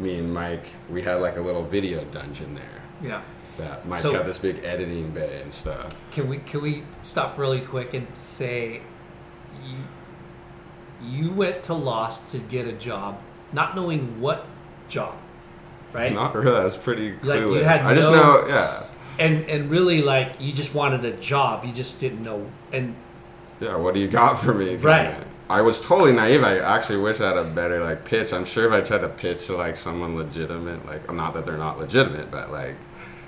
Speaker 3: me and Mike we had like a little video dungeon there.
Speaker 1: Yeah.
Speaker 3: That Mike
Speaker 1: So-
Speaker 3: had this big editing bay and stuff.
Speaker 1: Can we can we stop really quick and say you, you went to Lost to get a job, not knowing what job, right?
Speaker 3: Not really. I was pretty
Speaker 1: Like, you had
Speaker 3: I just know, yeah,
Speaker 1: and and really like you just wanted a job, you just didn't know. And
Speaker 3: Yeah, what do you got for me?
Speaker 1: Right.
Speaker 3: I was totally naive. I actually wish I had a better like pitch. I'm sure if I tried to pitch to like someone legitimate, like not that they're not legitimate, but like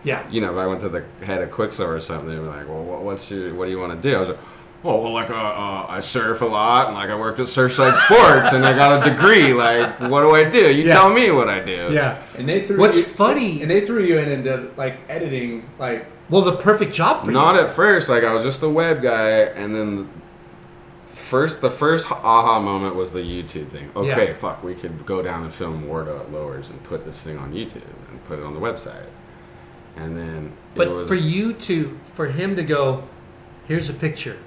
Speaker 1: yeah,
Speaker 3: you know, if I went to the head of Quiksilver or something, they'd be like, "Well, what, what's your, what do you want to do?" I was like, "Oh, well, like uh, uh, I surf a lot, and like I worked at Surfside Sports, and I got a degree. Like, what do I do? You
Speaker 1: Yeah.
Speaker 3: tell me what I do."
Speaker 1: yeah.
Speaker 2: And they threw
Speaker 1: What's
Speaker 2: you,
Speaker 1: funny-
Speaker 2: And they threw you in into like editing, like
Speaker 1: Well, the perfect job for
Speaker 3: Not
Speaker 1: you.
Speaker 3: at first. Like I was just a web guy, and then first the first aha moment was the YouTube thing. Okay,
Speaker 1: Yeah.
Speaker 3: fuck, we could go down and film Wardo at Lowers and put this thing on YouTube and put it on the website. And then
Speaker 1: But
Speaker 3: was,
Speaker 1: for you to, for him to go, here's a picture,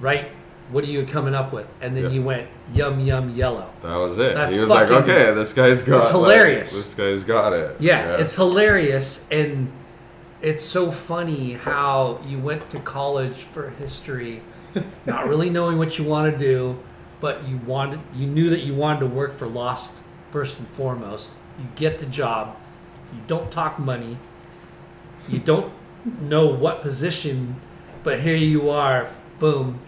Speaker 1: right? What are you coming up with? And then
Speaker 3: Yeah.
Speaker 1: you went yum yum yellow.
Speaker 3: that was it.
Speaker 1: That's
Speaker 3: he was like, okay, this guy's got
Speaker 1: It's
Speaker 3: like,
Speaker 1: hilarious.
Speaker 3: this guy's got it.
Speaker 1: Yeah, it's hilarious and it's so funny how you went to college for history, not really knowing what you want to do, but you wanted you knew that you wanted to work for Lost first and foremost. You get the job, you don't talk money, you don't know what position, but here you are, boom,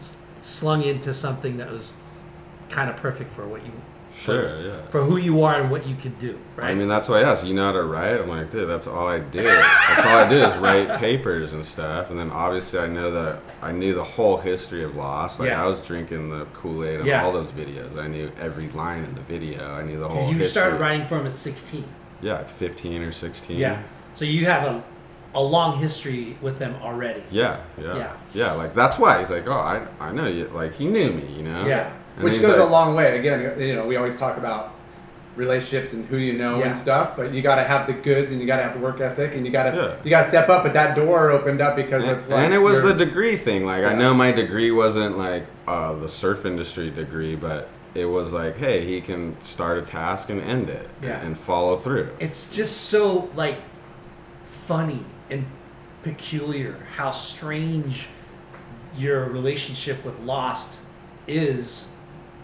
Speaker 1: slung into something that was kind of perfect for what you
Speaker 3: Sure, yeah.
Speaker 1: for who you are and what you could do, right?
Speaker 3: I mean, that's why I asked. You know how to write? I'm like, dude, that's all I did. That's all I did is write papers and stuff. And then obviously, I know that I knew the whole history of Lost. Like
Speaker 1: Yeah.
Speaker 3: I was drinking the Kool Aid on
Speaker 1: Yeah.
Speaker 3: all those videos. I knew every line in the video. I knew the whole.
Speaker 1: Because you
Speaker 3: history.
Speaker 1: started writing for him at 16.
Speaker 3: Yeah, at 15 or 16.
Speaker 1: Yeah. So you have a, a long history with them already.
Speaker 3: Yeah, yeah,
Speaker 1: Yeah.
Speaker 3: yeah, Like that's why he's like, oh, I, I know you. Like he knew me, you know.
Speaker 1: Yeah.
Speaker 3: And
Speaker 2: Which goes
Speaker 3: like-
Speaker 2: a long way. Again, you know, we always talk about relationships and who you know
Speaker 1: Yeah.
Speaker 2: and stuff, but you got to have the goods and you got to have the work ethic and you got to
Speaker 3: Yeah.
Speaker 2: you got to step up. But that door opened up because
Speaker 3: And,
Speaker 2: of like,
Speaker 3: and it was
Speaker 2: your-
Speaker 3: the degree thing. Like I know my degree wasn't like uh, the surf industry degree, but it was like, hey, he can start a task and end it,
Speaker 1: Yeah.
Speaker 3: and follow through.
Speaker 1: It's just so like funny and peculiar how strange your relationship with Lost is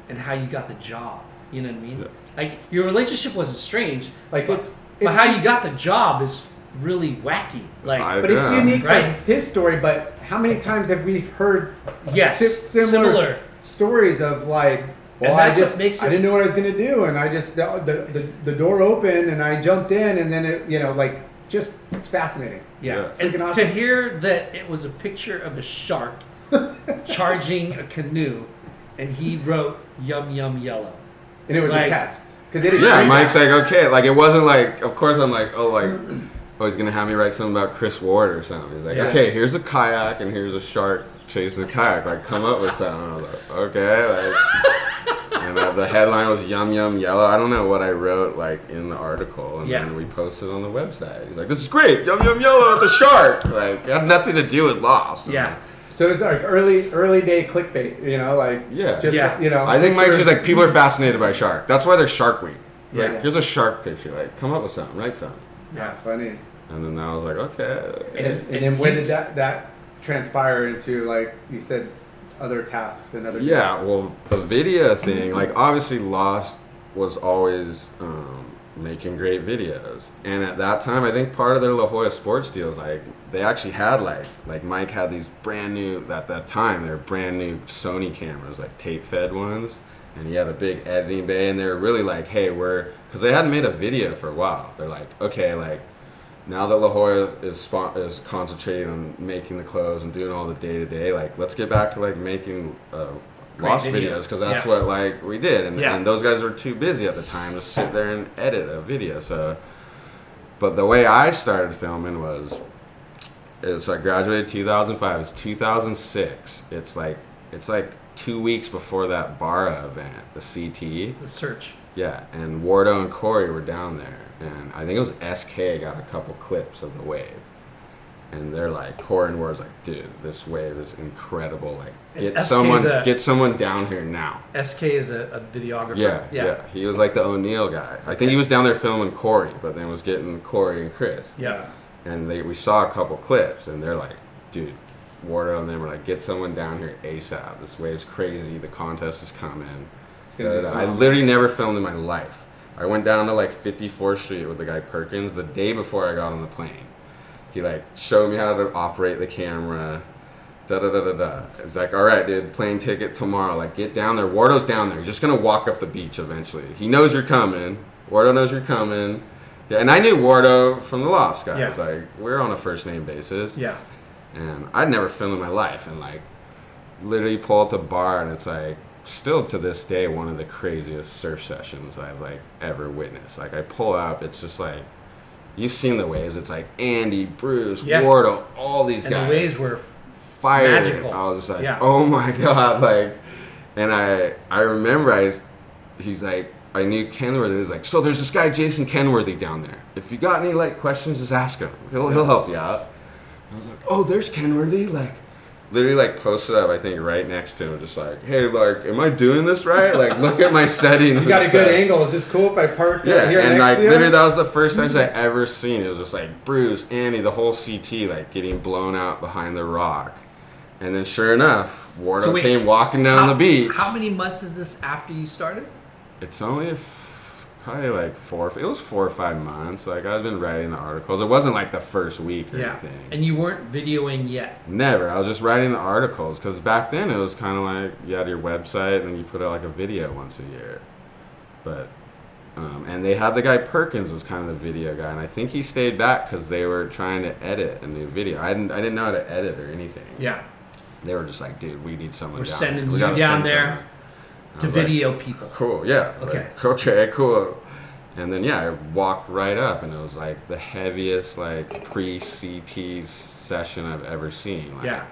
Speaker 1: and how you got the job. You know what I mean?
Speaker 3: Yeah.
Speaker 1: Like your relationship wasn't strange.
Speaker 2: Like,
Speaker 1: but,
Speaker 2: it's-
Speaker 1: but
Speaker 2: it's-
Speaker 1: how you got the job is really wacky. Like
Speaker 3: I-
Speaker 2: But it's
Speaker 3: Yeah.
Speaker 2: unique
Speaker 1: Right.
Speaker 2: for his story. But how many times have we heard
Speaker 1: Yes,
Speaker 2: si- similar,
Speaker 1: similar.
Speaker 2: stories of like, well,
Speaker 1: And
Speaker 2: I
Speaker 1: that's what
Speaker 2: just
Speaker 1: makes
Speaker 2: I didn't know what I was gonna do, and I just the, the the the door opened and I jumped in, and then it you know like just it's fascinating.
Speaker 1: Yeah,
Speaker 3: Yeah.
Speaker 1: and
Speaker 2: Freaking awesome.
Speaker 1: to hear that it was a picture of a shark charging a canoe, and he wrote "Yum Yum Yellow."
Speaker 2: And it was
Speaker 1: Like-
Speaker 2: a test because it is
Speaker 3: Yeah,
Speaker 2: crazy.
Speaker 3: Mike's like, okay, like it wasn't like, of course, I'm like, oh, like, oh, he's gonna have me write something about Chris Ward or something. He's like,
Speaker 1: Yeah.
Speaker 3: okay, here's a kayak and here's a shark chasing a kayak. Like, come up with something. I was like, okay, like, and uh, the headline was "Yum Yum Yellow." I don't know what I wrote like in the article, and
Speaker 1: Yeah.
Speaker 3: then we posted on the website. He's like, this is great, Yum Yum Yellow, at the shark. Like, it had nothing to do with Lost.
Speaker 1: Yeah,
Speaker 2: So it's like early early day clickbait, you know, like
Speaker 3: Yeah.
Speaker 2: just
Speaker 1: Yeah.
Speaker 2: you know.
Speaker 3: I think Mike's just like people are fascinated by shark. That's why they're Shark Week. Like,
Speaker 1: Yeah.
Speaker 3: here's a shark picture. Like, come up with something, write something.
Speaker 2: yeah, funny.
Speaker 3: And then I was like, okay.
Speaker 2: And, and,
Speaker 1: and
Speaker 2: then when did that that transpire into like you said, other tasks and other
Speaker 3: Yeah,
Speaker 2: things?
Speaker 3: well, the video thing, like, obviously, Lost was always um, making great videos, and at that time, I think part of their La Jolla Sports deals, like, they actually had like, like Mike had these brand new at that time, they were brand new Sony cameras, like tape-fed ones, and he had a big editing bay, and they were really like, hey, we're, because they hadn't made a video for a while. They're like, okay, like. Now that La Jolla is spon- is concentrating on making the clothes and doing all the day to day, like let's get back to like making uh, lost
Speaker 1: video.
Speaker 3: videos because that's
Speaker 1: Yeah.
Speaker 3: what like we did, and,
Speaker 1: Yeah.
Speaker 3: and those guys were too busy at the time to sit there and edit a video. So, but the way I started filming was, it's I graduated 2005. It's 2006. It's like it's like two weeks before that Barra event, the CT.
Speaker 1: the search.
Speaker 3: Yeah, and Wardo and Corey were down there, and I think it was SK got a couple clips of the wave, and they're like, Corey and Ward's like, dude, this wave is incredible. Like, get
Speaker 1: SK
Speaker 3: someone,
Speaker 1: a-
Speaker 3: get someone down here now.
Speaker 1: SK is a, a videographer.
Speaker 3: Yeah, yeah, He was like the O'Neill guy. I think he was down there filming Corey, but then was getting Corey and Chris.
Speaker 1: yeah.
Speaker 3: And they we saw a couple clips, and they're like, dude, Wardo and them were like, get someone down here ASAP. This wave's crazy. The contest is coming.
Speaker 2: It's gonna be
Speaker 3: Da-da-da. I literally never filmed in my life. I went down to like 54th Street with the guy Perkins the day before I got on the plane. He like showed me how to operate the camera. Da da da da da. It's like, all right, dude, plane ticket tomorrow. Like, get down there. Wardo's down there. You're just gonna walk up the beach eventually. He knows you're coming. Wardo knows you're coming. Yeah, and I knew Wardo from the Lost guys.
Speaker 1: Yeah.
Speaker 3: Like, we're on a first name basis
Speaker 1: Yeah.
Speaker 3: and I'd never filmed in my life, and like literally pull up the bar, and it's like still to this day one of the craziest surf sessions I've like ever witnessed. Like I pull up, it's just like you've seen the waves. It's like Andy, Bruce,
Speaker 1: Yeah.
Speaker 3: Wardo, all these
Speaker 1: And
Speaker 3: guys
Speaker 1: the waves were
Speaker 3: fire.
Speaker 1: magical.
Speaker 3: I was just like,
Speaker 1: Yeah.
Speaker 3: oh my god, like. and I I remember I he's like I knew Kenworthy He's like so there's this guy Jason Kenworthy down there. If you got any like questions, just ask him. He'll he'll help you out. I was like, oh, there's Kenworthy. Like, literally, like posted up. I think right next to him, just like, hey, like, am I doing this right? Like, look at my settings.
Speaker 2: You got a
Speaker 3: and
Speaker 2: good angle. Is this cool if I park uh,
Speaker 3: Yeah,
Speaker 2: here
Speaker 3: and
Speaker 2: next
Speaker 3: like
Speaker 2: to you?
Speaker 3: literally, that was the first time I ever seen. It was just like Bruce, Annie, the whole CT, like getting blown out behind the rock. And then, sure enough, Wardo
Speaker 1: So wait,
Speaker 3: came walking down
Speaker 1: how,
Speaker 3: the beach.
Speaker 1: How many months is this after you started?
Speaker 3: It's only a f- probably like four. It was four or five months. Like I've been writing the articles. It wasn't like the first week or anything.
Speaker 1: And you weren't videoing yet.
Speaker 3: Never. I was just writing the articles because back then it was kind of like you had your website and then you put out like a video once a year. But um, and they had the guy Perkins was kind of the video guy, and I think he stayed back because they were trying to edit a new video. I didn't. I didn't know how to edit or anything.
Speaker 1: Yeah.
Speaker 3: They were just like, dude, we need someone.
Speaker 1: We're
Speaker 3: down
Speaker 1: sending
Speaker 3: there. We
Speaker 1: you
Speaker 3: gotta
Speaker 1: down
Speaker 3: send
Speaker 1: there
Speaker 3: someone." I
Speaker 1: To
Speaker 3: like,
Speaker 1: video people.
Speaker 3: Cool. Yeah.
Speaker 1: Okay.
Speaker 3: Like, okay. Cool. And then yeah, I walked right up, and it was like the heaviest like pre CT session I've ever seen. Like,
Speaker 1: Yeah.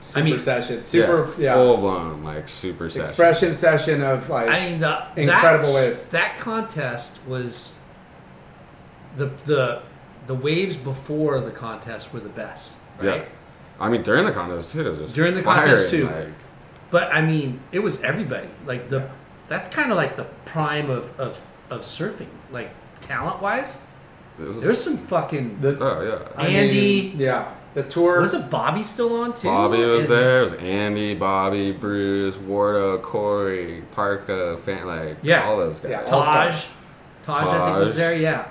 Speaker 2: super
Speaker 1: I mean-
Speaker 2: session, super yeah,
Speaker 3: full blown like super session.
Speaker 2: expression session of like
Speaker 1: I mean, the,
Speaker 2: Incredible
Speaker 1: that,
Speaker 2: waves.
Speaker 1: That contest was the the the waves before the contest were the best, right?
Speaker 3: Yeah. I mean, during the contest too, it was just
Speaker 1: During the contest, too.
Speaker 3: Like,
Speaker 1: But I mean, it was everybody. Like the that's kind of like the prime of of, of surfing. Like talent wise,
Speaker 3: it was,
Speaker 1: there's some fucking.
Speaker 2: the
Speaker 3: oh yeah.
Speaker 2: I mean,
Speaker 1: Andy-
Speaker 2: yeah, the tour.
Speaker 1: was it Bobby still on too?
Speaker 3: Bobby was
Speaker 1: And-
Speaker 3: there. It was Andy, Bobby, Bruce, Wardo, Corey, Parka, fan, like
Speaker 1: Yeah.
Speaker 3: all those guys.
Speaker 2: Yeah, all-
Speaker 1: Taj. Taj, I think was there. Yeah.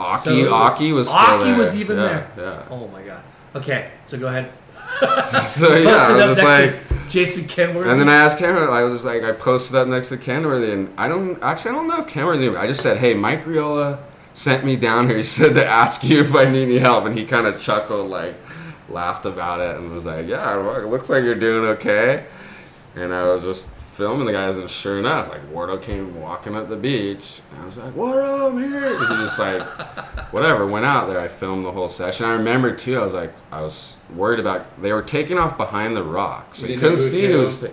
Speaker 3: Occy,
Speaker 1: So was-
Speaker 3: Occy was still
Speaker 1: Occy
Speaker 3: there.
Speaker 1: was even
Speaker 3: yeah,
Speaker 1: there.
Speaker 3: Yeah.
Speaker 1: Oh my god. Okay, so go ahead.
Speaker 3: So yeah,
Speaker 1: Posted
Speaker 3: I was just like,
Speaker 1: to Jason Kenworthy.
Speaker 3: and then I asked Cameron. I was just like, I posted up next to Kenworthy, and I don't actually I don't know if Cameron knew. I just said, hey, Mike Reola sent me down here. He said to ask you if I need any help, and he kind of chuckled, like laughed about it, and was like, yeah, it looks like you're doing okay. And I was just filming the guys, and sure enough, like Wardo came walking up the beach, and I was like, Wardo, I'm here. And he just like, whatever, went out there. I filmed the whole session. I remember too. I was like, I was worried about they were taking off behind the rock, so
Speaker 2: You
Speaker 3: you couldn't see who was.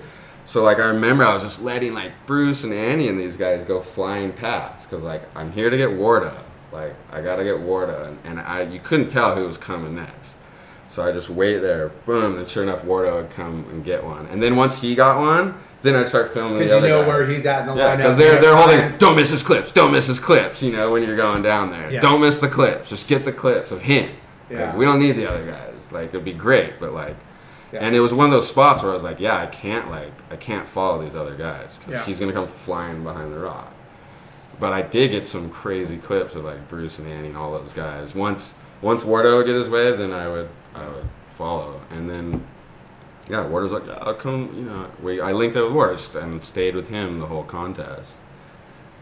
Speaker 3: So like I remember I was just letting like Bruce and Annie and these guys go flying past because like I'm here to get Warda, like I gotta get Warda, and, and I you couldn't tell who was coming next. So I just wait there, boom, and sure enough Warda would come and get one, and then once he got one, then I'd start filming
Speaker 2: because you know
Speaker 3: guys.
Speaker 2: where he's at in the
Speaker 3: Yeah,
Speaker 2: lineup.
Speaker 3: because they're they're holding. Don't miss his clips. Don't miss his clips. You know when you're going down there.
Speaker 1: Yeah.
Speaker 3: Don't miss the clips. Just get the clips of him. Like,
Speaker 2: Yeah.
Speaker 3: we don't need the other guys. Like it'd be great, but like,
Speaker 2: Yeah.
Speaker 3: and it was one of those spots where I was like, yeah, I can't like I can't follow these other guys because
Speaker 1: Yeah.
Speaker 3: he's gonna come flying behind the rock. But I did get some crazy clips of like Bruce and Annie and all those guys. Once once Wardo would get his way, then I would I would follow, and then yeah, Wardo's like, yeah, I'll come. You know, we I linked up with Wardo and stayed with him the whole contest,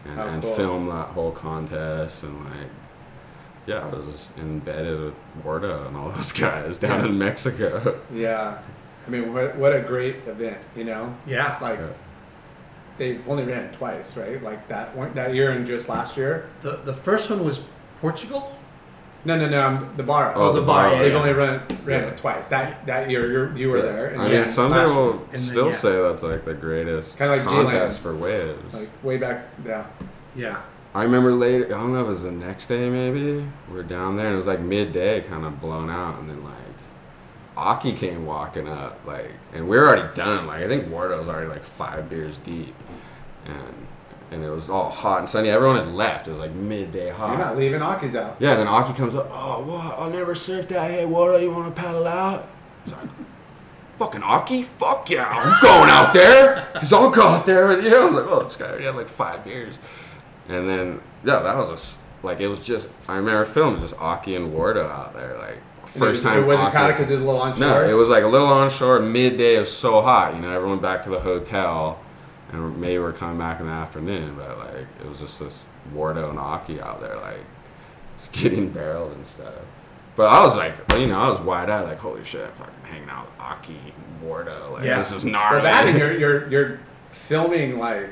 Speaker 3: and,
Speaker 2: Oh,
Speaker 3: and
Speaker 2: cool.
Speaker 3: filmed that whole contest, and like, yeah, I was just embedded with Wardo and all those guys down
Speaker 2: Yeah.
Speaker 3: in Mexico.
Speaker 2: Yeah, I mean, what, what a great event, you know.
Speaker 1: Yeah.
Speaker 2: Like
Speaker 3: Yeah.
Speaker 2: they've only ran it twice, right? Like that one that year and just last year.
Speaker 1: the the first one was Portugal.
Speaker 2: No, no, no. um, The bar.
Speaker 3: Oh,
Speaker 1: the bar, yeah,
Speaker 2: They've
Speaker 1: yeah.
Speaker 2: only run ran it twice. That that year you you were there. and
Speaker 3: I
Speaker 2: then
Speaker 3: mean, some people
Speaker 2: year,
Speaker 1: And then,
Speaker 3: still
Speaker 1: yeah.
Speaker 3: say that's like the greatest
Speaker 2: Kinda like
Speaker 3: contest for waves.
Speaker 2: like way back. Yeah.
Speaker 1: Yeah.
Speaker 3: I remember later. I don't know if it was the next day. Maybe we are down there, and it was like midday, kind of blown out, and then like Occy came walking up, like, and we were already done. Like I think Wardo's already like five beers deep, and and it was all hot and sunny. Everyone had left. It was like midday hot.
Speaker 2: You're not leaving Occy's out.
Speaker 3: Yeah, then Occy comes up. Oh, what? I'll never surf that. Hey, Wardo, you want to paddle out? He's like, fucking Occy? Fuck yeah, I'm going out there. He's all go out there with you. I was like, oh, this guy already had like five beers. And then, yeah, that was a, like, it was just, I remember filming just Occy and Wardo out there. Like, first time.
Speaker 2: It wasn't
Speaker 3: Occy-
Speaker 2: crowded because it was a little onshore.
Speaker 3: no, it was like a little onshore, midday. It was so hot. You know, everyone back to the hotel, and maybe we're coming back in the afternoon. But like, it was just this Wardo and Occy out there, like, just getting barreled and stuff. But I was like, you know, I was wide eyed, like, holy shit, I'm fucking hanging out with Occy, Wardo. Like,
Speaker 1: Yeah.
Speaker 3: this is gnarly.
Speaker 2: Well, that and you're you're you're filming like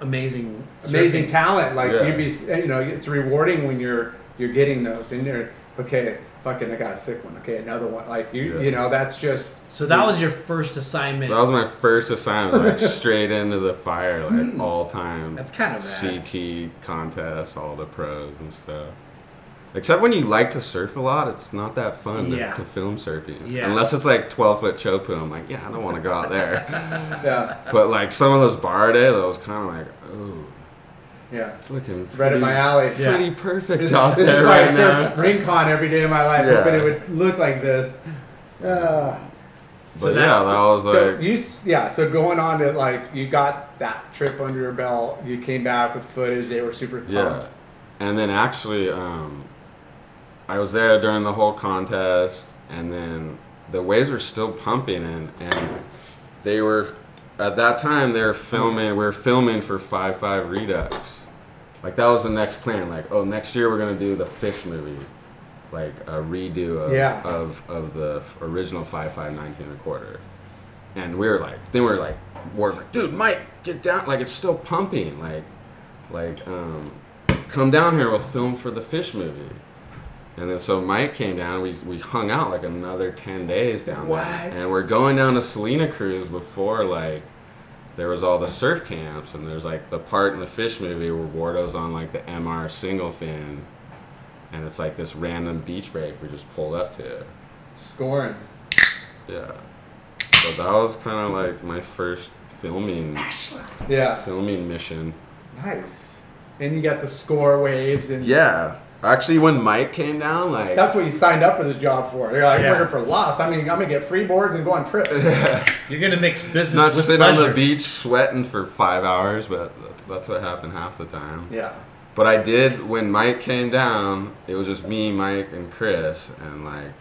Speaker 1: Amazing.
Speaker 2: amazing
Speaker 1: surfing.
Speaker 2: talent. Like
Speaker 3: Yeah.
Speaker 2: you'd be, you know, it's rewarding when you're you're getting those, and you're okay. Fucking, I got a sick one. Okay, another one. Like you,
Speaker 3: Yeah.
Speaker 2: you know, that's just
Speaker 1: So that was your first assignment.
Speaker 3: That was my first assignment, like straight into the fire, like
Speaker 2: Mm.
Speaker 3: all time.
Speaker 1: That's kinda rad.
Speaker 3: CT contests, all the pros and stuff. Except when you like to surf a lot, it's not that fun to- to, film surfing.
Speaker 1: Yeah.
Speaker 3: Unless it's like 12 foot chopu, I'm like, yeah, I don't want to go out there.
Speaker 2: yeah,
Speaker 3: but like some of those bar days, I was kind of like, oh,
Speaker 2: yeah.
Speaker 3: it's looking
Speaker 2: Right in my alley.
Speaker 1: Yeah.
Speaker 3: pretty perfect
Speaker 2: This,
Speaker 3: out
Speaker 2: this
Speaker 3: there
Speaker 2: is why I
Speaker 3: right
Speaker 2: surf
Speaker 3: now.
Speaker 2: Rincon every day of my life,
Speaker 3: Yeah.
Speaker 2: hoping it would look like this. Uh,
Speaker 3: But
Speaker 1: So
Speaker 3: yeah,
Speaker 1: that's-
Speaker 3: that was
Speaker 2: so
Speaker 3: like,
Speaker 2: you, yeah. So going on to like, you got that trip under your belt. You came back with footage. They were super pumped.
Speaker 3: Yeah. And then actually, um, I was there during the whole contest, and then the waves were still pumping, and, and they were, at that time, they were filming, we were filming for 5 5 Redux. Like, that was the next plan. Like, oh, next year we're going to do the fish movie. Like, a redo of,
Speaker 2: Yeah.
Speaker 3: of, of the original 5 5 19 and a quarter. And we were like, then we were like, Ward's like, dude, Mike, get down. Like, it's still pumping. Like, like, um, come down here, we'll film for the fish movie. And then so Mike came down. We we hung out like another ten days down
Speaker 2: What?
Speaker 3: there, and we're going down to Salina Cruz before like there was all the surf camps, and there's like the part in the fish movie where Wardo's on like the MR single fin, and it's like this random beach break we just pulled up to.
Speaker 2: Scoring.
Speaker 3: Yeah, so that was kind of like my first filming
Speaker 2: Yeah.
Speaker 3: filming mission.
Speaker 2: Nice. And you got the score waves and
Speaker 3: Yeah, actually, when Mike came down, like
Speaker 2: That's what you signed up for this job for. You're like
Speaker 1: Yeah.
Speaker 2: working for Lost. I mean, I'm gonna get free boards and go on trips.
Speaker 1: You're gonna mix business
Speaker 3: not
Speaker 1: with
Speaker 3: sit on the beach sweating for five hours, but that's, that's what happened half the time.
Speaker 2: yeah.
Speaker 3: But I did when Mike came down. It was just me, Mike, and Chris, and like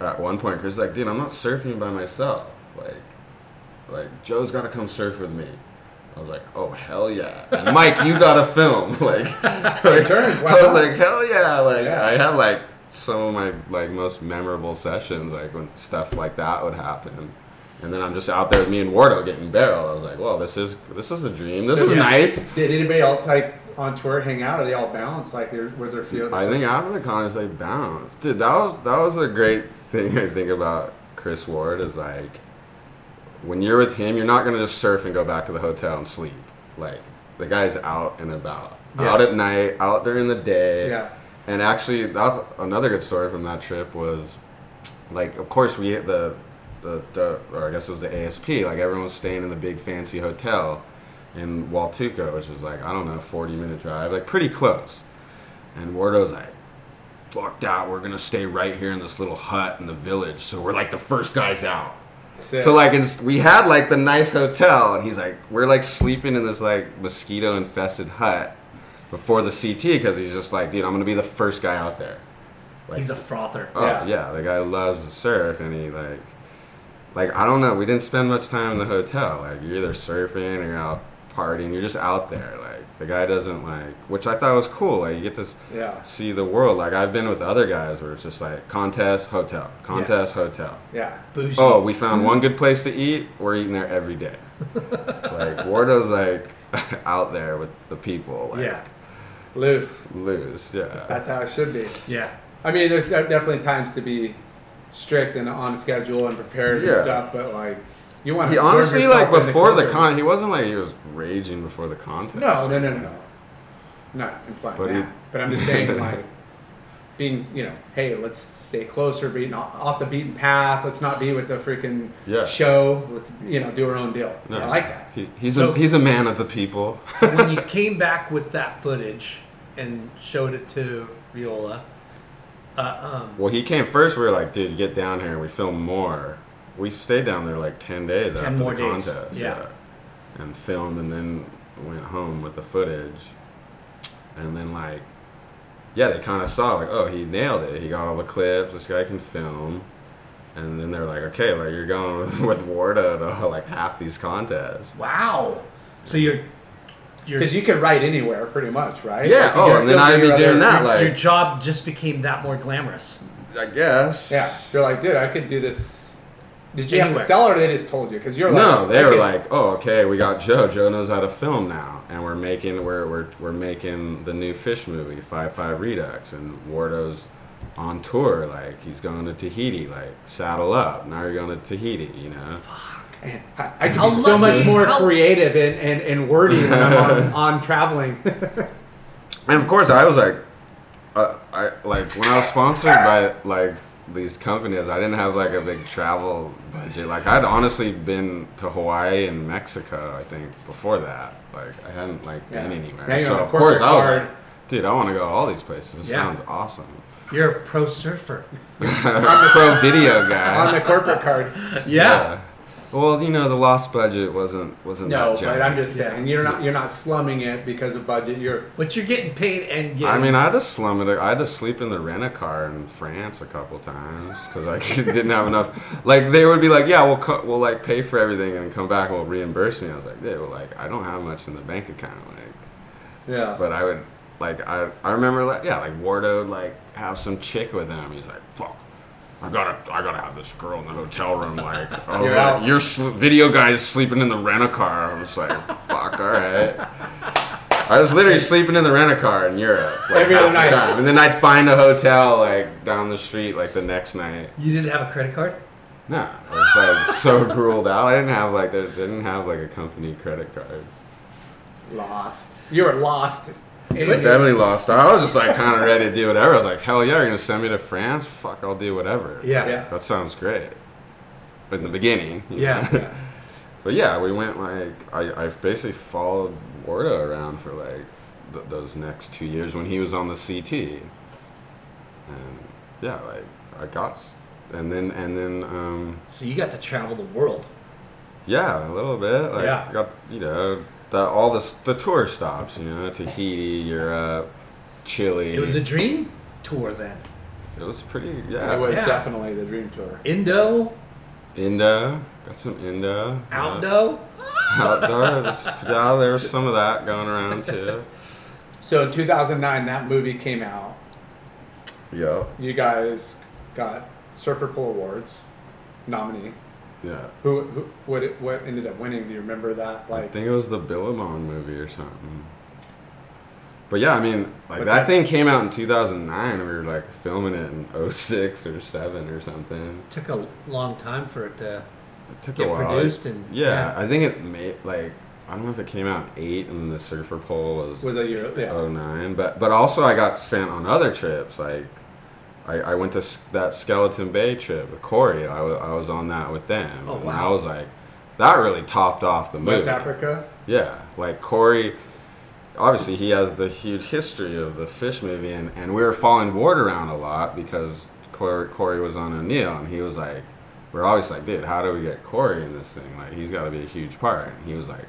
Speaker 3: at one point, Chris was like, "Dude, I'm not surfing by myself. Like, like Joe's got to come surf with me." I was like, "Oh hell yeah!" And Mike, you got a film. Like, like
Speaker 2: turned, why
Speaker 3: I was like, "Hell yeah!" Like,
Speaker 2: Yeah.
Speaker 3: I had like some of my like most memorable sessions, like when stuff like that would happen. And then I'm just out there with me and Wardo getting barreled. I was like, "Well, this is this is a dream. This is
Speaker 2: Yeah.
Speaker 3: nice."
Speaker 2: Did anybody else like on tour hang out? Are they all balanced? Like, there, was there a few?
Speaker 3: I think after the contest like bounced. Dude, that was that was a great thing I think about Chris Ward is like when you're with him, you're not gonna just surf and go back to the hotel and sleep. Like the guy's out and about.
Speaker 1: Yeah.
Speaker 3: Out at night, out during the day.
Speaker 2: Yeah.
Speaker 3: And actually that's another good story from that trip was like of course we the the, the or I guess it was the ASP, like everyone was staying in the big fancy hotel in Huatulco, which is like, I don't know, forty minute drive, like pretty close. And Wardo's like, fucked out. We're gonna stay right here in this little hut in the village. So we're like the first guys out.
Speaker 2: Sick.
Speaker 3: So like, it's, we had like the nice hotel, and he's like, we're like sleeping in this like mosquito infested hut before the CT because he's just like, dude, I'm gonna be the first guy out there. Like,
Speaker 1: He's a frother.
Speaker 3: oh
Speaker 2: Yeah.
Speaker 3: yeah. the guy loves to surf, and he like, like I don't know. We didn't spend much time in the hotel. Like you're either surfing or you're out partying. You're just out there. Like the guy doesn't like, which I thought was cool. Like you get to
Speaker 2: yeah.
Speaker 3: see the world. Like I've been with other guys where it's just like contest, hotel, contest, hotel.
Speaker 2: Yeah.
Speaker 1: Bougie.
Speaker 3: Oh, we found one good place to eat. We're eating there every day. like Wardo's like out there with the people. Like,
Speaker 1: yeah,
Speaker 2: Loose.
Speaker 3: lose. Yeah.
Speaker 2: That's how it should be.
Speaker 1: yeah.
Speaker 2: I mean, there's definitely times to be strict and on schedule and prepared
Speaker 3: Yeah.
Speaker 2: and stuff, but like, you want
Speaker 3: He
Speaker 2: to
Speaker 3: honestly like before the
Speaker 2: con.
Speaker 3: con. He wasn't like he was raging before the contest.
Speaker 2: No, no, no, no, no. Not implying
Speaker 3: But
Speaker 2: that.
Speaker 3: he-
Speaker 2: but I'm just saying, like, being, you know, hey, let's stay closer, being off off the beaten path. Let's not be with the freaking
Speaker 3: Yeah.
Speaker 2: show. Let's, you know, do our own deal.
Speaker 3: No.
Speaker 2: I like that.
Speaker 3: He, he's
Speaker 1: So-
Speaker 3: a he's a man of the people.
Speaker 1: So when you came back with that footage and showed it to Reola, uh, um,
Speaker 3: Well, he came first. We were like, dude, get down here. and We film more. We stayed down there like ten days
Speaker 1: 10
Speaker 3: after
Speaker 1: more
Speaker 3: the
Speaker 1: days,
Speaker 3: contest.
Speaker 1: yeah.
Speaker 3: and filmed, and then went home with the footage, and then like, yeah, they kind of saw like, oh, he nailed it. He got all the clips. This guy can film. And then they're like, okay, like you're going with, with Wardo to like half these contests.
Speaker 1: wow. So you're you're
Speaker 2: Because you can write anywhere, pretty much, right?
Speaker 3: Yeah,
Speaker 2: Like,
Speaker 3: oh, and then I'd be doing
Speaker 2: other-
Speaker 3: that, like-
Speaker 1: your job just became that more glamorous.
Speaker 3: I guess.
Speaker 2: Yeah, you're like, dude, I could do this. Did you have to sell, or they just told you? Because you're like,
Speaker 3: No, they
Speaker 2: I
Speaker 3: were
Speaker 2: could-
Speaker 3: like, "Oh, okay, we got Joe. Joe knows how to film now, and we're making we're we're, we're making the new fish movie, Five Five Redux, and Wardo's on tour. Like he's going to Tahiti. Like saddle up. Now you're going to Tahiti. You know.
Speaker 2: Man, I, I could be so much
Speaker 1: lucky.
Speaker 2: more
Speaker 1: How-
Speaker 2: creative and, and, and wordy when I'm on, on traveling.
Speaker 3: And of course, I was like, uh, I like when I was sponsored by like these companies. I didn't have like a big travel budget. Like I'd honestly been to Hawaii and Mexico. I think before that. Like I hadn't like been anywhere.
Speaker 2: Now you're
Speaker 3: so
Speaker 2: on a
Speaker 3: of course
Speaker 2: corporate
Speaker 3: I was
Speaker 2: card.
Speaker 3: like, dude, I want to go to all these places. This
Speaker 1: Yeah.
Speaker 3: sounds awesome.
Speaker 1: You're a pro surfer.
Speaker 3: Pro video guy.
Speaker 2: on the corporate card.
Speaker 1: Yeah.
Speaker 3: Well, you know, the Lost budget wasn't wasn't
Speaker 2: No,
Speaker 3: that
Speaker 2: but I'm just saying you're not you're not slumming it because of budget. You're
Speaker 1: But you're getting paid and getting.
Speaker 3: I mean, I had to slum it. I had to sleep in the rent a car in France a couple times because I didn't have enough. Like they would be like, "Yeah, we'll co- we'll like pay for everything and come back and we'll reimburse me." I was like, "Yeah, well, like I don't have much in the bank account." Like,
Speaker 2: yeah.
Speaker 3: but I would like I I remember like yeah, like Wardo like have some chick with him. He's like, "Fuck." I gotta, I gotta have this girl in the hotel room. Like, I was oh,
Speaker 2: You're
Speaker 3: like, your sl- video guy's sleeping in the rent a car. I was like, fuck, all right. I was literally sleeping in the rent a car in Europe like,
Speaker 2: Every other
Speaker 3: the
Speaker 2: night.
Speaker 3: time. and then I'd find a hotel like down the street like the next night.
Speaker 1: you didn't have a credit card.
Speaker 3: No, I was like so grueled out. I didn't have like they didn't have like a company credit card.
Speaker 2: lost. You were lost.
Speaker 3: I was definitely lost. I was just like kind of ready to do whatever. I was like, hell yeah, you're gonna send me to France? Fuck, I'll do whatever.
Speaker 1: Yeah.
Speaker 2: Yeah.
Speaker 3: That sounds great. But In the beginning. you
Speaker 1: Yeah.
Speaker 3: But yeah, we went like I, I basically followed Wardo around for like th- those next two years when he was on the CT, and yeah, like I got, and then and then um,
Speaker 1: So you got to travel the world.
Speaker 3: yeah, a little bit. Like
Speaker 1: Yeah.
Speaker 3: Got you know the, all the the tour stops, you know, Tahiti, Europe, Chile.
Speaker 1: It was a dream tour then.
Speaker 3: It was pretty yeah.
Speaker 2: It was
Speaker 1: Yeah.
Speaker 2: definitely the dream tour.
Speaker 1: Indo,
Speaker 3: Indo, got some Indo. yeah.
Speaker 1: outdo.
Speaker 3: Outdoors. yeah, there was some of that going around too.
Speaker 2: So in 2009, that movie came out.
Speaker 3: Yep.
Speaker 2: You guys got Surfer Poll Awards nominee.
Speaker 3: Yeah.
Speaker 2: Who, who what it- what ended up winning? Do you remember that? Like I
Speaker 3: think it was the Billabong movie or something. But yeah, I mean, like that thing came out in 2009. We were like filming it in 06 or 7 or something.
Speaker 1: Took a long time for it to.
Speaker 3: It took
Speaker 1: Get
Speaker 3: a while.
Speaker 1: produced and-
Speaker 3: yeah,
Speaker 1: yeah.
Speaker 3: I think it made like I don't know if it came out in 8 and the Surfer Poll was
Speaker 2: was it your yeah?
Speaker 3: 09 but but also i got sent on other trips like i, I went to that skeleton bay trip with corey I wa- I was on that with them
Speaker 1: Oh,
Speaker 3: and
Speaker 1: wow.
Speaker 3: i was like that really topped off the movie
Speaker 2: West Africa.
Speaker 3: yeah like corey obviously he has the huge history of the fish movie and, and we were following ward around a lot because corey, corey was on o'neill and he was like we're always like dude how do we get corey in this thing like he's got to be a huge part and he was like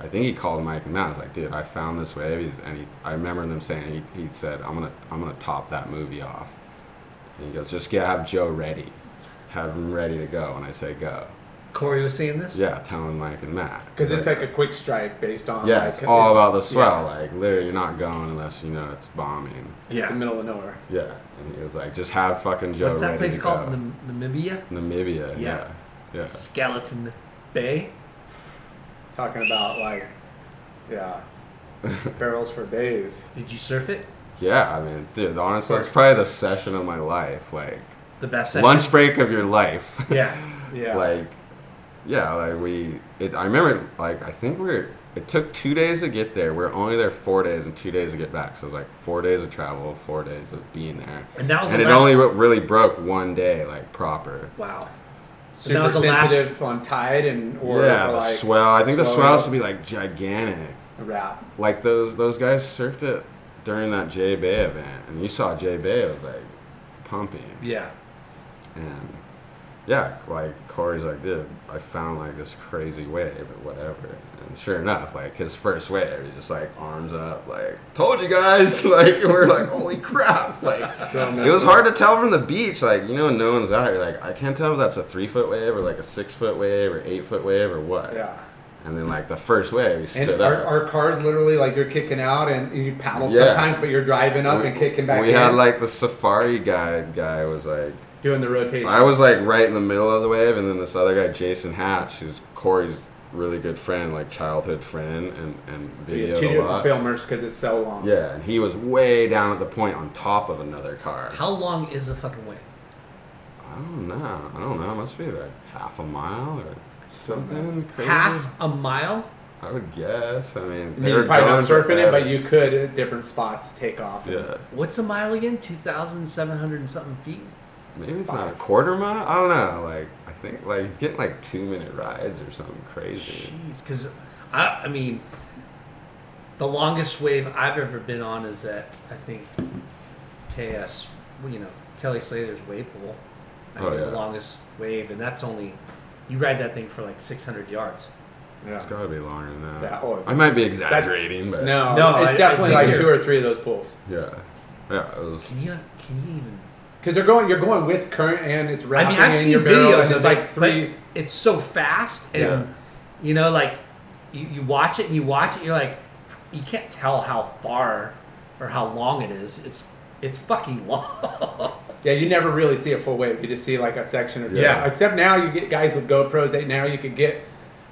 Speaker 3: I think he called Mike and Matt. I was like, dude, I found this wave. He's, and he, I remember them saying he, he said, I'm gonna I'm gonna top that movie off. And he goes, just get have Joe ready, have him ready to go. And I say go.
Speaker 1: Corey was saying this.
Speaker 3: Yeah, telling Mike and Matt
Speaker 2: Because it's like a quick strike based on
Speaker 3: yeah,
Speaker 2: like,
Speaker 3: it's all about the swell.
Speaker 2: Yeah,
Speaker 3: Like literally, you're not going unless you know it's bombing.
Speaker 2: it's
Speaker 1: Yeah.
Speaker 2: the middle of nowhere.
Speaker 3: Yeah, and he was like, just have fucking Joe
Speaker 1: What's that
Speaker 3: ready
Speaker 1: place
Speaker 3: to
Speaker 1: called?
Speaker 3: go.
Speaker 1: Nam- Namibia.
Speaker 3: Namibia.
Speaker 1: Yeah.
Speaker 3: Yeah. yeah.
Speaker 1: Skeleton Bay.
Speaker 2: Talking about like, yeah, barrels for days.
Speaker 1: Did you surf it?
Speaker 3: Yeah, I mean, dude, honestly,
Speaker 2: Of
Speaker 3: that's probably the session of my life. Like,
Speaker 1: The best session.
Speaker 3: lunch break of your life.
Speaker 1: Yeah.
Speaker 2: Yeah,
Speaker 3: like yeah like we it, i remember like i think we were it took two days to get there we are only there four days and two days to get back so it was like four days of travel four days of being there
Speaker 1: And that was
Speaker 3: and
Speaker 1: the
Speaker 3: it
Speaker 1: last-
Speaker 3: only re- really broke one day like proper
Speaker 1: Wow.
Speaker 2: super
Speaker 1: that was the last-
Speaker 2: sensitive on tide and or,
Speaker 3: yeah
Speaker 2: or
Speaker 3: the
Speaker 2: like
Speaker 3: swell i think the swell has to be like gigantic
Speaker 2: a wrap.
Speaker 3: like those those guys surfed it during that j bay event and you saw j bay was like pumping
Speaker 1: Yeah.
Speaker 3: And yeah, like Corey's like, dude, I found like this crazy wave or whatever. And sure enough, like his first wave, he's just like arms up, like, told you guys. like, we're like, holy crap. Like,
Speaker 2: So
Speaker 3: it was hard to tell from the beach. Like, you know, no one's out. You're like, I can't tell if that's a three foot wave or like a six foot wave or eight foot wave or what.
Speaker 2: Yeah.
Speaker 3: And then like the first wave, he stood
Speaker 2: And
Speaker 3: up.
Speaker 2: our, our cars literally like you're kicking out and you paddle
Speaker 3: Yeah.
Speaker 2: sometimes, but you're driving up and kicking back
Speaker 3: we
Speaker 2: in,
Speaker 3: had like the safari guide guy was like,
Speaker 2: doing the rotation.
Speaker 3: I was like right in the middle of the wave, and then this other guy, Jason Hatch, who's Corey's really good friend, like childhood friend, and and
Speaker 2: So you
Speaker 3: videoed
Speaker 2: two
Speaker 3: a
Speaker 2: different
Speaker 3: lot.
Speaker 2: filmers because it's so long.
Speaker 3: Yeah, and he was way down at the point on top of another car.
Speaker 1: How long is a fucking wave?
Speaker 3: I don't know. I don't know. It must be like half a mile or something crazy.
Speaker 1: Half a mile?
Speaker 3: I would guess. I mean,
Speaker 2: I mean, you're probably not surfing it, but you could at different spots take off.
Speaker 3: Yeah.
Speaker 1: What's a mile again? 2,700 and something feet?
Speaker 3: Maybe it's not a quarter mile. I don't know. Like I think like he's getting like two minute rides or something crazy.
Speaker 1: Jeez, because I, I mean, the longest wave I've ever been on is at I think KS, you know, Kelly Slater's wave pool. I think
Speaker 3: Oh,
Speaker 1: is the longest wave, and that's only you ride that thing for like 600 yards.
Speaker 2: Yeah.
Speaker 3: It's got to be longer than that.
Speaker 2: Yeah, oh,
Speaker 3: I might be exaggerating, but
Speaker 2: No,
Speaker 1: No,
Speaker 2: it's
Speaker 1: I-
Speaker 2: definitely
Speaker 1: I
Speaker 2: like two or three of those pools
Speaker 3: yeah, yeah. It was.
Speaker 1: Can you can you even?
Speaker 2: because they're going. You're going with current and it's wrapping.
Speaker 1: I mean, I've
Speaker 2: in
Speaker 1: seen
Speaker 2: your
Speaker 1: videos
Speaker 2: and it's like three.
Speaker 1: it's so fast, and
Speaker 3: Yeah.
Speaker 1: you know, like you, you watch it and you watch it, you're like, you can't tell how far or how long it is. It's it's fucking long.
Speaker 2: Yeah, you never really see a full wave. You just see like a section or two.
Speaker 1: Yeah.
Speaker 2: Except now you get guys with GoPros. That now you could get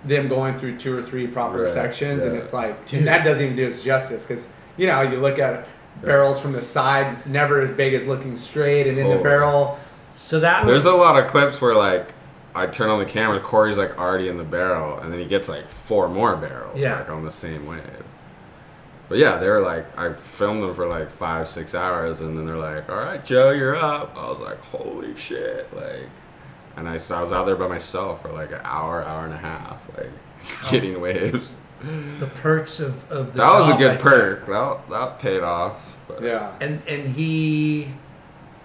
Speaker 2: them going through two or three proper
Speaker 3: Right,
Speaker 2: sections, and it's like and that doesn't even do its justice because you know you look at barrels from the side. It's never as big as looking straight, and then the barrel.
Speaker 1: so that
Speaker 3: There's a lot of clips where like I turn on the camera, Corey's like already in the barrel, and then he gets like four more barrels,
Speaker 1: Yeah.
Speaker 3: like on the same wave. But yeah, they're like I filmed them for like five, six hours, and then they're like, "All right, Joe, you're up." I was like, "Holy shit!" Like, and I, so I was out there by myself for like an hour, hour and a half, like getting oh. waves.
Speaker 1: the perks of, of the
Speaker 3: That was a good
Speaker 1: right
Speaker 3: perk. That that paid off. But
Speaker 2: Yeah.
Speaker 1: and and he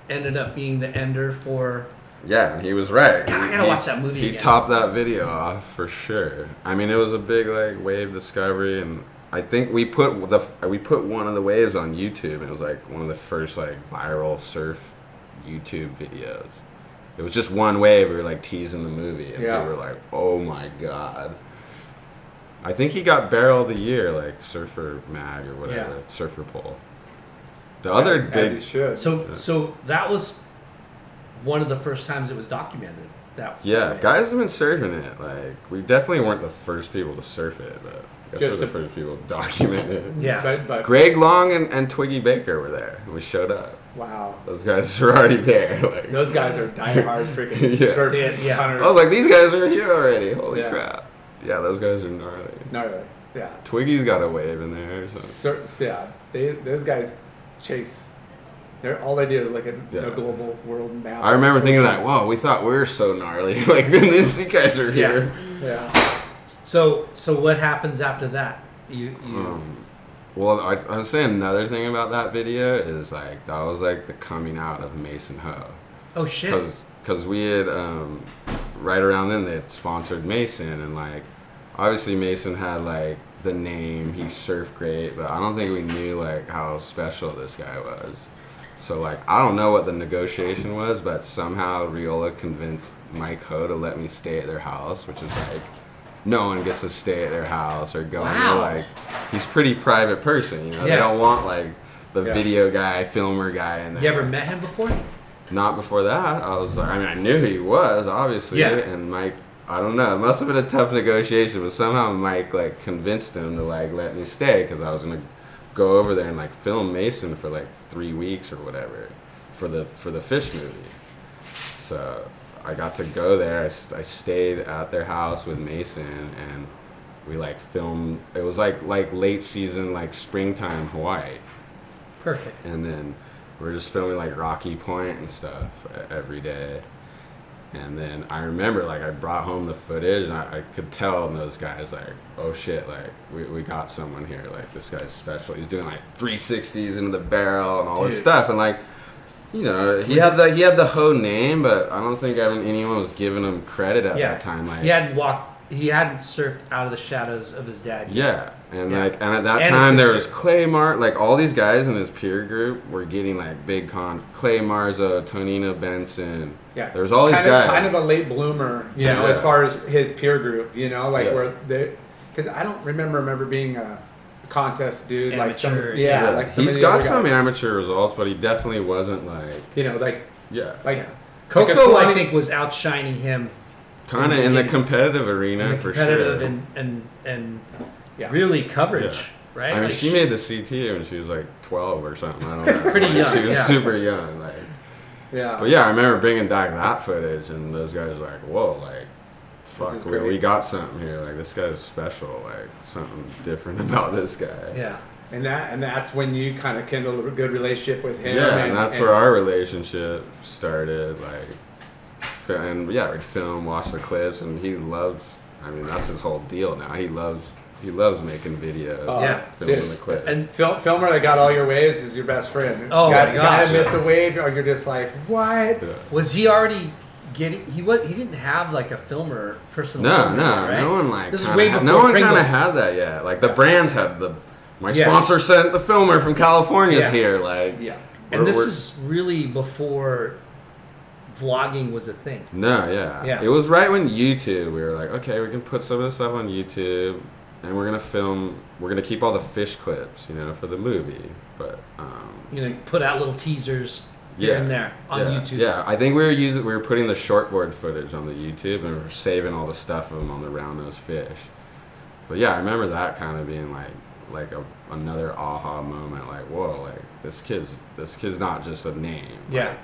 Speaker 1: ended up being the ender for
Speaker 3: Yeah, and he was right.
Speaker 1: God, I gotta
Speaker 3: he-
Speaker 1: watch that movie
Speaker 3: He
Speaker 1: again.
Speaker 3: topped that video off for sure. I mean, it was a big like wave discovery, and I think we put the we put one of the waves on YouTube. And it was like one of the first like viral surf YouTube videos. It was just one wave. We were like teasing the movie, and
Speaker 2: Yeah.
Speaker 3: we were like, "Oh my god!" I think he got Barrel of the Year, like Surfer Mag or whatever,
Speaker 1: Yeah.
Speaker 3: Surfer Poll. The other
Speaker 2: as,
Speaker 3: big
Speaker 2: as it should.
Speaker 1: so so that was one of the first times it was documented. That
Speaker 3: Yeah,
Speaker 1: way.
Speaker 3: guys have been surfing it. Like we definitely weren't the first people to surf it, but I guess
Speaker 2: Just
Speaker 3: we're the first people documented. it.
Speaker 1: Yeah.
Speaker 2: but, but
Speaker 3: Greg Long and, and Twiggy Baker were there. and We showed up.
Speaker 2: wow,
Speaker 3: Those guys were already there. Like
Speaker 2: those guys are diehard freaking
Speaker 3: Yeah.
Speaker 2: surf
Speaker 1: Yeah, yeah.
Speaker 2: hunters.
Speaker 3: I was like, these guys are here already. Holy
Speaker 2: Yeah.
Speaker 3: crap! Yeah, those guys are gnarly.
Speaker 2: Gnarly. yeah.
Speaker 3: Twiggy's got a wave in there. So.
Speaker 2: Sur- so yeah, they those guys chase. They're all they do is like a,
Speaker 3: Yeah.
Speaker 2: a global world map.
Speaker 3: I remember thinking like, whoa, we thought we were so gnarly. like then these guys are here.
Speaker 2: Yeah,
Speaker 1: So so what happens after that? You you
Speaker 3: Um, well, I, I was saying another thing about that video is like that was like the coming out of Mason Ho.
Speaker 1: oh shit.
Speaker 3: because we had um, right around then they had sponsored Mason and like obviously Mason had like the name he surfed great but I don't think we knew like how special this guy was so like I don't know what the negotiation was but somehow Reola convinced Mike Ho to let me stay at their house which is like no one gets to stay at their house or go
Speaker 1: Wow.
Speaker 3: like he's pretty private person you know
Speaker 1: Yeah.
Speaker 3: they don't want like the
Speaker 2: Yeah.
Speaker 3: video guy filmer guy in there
Speaker 1: You ever met him before?
Speaker 3: not before that. I was like, I mean, I knew who he was, obviously.
Speaker 1: Yeah.
Speaker 3: And Mike, I don't know. It must have been a tough negotiation, but somehow Mike like convinced him to like let me stay because I was gonna go over there and like film Mason for like three weeks or whatever for the for the fish movie. So I got to go there. I stayed at their house with Mason and we like filmed. It was like like late season, like springtime Hawaii
Speaker 1: Perfect.
Speaker 3: and then we're just filming like Rocky Point and stuff every day. And then I remember like I brought home the footage and I, I could tell those guys like, oh shit, like we, we got someone here, like this guy's special. He's doing like 360s into the barrel and all this stuff. And like, you know, he
Speaker 1: Was
Speaker 3: had the he had the Ho name, but I don't think anyone was giving him credit at
Speaker 1: Yeah.
Speaker 3: that time. Like,
Speaker 1: he hadn't walked. He hadn't surfed out of the shadows of his dad. yet.
Speaker 3: Yeah, and
Speaker 1: Yeah.
Speaker 3: like, and at that
Speaker 1: And
Speaker 3: time there was Clay Mar, like all these guys in his peer group were getting like big con. Clay Marzo, Tonino Benson.
Speaker 2: yeah.
Speaker 3: there's all these
Speaker 2: kind
Speaker 3: guys.
Speaker 2: Kind of a late bloomer, you know,
Speaker 3: Yeah.
Speaker 2: as far as his peer group. You know, like where they, because I don't remember remember being a contest dude like some, yeah,
Speaker 1: yeah.
Speaker 2: like some
Speaker 3: He's
Speaker 2: of the
Speaker 3: got
Speaker 2: other
Speaker 3: some
Speaker 2: guys.
Speaker 3: amateur results, but he definitely wasn't like
Speaker 2: You know, like
Speaker 3: yeah,
Speaker 2: like
Speaker 1: Yeah.
Speaker 2: like a
Speaker 1: Coco, I think, was outshining him
Speaker 3: kind of in the competitive arena
Speaker 1: and the
Speaker 3: for
Speaker 1: competitive
Speaker 3: sure.
Speaker 1: and and and
Speaker 2: Yeah.
Speaker 1: really coverage,
Speaker 3: Yeah.
Speaker 1: right?
Speaker 3: I mean,
Speaker 1: Like,
Speaker 3: she made the CT when she was like 12 or something. I don't know.
Speaker 1: Pretty
Speaker 3: Like,
Speaker 1: young,
Speaker 3: She was
Speaker 1: yeah.
Speaker 3: super young. Like,
Speaker 2: Yeah.
Speaker 3: but yeah, I remember bringing back that footage, and those guys were like, "Whoa, like, fuck, we, we got something here. Like, this guy's special. Like, something different about this guy."
Speaker 1: yeah.
Speaker 2: And that and that's when you kind of kindled a good relationship with him.
Speaker 3: Yeah,
Speaker 2: and,
Speaker 3: and that's
Speaker 2: and-
Speaker 3: where our relationship started. Like, and yeah, we'd film, watch the clips, and he loves. I mean, that's his whole deal now. He loves. He loves making videos.
Speaker 2: Oh,
Speaker 1: Yeah.
Speaker 3: filming the clips.
Speaker 1: And
Speaker 2: Fil- filmer that got all your waves is your best friend.
Speaker 1: Oh
Speaker 2: got,
Speaker 1: my
Speaker 2: Gotta miss a wave, or you're just like, what?
Speaker 3: Yeah.
Speaker 1: was he already getting? He was. He didn't have like a filmer personal.
Speaker 3: No,
Speaker 1: filmer
Speaker 3: no,
Speaker 1: right?
Speaker 3: no one like.
Speaker 1: This is
Speaker 3: kinda
Speaker 1: way
Speaker 3: had-
Speaker 1: before
Speaker 3: no one kind of had that yet. Like the brands had the. My
Speaker 2: Yeah.
Speaker 3: sponsor sent the filmer from California's
Speaker 2: Yeah.
Speaker 3: here. Like,
Speaker 2: Yeah.
Speaker 1: And this is really before vlogging was a thing.
Speaker 3: No, yeah.
Speaker 1: Yeah.
Speaker 3: It was right when YouTube, we were like, okay, we can put some of this stuff on YouTube, and we're gonna film. We're gonna keep all the fish clips, you know, for the movie. But um,
Speaker 1: You know, put out little teasers here
Speaker 3: yeah,
Speaker 1: and there on
Speaker 3: yeah,
Speaker 1: YouTube.
Speaker 3: Yeah, I think we were using, we were putting the shortboard footage on the YouTube, and we were saving all the stuff of them on the round nose fish. But yeah, I remember that kind of being like, like a, another aha moment. Like, whoa, like this kid's this kid's not just a name.
Speaker 1: Yeah.
Speaker 3: Like,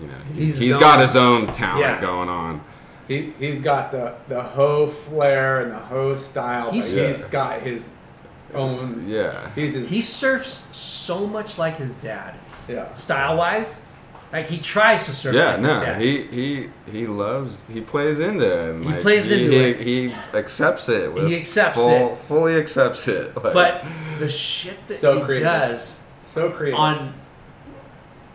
Speaker 3: you know,
Speaker 1: He's
Speaker 3: he's,
Speaker 1: his
Speaker 3: he's
Speaker 1: own-
Speaker 3: got his own talent
Speaker 1: Yeah.
Speaker 3: going on.
Speaker 2: He he's got the the Ho flair and the Ho style.
Speaker 1: He's-
Speaker 2: but he's
Speaker 3: Yeah.
Speaker 2: got his own.
Speaker 3: Yeah.
Speaker 2: He's his.
Speaker 1: He surfs so much like his dad,
Speaker 2: yeah.
Speaker 1: style wise. Like he tries to serve.
Speaker 3: Yeah, no,
Speaker 1: dad.
Speaker 3: he he he loves he plays into it. And
Speaker 1: He
Speaker 3: like,
Speaker 1: plays
Speaker 3: he,
Speaker 1: into
Speaker 3: he,
Speaker 1: it.
Speaker 3: He accepts it. With
Speaker 1: He accepts
Speaker 3: full,
Speaker 1: it.
Speaker 3: Fully accepts it. Like,
Speaker 1: but the shit that
Speaker 2: So
Speaker 1: he
Speaker 2: creative.
Speaker 1: does
Speaker 2: So creative.
Speaker 1: on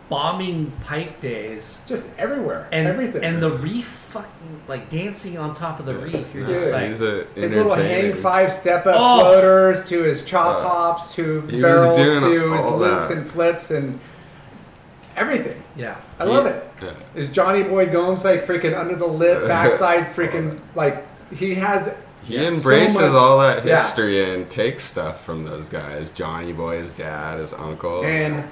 Speaker 1: bombing pipe days
Speaker 2: just everywhere.
Speaker 1: and
Speaker 2: everything.
Speaker 1: and the reef fucking like dancing on top of the reef. You're
Speaker 3: no,
Speaker 1: just like,
Speaker 3: he's a
Speaker 2: his little hang five step up
Speaker 1: Oh.
Speaker 2: floaters to his chop
Speaker 3: Uh,
Speaker 2: hops to
Speaker 3: he
Speaker 2: barrels to his
Speaker 3: all
Speaker 2: loops
Speaker 3: that.
Speaker 2: and flips and everything.
Speaker 1: yeah.
Speaker 2: I
Speaker 3: He-
Speaker 2: love it.
Speaker 3: yeah.
Speaker 2: Is Johnny Boy Gomes like freaking under the lip, backside freaking like he has
Speaker 3: He
Speaker 2: so
Speaker 3: embraces
Speaker 2: much-
Speaker 3: all that
Speaker 2: Yeah.
Speaker 3: history and takes stuff from those guys. Johnny Boy, his dad, his uncle.
Speaker 2: and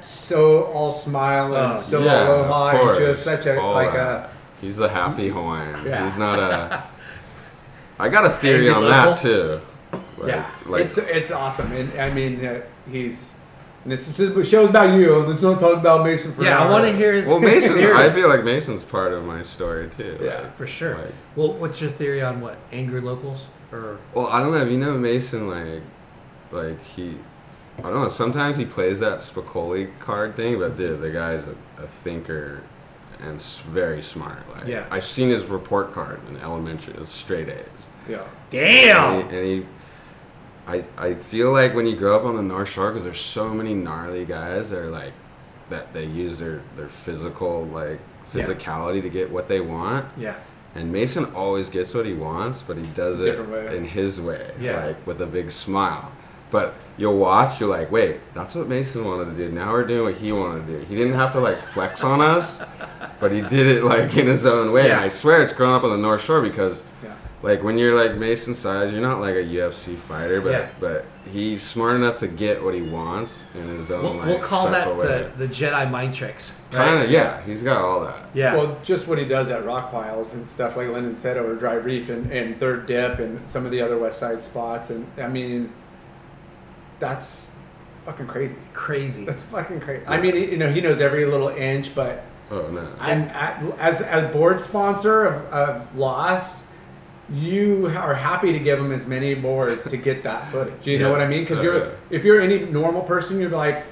Speaker 2: so all smile and
Speaker 1: Oh,
Speaker 2: so
Speaker 3: yeah,
Speaker 2: aloha
Speaker 3: of
Speaker 2: and
Speaker 3: course.
Speaker 2: just such a
Speaker 3: All
Speaker 2: like
Speaker 3: that. He's the happy Hawaiian.
Speaker 2: Yeah.
Speaker 3: He's not a. I got a theory on
Speaker 1: local?
Speaker 3: that too. Like,
Speaker 2: yeah.
Speaker 3: like
Speaker 2: it's it's awesome and I mean uh, he's and this is this show's about you. Let's not talk about Mason for now.
Speaker 1: Yeah,
Speaker 2: an
Speaker 1: I want to hear his
Speaker 3: well, Mason.
Speaker 1: theory.
Speaker 3: I feel like Mason's part of my story too.
Speaker 2: Yeah.
Speaker 3: Like,
Speaker 1: for sure.
Speaker 3: like-
Speaker 1: well, what's your theory on what angry locals or
Speaker 3: Well, I don't know. You know, Mason, like, like he, I don't know. Sometimes he plays that Spicoli card thing, but dude, the guy's a, a thinker and very smart. Like,
Speaker 1: Yeah.
Speaker 3: I've seen his report card in elementary. It's straight A's.
Speaker 2: Yeah.
Speaker 1: damn?
Speaker 3: And he, and he I, I feel like when you grow up on the North Shore, because there's so many gnarly guys that are like, that they use their, their physical, like,
Speaker 1: Yeah.
Speaker 3: physicality to get what they want.
Speaker 1: Yeah,
Speaker 3: And Mason always gets what he wants, but he does it
Speaker 2: Different way.
Speaker 3: in his way,
Speaker 1: Yeah.
Speaker 3: like with a big smile. But you'll watch, you're like, wait, that's what Mason wanted to do. Now we're doing what he wanted to do. He didn't have to like flex on us, but he did it like in his own way. And
Speaker 1: Yeah.
Speaker 3: I swear it's growing up on the North Shore because,
Speaker 2: Yeah.
Speaker 3: Like, when you're like Mason size, you're not like a UFC fighter, but
Speaker 1: Yeah.
Speaker 3: but he's smart enough to get what he wants in his own
Speaker 1: we'll,
Speaker 3: like
Speaker 1: we'll call that the, the Jedi mind tricks. right?
Speaker 3: Kind of, yeah. He's got all that.
Speaker 1: Yeah.
Speaker 2: Well, just what he does at rock piles and stuff like Lyndon said over Dry Reef and, and Third Dip and some of the other West Side spots. And I mean, that's fucking crazy.
Speaker 1: Crazy.
Speaker 2: That's fucking crazy. I mean, you know, he knows every little inch, but
Speaker 3: Oh no.
Speaker 2: and as as board sponsor of, of Lost, you are happy to give him as many boards to get that footage. Do you know what I mean? Because uh,
Speaker 3: Yeah,
Speaker 2: you're if you're any normal person, you're like,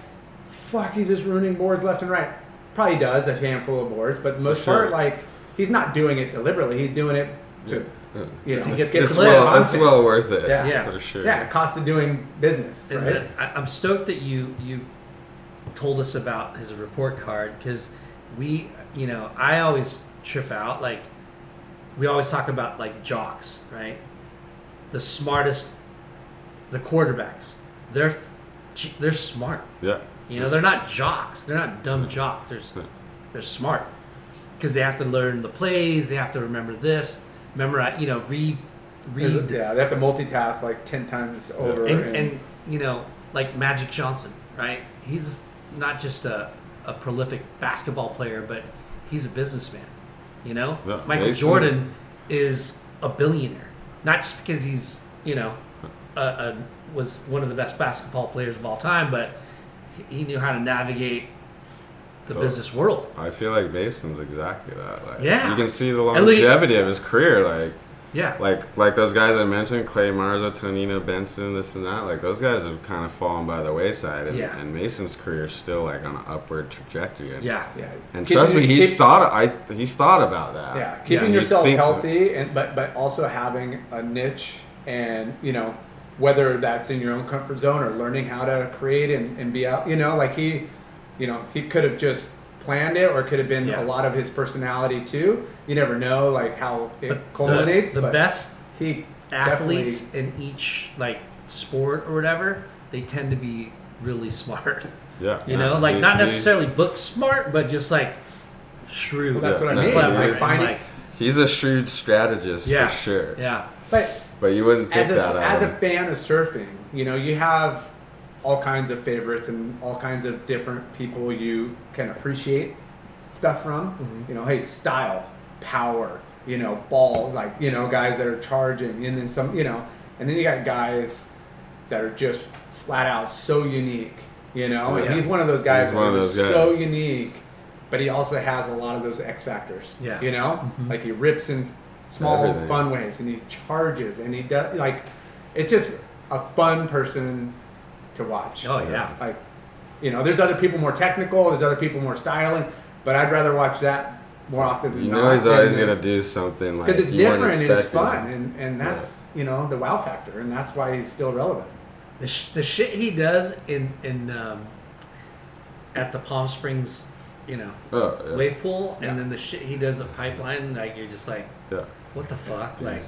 Speaker 2: fuck, he's just ruining boards left and right. Probably does a handful of boards, but most
Speaker 3: sure.
Speaker 2: part, like he's not doing it deliberately. He's doing it to
Speaker 3: Yeah.
Speaker 2: you know
Speaker 1: To
Speaker 2: to
Speaker 1: get
Speaker 2: get,
Speaker 3: It's
Speaker 2: some
Speaker 3: well, it's well worth it.
Speaker 2: Yeah.
Speaker 1: Yeah.
Speaker 3: for sure.
Speaker 2: Yeah, cost of doing business,
Speaker 1: And
Speaker 2: right?
Speaker 1: then I'm stoked that you you told us about his report card because we, you know, I always trip out. Like we always talk about like jocks, right? The smartest, the quarterbacks. They're they're smart.
Speaker 3: Yeah.
Speaker 1: You know, they're not jocks. They're not dumb jocks. They're they're smart because they have to learn the plays. They have to remember this. Memorize. You know, read read
Speaker 2: yeah, they have to multitask like ten times over.
Speaker 1: and, and you know, like Magic Johnson, right? He's not just a, a prolific basketball player, but he's a businessman. You know,
Speaker 3: Yeah,
Speaker 1: Michael Jordan is a billionaire, not just because he's you know a, a, was one of the best basketball players of all time, but he knew how to navigate the
Speaker 3: Oh.
Speaker 1: business world.
Speaker 3: I feel like Mason's exactly that. Like,
Speaker 1: Yeah.
Speaker 3: you can see the longevity of his career. Like,
Speaker 1: Yeah,
Speaker 3: like, like those guys I mentioned, Clay Marzo, Tonino Benson, this and that. Like, those guys have kind of fallen by the wayside, and,
Speaker 1: Yeah.
Speaker 3: and Mason's career is still like on an upward trajectory. And,
Speaker 1: yeah,
Speaker 2: Yeah.
Speaker 3: And
Speaker 2: Keep-
Speaker 3: trust me, he's
Speaker 2: keep-
Speaker 3: thought. I he's thought about that.
Speaker 2: Yeah, keeping
Speaker 3: He
Speaker 2: yourself healthy, and but but also having a niche, and you know whether that's in your own comfort zone or learning how to create and, and be out. You know, like he, you know, he could have just planned it, or it could have been
Speaker 1: Yeah.
Speaker 2: a lot of his personality too. You never know, like how it
Speaker 1: But
Speaker 2: culminates.
Speaker 1: The, the
Speaker 2: but
Speaker 1: best
Speaker 2: he
Speaker 1: athletes in each like sport or whatever, they tend to be really smart.
Speaker 3: Yeah.
Speaker 1: You
Speaker 3: yeah.
Speaker 1: know, like
Speaker 3: He-
Speaker 1: not
Speaker 3: he-
Speaker 1: necessarily book smart, but just like shrewd.
Speaker 2: Well, that's what I
Speaker 3: mean,
Speaker 1: Clever,
Speaker 3: like
Speaker 2: finding-
Speaker 1: like,
Speaker 3: He's a shrewd strategist
Speaker 1: yeah,
Speaker 3: for sure.
Speaker 1: Yeah,
Speaker 2: but
Speaker 3: But you wouldn't think
Speaker 2: as a,
Speaker 3: that.
Speaker 2: as a fan of surfing, you know, you have all kinds of favorites and all kinds of different people you can appreciate stuff from.
Speaker 3: Mm-hmm.
Speaker 2: You know, hey, style, power, you know, balls, like, you know, guys that are charging, and then some, you know, and then you got guys that are just flat out so unique, you know,
Speaker 3: Oh,
Speaker 2: and
Speaker 1: yeah.
Speaker 2: he's one of those guys
Speaker 3: He's
Speaker 2: that
Speaker 3: one of
Speaker 2: is
Speaker 3: those
Speaker 2: so unique, but he also has a lot of those X factors,
Speaker 1: Yeah.
Speaker 2: you know,
Speaker 3: Mm-hmm.
Speaker 2: like he rips in small
Speaker 3: Everything.
Speaker 2: fun waves and he charges and he does like it's just a fun person to watch.
Speaker 1: Oh, yeah.
Speaker 2: Like you know, there's other people more technical, there's other people more styling, but I'd rather watch that more often than
Speaker 3: You
Speaker 2: not.
Speaker 3: know he's always gonna do something like
Speaker 2: because it's
Speaker 3: you weren't
Speaker 2: different and it's
Speaker 3: expecting.
Speaker 2: fun and, and that's you know the wow factor and that's why he's still relevant.
Speaker 1: the, sh- the shit he does in in um, at the Palm Springs, you know,
Speaker 3: Oh, yeah.
Speaker 1: wave pool,
Speaker 2: Yeah.
Speaker 1: and then the shit he does at Pipeline, like you're just like,
Speaker 3: Yeah.
Speaker 1: what the fuck, like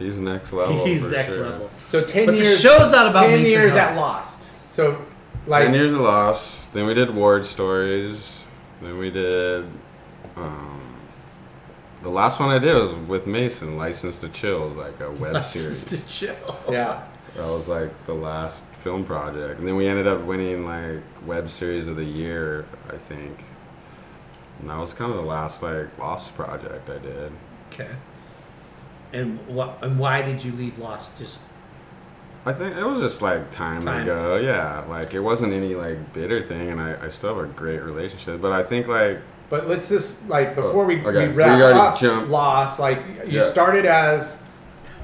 Speaker 3: He's next level.
Speaker 1: he's
Speaker 3: for
Speaker 1: next
Speaker 3: sure.
Speaker 1: level.
Speaker 2: So ten
Speaker 1: But the show's not about
Speaker 2: ten
Speaker 1: Mason
Speaker 2: years
Speaker 1: Hill.
Speaker 2: at Lost. So like
Speaker 3: Ten years of lost. Then we did Ward stories. Then we did. Um, the last one I did was with Mason, License to Chill, like a web
Speaker 1: License
Speaker 3: series.
Speaker 1: Licensed to chill.
Speaker 2: yeah.
Speaker 3: That was like the last film project, and then we ended up winning like web series of the year, I think. And that was kind of the last like Lost project I did.
Speaker 1: Okay. And what? And why did you leave Lost? Just
Speaker 3: I think it was just like time,
Speaker 1: Time.
Speaker 3: to go. Yeah, like it wasn't any like bitter thing, and I, I still have a great relationship. But I think like
Speaker 2: But let's just like oh, before we,
Speaker 3: okay.
Speaker 2: we wrap
Speaker 3: We
Speaker 2: up
Speaker 3: jumped.
Speaker 2: Lost, like you
Speaker 3: Yeah.
Speaker 2: started as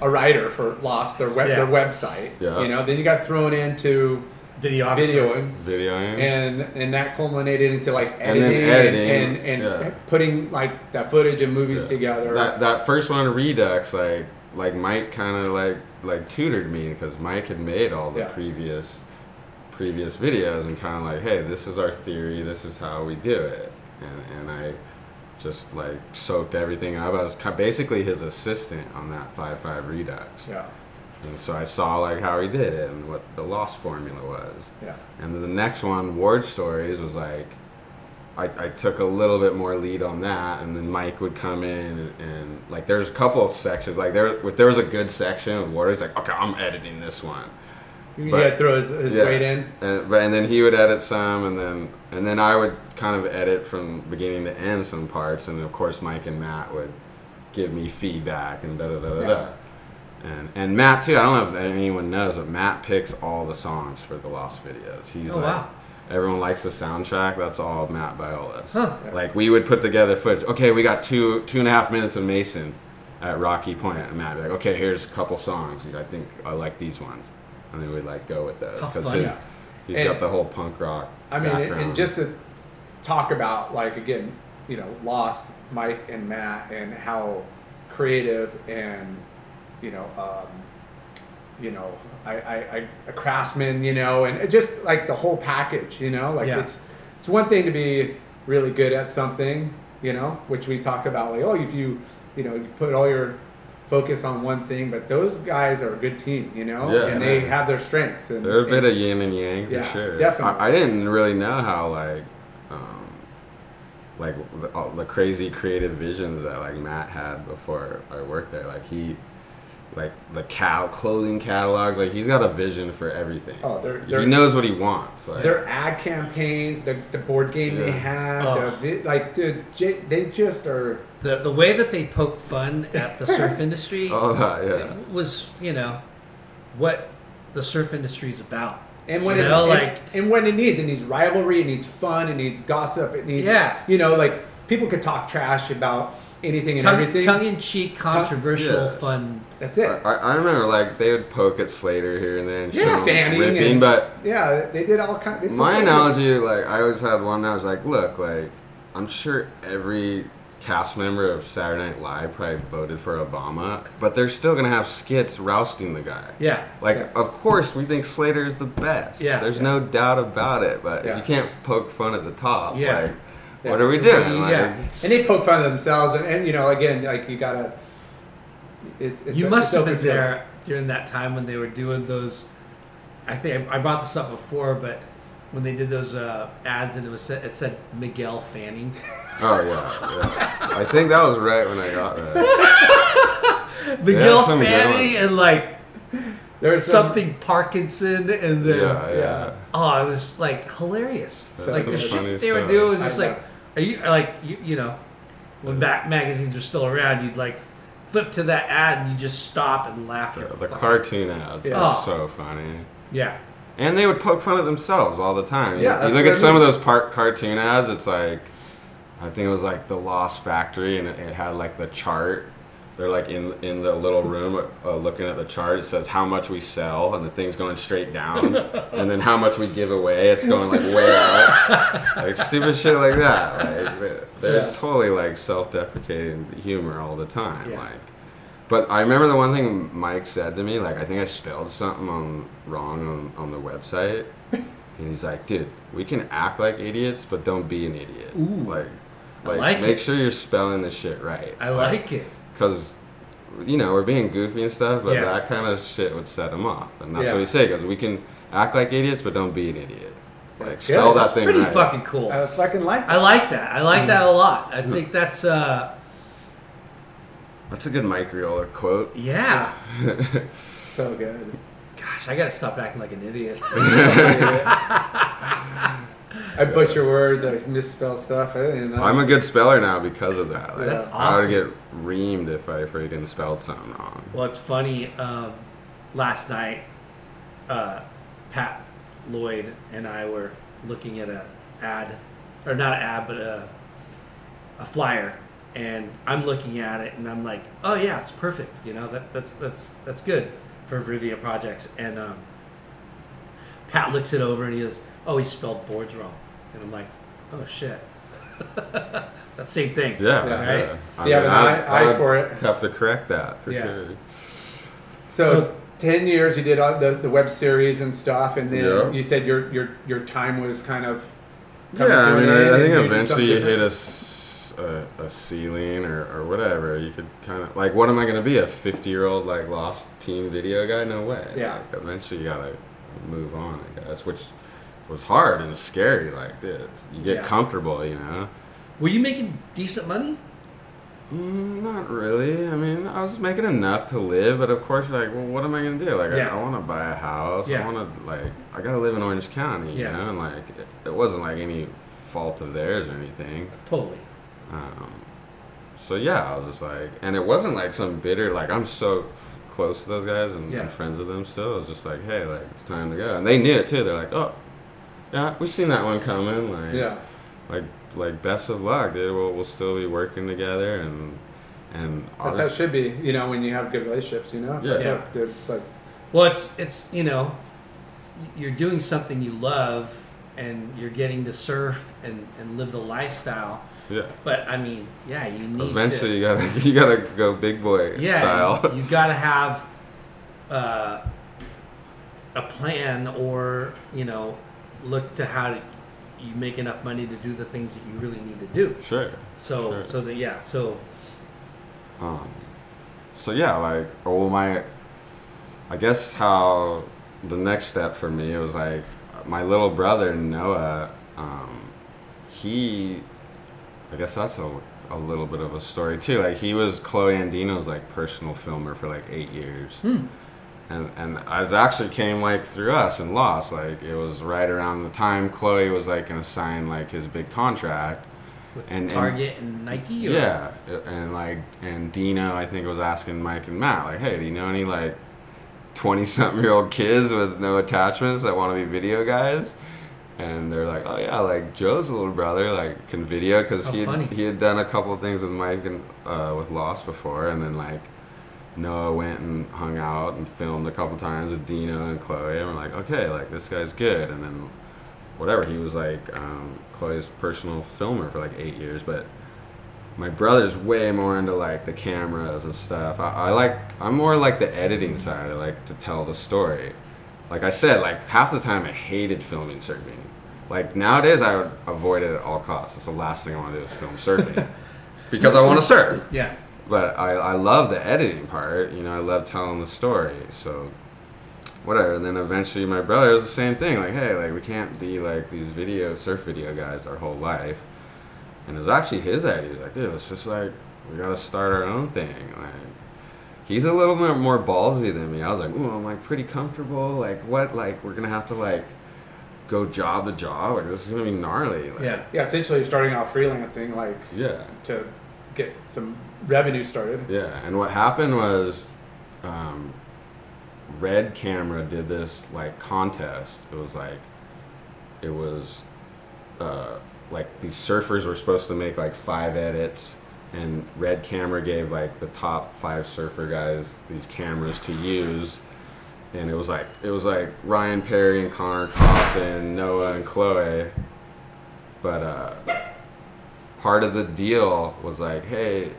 Speaker 2: a writer for Lost, their web,
Speaker 1: Yeah.
Speaker 2: their website.
Speaker 3: Yeah.
Speaker 2: You know, then you got thrown into
Speaker 1: video.
Speaker 2: videoing,
Speaker 3: videoing.
Speaker 2: and and that culminated into like
Speaker 3: And
Speaker 2: editing
Speaker 3: editing,
Speaker 2: and and,
Speaker 3: yeah.
Speaker 2: putting like that footage and movies
Speaker 3: Yeah.
Speaker 2: together.
Speaker 3: That that first one, Redux, like like Mike kind of like like tutored me because Mike had made all the
Speaker 2: Yeah.
Speaker 3: previous previous videos and kind of like, hey, this is our theory, this is how we do it, and and I just like soaked everything up. I was basically his assistant on that five five Redux,
Speaker 2: yeah,
Speaker 3: and so I saw like how he did it and what the Lost formula was.
Speaker 2: yeah,
Speaker 3: And then the next one, Ward Stories, was like, I, I took a little bit more lead on that, and then Mike would come in and, and like there's a couple of sections like there if there was a good section of Ward, he's like, okay, I'm editing this one.
Speaker 2: you
Speaker 3: But-
Speaker 2: had throw his, his
Speaker 3: Yeah.
Speaker 2: weight in.
Speaker 3: And, but and then he would edit some, and then and then I would kind of edit from beginning to end some parts, and of course Mike and Matt would give me feedback and da da da da da. And and Matt too. I don't know if anyone knows, but Matt picks all the songs for the Lost videos. He's
Speaker 1: Oh,
Speaker 3: like,
Speaker 1: wow.
Speaker 3: everyone likes the soundtrack. That's all Matt Biolos.
Speaker 1: Huh.
Speaker 3: Like we would put together footage. Okay, we got two two and a half minutes of Mason at Rocky Point, and Matt would be like, okay, here's a couple songs. I think I like these ones, and then we'd like go with those because his- he's
Speaker 2: And-
Speaker 3: got the whole punk rock.
Speaker 2: I mean,
Speaker 3: background.
Speaker 2: and just to talk about like again, you know, Lost, Mike and Matt, and how creative and you know, um, you know, I, I, I a craftsman, you know, and just like the whole package, you know, like
Speaker 1: Yeah.
Speaker 2: it's it's one thing to be really good at something, you know, which we talk about like, oh, if you you know, you put all your focus on one thing, but those guys are a good team, you know,
Speaker 3: Yeah.
Speaker 2: and they have their strengths. And,
Speaker 3: They're a bit
Speaker 2: and-
Speaker 3: of yin and yang for
Speaker 2: Yeah,
Speaker 3: sure.
Speaker 2: definitely.
Speaker 3: I, I didn't really know how like, um, like the, all the crazy creative visions that like Matt had before I worked there. Like he, like the cal clothing catalogs. Like he's got a vision for everything.
Speaker 2: Oh, they're-
Speaker 3: he
Speaker 2: they're-
Speaker 3: knows what he wants. Like,
Speaker 2: Their ad campaigns, the, the board game they have,
Speaker 1: Oh.
Speaker 2: the, vi- like, dude, they just are.
Speaker 1: The the way that they poke fun at the surf industry
Speaker 3: all that, oh, yeah.
Speaker 1: was, you know, what the surf industry is about.
Speaker 2: And when
Speaker 1: you
Speaker 2: it
Speaker 1: know,
Speaker 2: and-
Speaker 1: like
Speaker 2: and, when it needs, it needs rivalry, it needs fun, it needs gossip, it needs
Speaker 1: Yeah.
Speaker 2: you know, like people could talk trash about anything and
Speaker 1: tongue,
Speaker 2: everything.
Speaker 1: tongue in cheek, controversial,
Speaker 3: yeah.
Speaker 1: fun.
Speaker 2: That's it.
Speaker 3: I, I remember like they would poke at Slater here and there and
Speaker 2: Yeah, fanning
Speaker 3: ripping,
Speaker 2: and-
Speaker 3: but
Speaker 2: yeah, they did all kind. They put
Speaker 3: my analogy, like I always had one. I was like, look, like I'm sure every cast member of Saturday Night Live probably voted for Obama, but they're still gonna have skits rousting the guy.
Speaker 1: Yeah.
Speaker 3: Like,
Speaker 2: Yeah.
Speaker 3: of course, we think Slater is the best.
Speaker 1: Yeah.
Speaker 3: There's
Speaker 2: Yeah.
Speaker 3: no doubt about it. But if you can't poke fun at the top,
Speaker 1: Yeah.
Speaker 3: like, what are we doing? Like,
Speaker 1: Yeah.
Speaker 2: and they poke fun of themselves, and, and you know, again, like you gotta. It's, it's
Speaker 1: you
Speaker 2: a-
Speaker 1: must
Speaker 2: it's
Speaker 1: have been
Speaker 2: field.
Speaker 1: there during that time when they were doing those. I think I, I brought this up before, but when they did those uh, ads and it was said, it said Miguel Fanning.
Speaker 3: Oh yeah, yeah. I think that was right when I got that.
Speaker 1: Miguel
Speaker 3: some good
Speaker 1: Fanning and like
Speaker 2: There's some-
Speaker 1: something Parkinson and then
Speaker 3: Yeah, yeah.
Speaker 2: Yeah.
Speaker 1: oh, it was like hilarious.
Speaker 2: That's
Speaker 1: like the shit that they were
Speaker 3: stuff.
Speaker 1: doing was
Speaker 2: I
Speaker 1: just
Speaker 2: know.
Speaker 1: like, are you like you, you know when back magazines were still around, you'd like flip to that ad and you just stop and laugh.
Speaker 3: The, the cartoon ads
Speaker 2: Yeah.
Speaker 3: are
Speaker 1: Oh.
Speaker 3: so funny.
Speaker 1: Yeah.
Speaker 3: And they would poke fun at themselves all the time.
Speaker 2: Yeah,
Speaker 3: you, look at
Speaker 2: I
Speaker 3: some of those par- cartoon ads. It's like, I think it was like the Lost Factory, and it, it had like the chart. They're like in in the little room uh, looking at the chart. It says how much we sell, and the thing's going straight down, and then how much we give away. It's going like way up, like stupid shit like that. Like they're,
Speaker 2: Yeah.
Speaker 3: totally like self-deprecating humor all the time.
Speaker 1: Yeah.
Speaker 3: Like, but I remember the one thing Mike said to me, like I think I spelled something on wrong on, on the website, and he's like, "Dude, we can act like idiots, but don't be an idiot.
Speaker 1: Ooh.
Speaker 3: like, like,
Speaker 1: like
Speaker 3: make
Speaker 1: it.
Speaker 3: sure you're spelling the shit right.
Speaker 1: I like it.
Speaker 3: Because." You know, we're being goofy and stuff, but
Speaker 1: Yeah.
Speaker 3: that kind of shit would set him off, and that's
Speaker 2: Yeah.
Speaker 3: what he said. Because we can act like idiots, but don't be an idiot. Like
Speaker 2: That's
Speaker 3: spell
Speaker 2: good.
Speaker 3: that
Speaker 1: That's
Speaker 3: thing
Speaker 1: pretty
Speaker 3: right.
Speaker 1: fucking cool.
Speaker 2: I fucking like.
Speaker 1: I like that. I like that a lot. I think that's uh
Speaker 3: That's a good Mike Reola quote.
Speaker 1: yeah.
Speaker 2: so good.
Speaker 1: Gosh, I gotta stop acting like an idiot.
Speaker 2: I butcher words. I misspell stuff. eh, You know,
Speaker 3: I'm a good speller now because of that. Like,
Speaker 1: That's
Speaker 3: I would get reamed if I freaking spelled something wrong.
Speaker 1: well, it's funny. Um, last night, uh, Pat Lloyd and I were looking at a ad, or not an ad, but a, a flyer, and I'm looking at it, and I'm like, oh yeah, it's perfect. You know that that's that's that's good for Rivia projects. And um, Pat looks it over and he goes, oh, he spelled boards wrong, and I'm like, oh shit. That's same thing.
Speaker 3: Yeah,
Speaker 1: Right?
Speaker 3: yeah. I
Speaker 2: You have an eye-
Speaker 3: I- I
Speaker 2: eye
Speaker 3: would
Speaker 2: for it.
Speaker 3: Have to correct that for
Speaker 1: Yeah.
Speaker 3: sure.
Speaker 2: So,
Speaker 1: So-
Speaker 2: ten years you did all the, the web series and stuff, and then
Speaker 3: Yeah.
Speaker 2: you said your your your time was kind of.
Speaker 3: Yeah, I mean, I, I think eventually you hit
Speaker 2: a
Speaker 3: a, s- a, a ceiling or, or whatever. You could kind of like, what am I going to be? A 50 year old like lost teen video guy? No way.
Speaker 2: Yeah.
Speaker 3: Like, eventually you gotta move on, I guess, which was hard and scary. Like this, you get
Speaker 1: Yeah.
Speaker 3: comfortable, you know.
Speaker 1: Were you making decent money?
Speaker 3: Mm, not really. I mean, I was making enough to live, but of course, you're like, well, what am I gonna do? Like,
Speaker 1: Yeah.
Speaker 3: I, I want to buy a house.
Speaker 1: Yeah.
Speaker 3: I want to like, I gotta live in Orange County, you
Speaker 1: Yeah.
Speaker 3: know, and like, it, it wasn't like any fault of theirs or anything.
Speaker 1: Totally.
Speaker 3: Um, so yeah, I was just like, and it wasn't like some bitter, like I'm so close to those guys and,
Speaker 1: Yeah.
Speaker 3: and friends with them still. It was just like, hey, like it's time to go, and they knew it too. They're like, oh, yeah, we've seen that one coming. Like,
Speaker 2: Yeah.
Speaker 3: like like best of luck, dude. We'll we'll still be working together and and I'll
Speaker 2: That's how it should be, you know, when you have good relationships, you know. It's like,
Speaker 3: Yeah.
Speaker 2: look, dude, it's like,
Speaker 1: Well, it's it's you know, you're doing something you love, and you're getting to surf and, and live the lifestyle.
Speaker 3: yeah.
Speaker 1: But I mean, yeah, you need
Speaker 3: Eventually,
Speaker 1: to,
Speaker 3: you gotta you gotta go big boy
Speaker 1: yeah,
Speaker 3: style.
Speaker 1: you, you got to have uh, a plan, or you know, look to how to, you make enough money to do the things that you really need to do.
Speaker 3: sure.
Speaker 1: So
Speaker 3: Sure.
Speaker 1: so that yeah, so
Speaker 3: Um, so yeah, like, well, my, I guess how the next step for me was like my little brother Noah. Um, he, I guess that's a, a little bit of a story too. Like he was Kolohe Andino's like personal filmer for like eight years. And, and I was actually came like through us and lost like it was right around the time Kolohe was like gonna sign like his big contract
Speaker 1: With
Speaker 3: and- and-
Speaker 1: Target and, Nike? Or?
Speaker 3: yeah, and like, and Dino, I think was asking Mike and Matt, like, hey, do you know any like twenty-something year old kids with no attachments that want to be video guys? And they're like, oh yeah, like Joe's little brother, like can video because
Speaker 1: Oh,
Speaker 3: he had, he had done a couple of things with Mike and uh, with Lost before, and then like Noah went and hung out and filmed a couple times with Dino and Kolohe, and we're like, okay, like this guy's good, and then whatever. He was like um, Kolohe's personal filmer for like eight years, but my brother's way more into like the cameras and stuff. I, I like I'm more like the editing side. I like to tell the story. Like I said, like half the time I hated filming surfing. Like nowadays I would avoid it at all costs. It's the last thing I want to do is film surfing because I want to surf.
Speaker 1: Yeah.
Speaker 3: But I, I love the editing part. You know, I love telling the story. So whatever. And then eventually my brother was the same thing. Like, hey, like we can't be like these video surf video guys our whole life. And it was actually his idea. He's like, dude, it's just like we gotta start our own thing. Like he's a little bit more ballsy than me. I was like, ooh, I'm like pretty comfortable. Like what? Like we're gonna have to like go job to job. Like this is gonna be gnarly. Like,
Speaker 1: Yeah.
Speaker 2: Yeah, essentially starting off freelancing, like
Speaker 3: Yeah.
Speaker 2: to get some revenue started.
Speaker 3: Yeah, and what happened was, um, Red Camera did this like contest. It was like, it was, uh, like these surfers were supposed to make like five edits, and Red Camera gave like the top five surfer guys these cameras to use. And it was like it was like Ryan Perry and Conner Coffin, Noah and Kolohe, but uh, part of the deal was like, hey,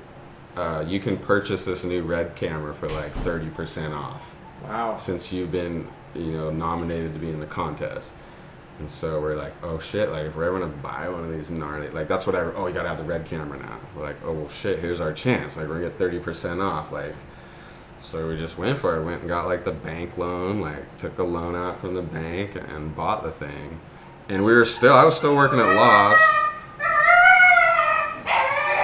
Speaker 3: uh, you can purchase this new red camera for like 30% off.
Speaker 2: Wow.
Speaker 3: since you've been you know nominated to be in the contest. And so we're like oh shit like if we're ever gonna buy one of these gnarly like that's what I oh you gotta have the red camera now. We're like oh well shit here's our chance. Like we're gonna get 30% off like so we just went for it. Went and got like the bank loan like took the loan out from the bank and bought the thing. And we were still I was still working at Lost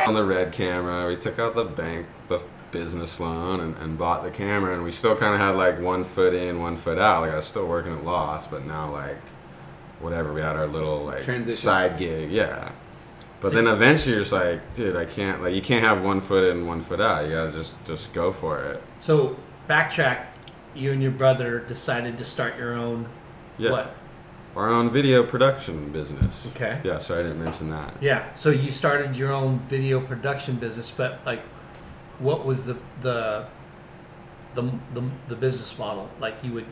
Speaker 3: on the red camera. We took out the bank, the business loan, and, and bought the camera. And we still kind of had like one foot in, one foot out. Like I was still working at Lost, but now like whatever. We had our little like
Speaker 2: Transition.
Speaker 3: side gig, yeah. But then eventually you're just like, dude, I can't like you can't have one foot in, one foot out. You gotta just just go for it.
Speaker 1: So backtrack. You and your brother decided to start your own.
Speaker 3: Yeah.
Speaker 1: What?
Speaker 3: Our own video production business.
Speaker 1: Okay.
Speaker 3: Yeah, sorry I didn't mention that.
Speaker 1: Yeah. So you started your own video production business, but like, what was the the the the, the business model? Like you would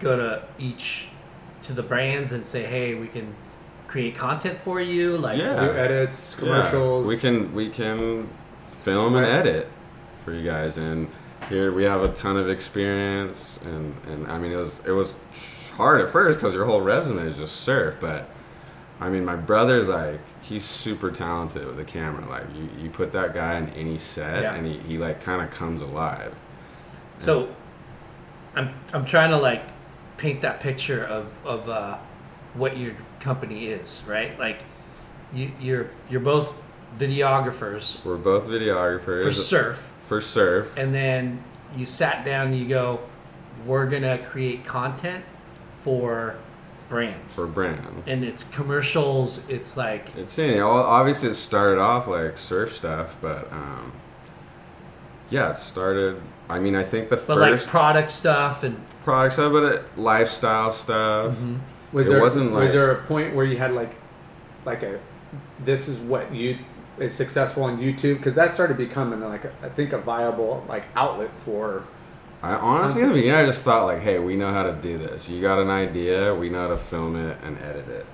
Speaker 1: go to each to the brands and say, "Hey, we can create content for you." Like,
Speaker 3: Yeah.
Speaker 2: Do edits,
Speaker 3: Yeah,
Speaker 2: commercials.
Speaker 3: we can we can film and edit for you guys, and here we have a ton of experience, and and I mean it was it was hard at first because your whole resume is just surf, but I mean my brother's like he's super talented with the camera. Like you, you put that guy in any set,
Speaker 1: Yeah.
Speaker 3: and he, he like kind of comes alive.
Speaker 1: So, I'm I'm trying to like paint that picture of of uh, what your company is, right? Like, you you're you're both videographers
Speaker 3: We're both videographers
Speaker 1: for surf,
Speaker 3: For surf,
Speaker 1: and then you sat down and you go, we're gonna create content for brands,
Speaker 3: for brand.
Speaker 1: and it's commercials. It's like
Speaker 3: It's in well, obviously it started off like surf stuff, but um, yeah, it started. I mean, I think the
Speaker 1: but like
Speaker 3: first
Speaker 1: product stuff and
Speaker 3: product stuff, but it, lifestyle stuff.
Speaker 2: Was
Speaker 3: It
Speaker 2: there
Speaker 3: wasn't like, was
Speaker 2: there a point where you had like like a this is what you is successful on YouTube because that started becoming like a, I think a viable like outlet for
Speaker 3: I honestly, in the beginning, I just thought like, hey, we know how to do this. You got an idea, we know how to film it and edit it.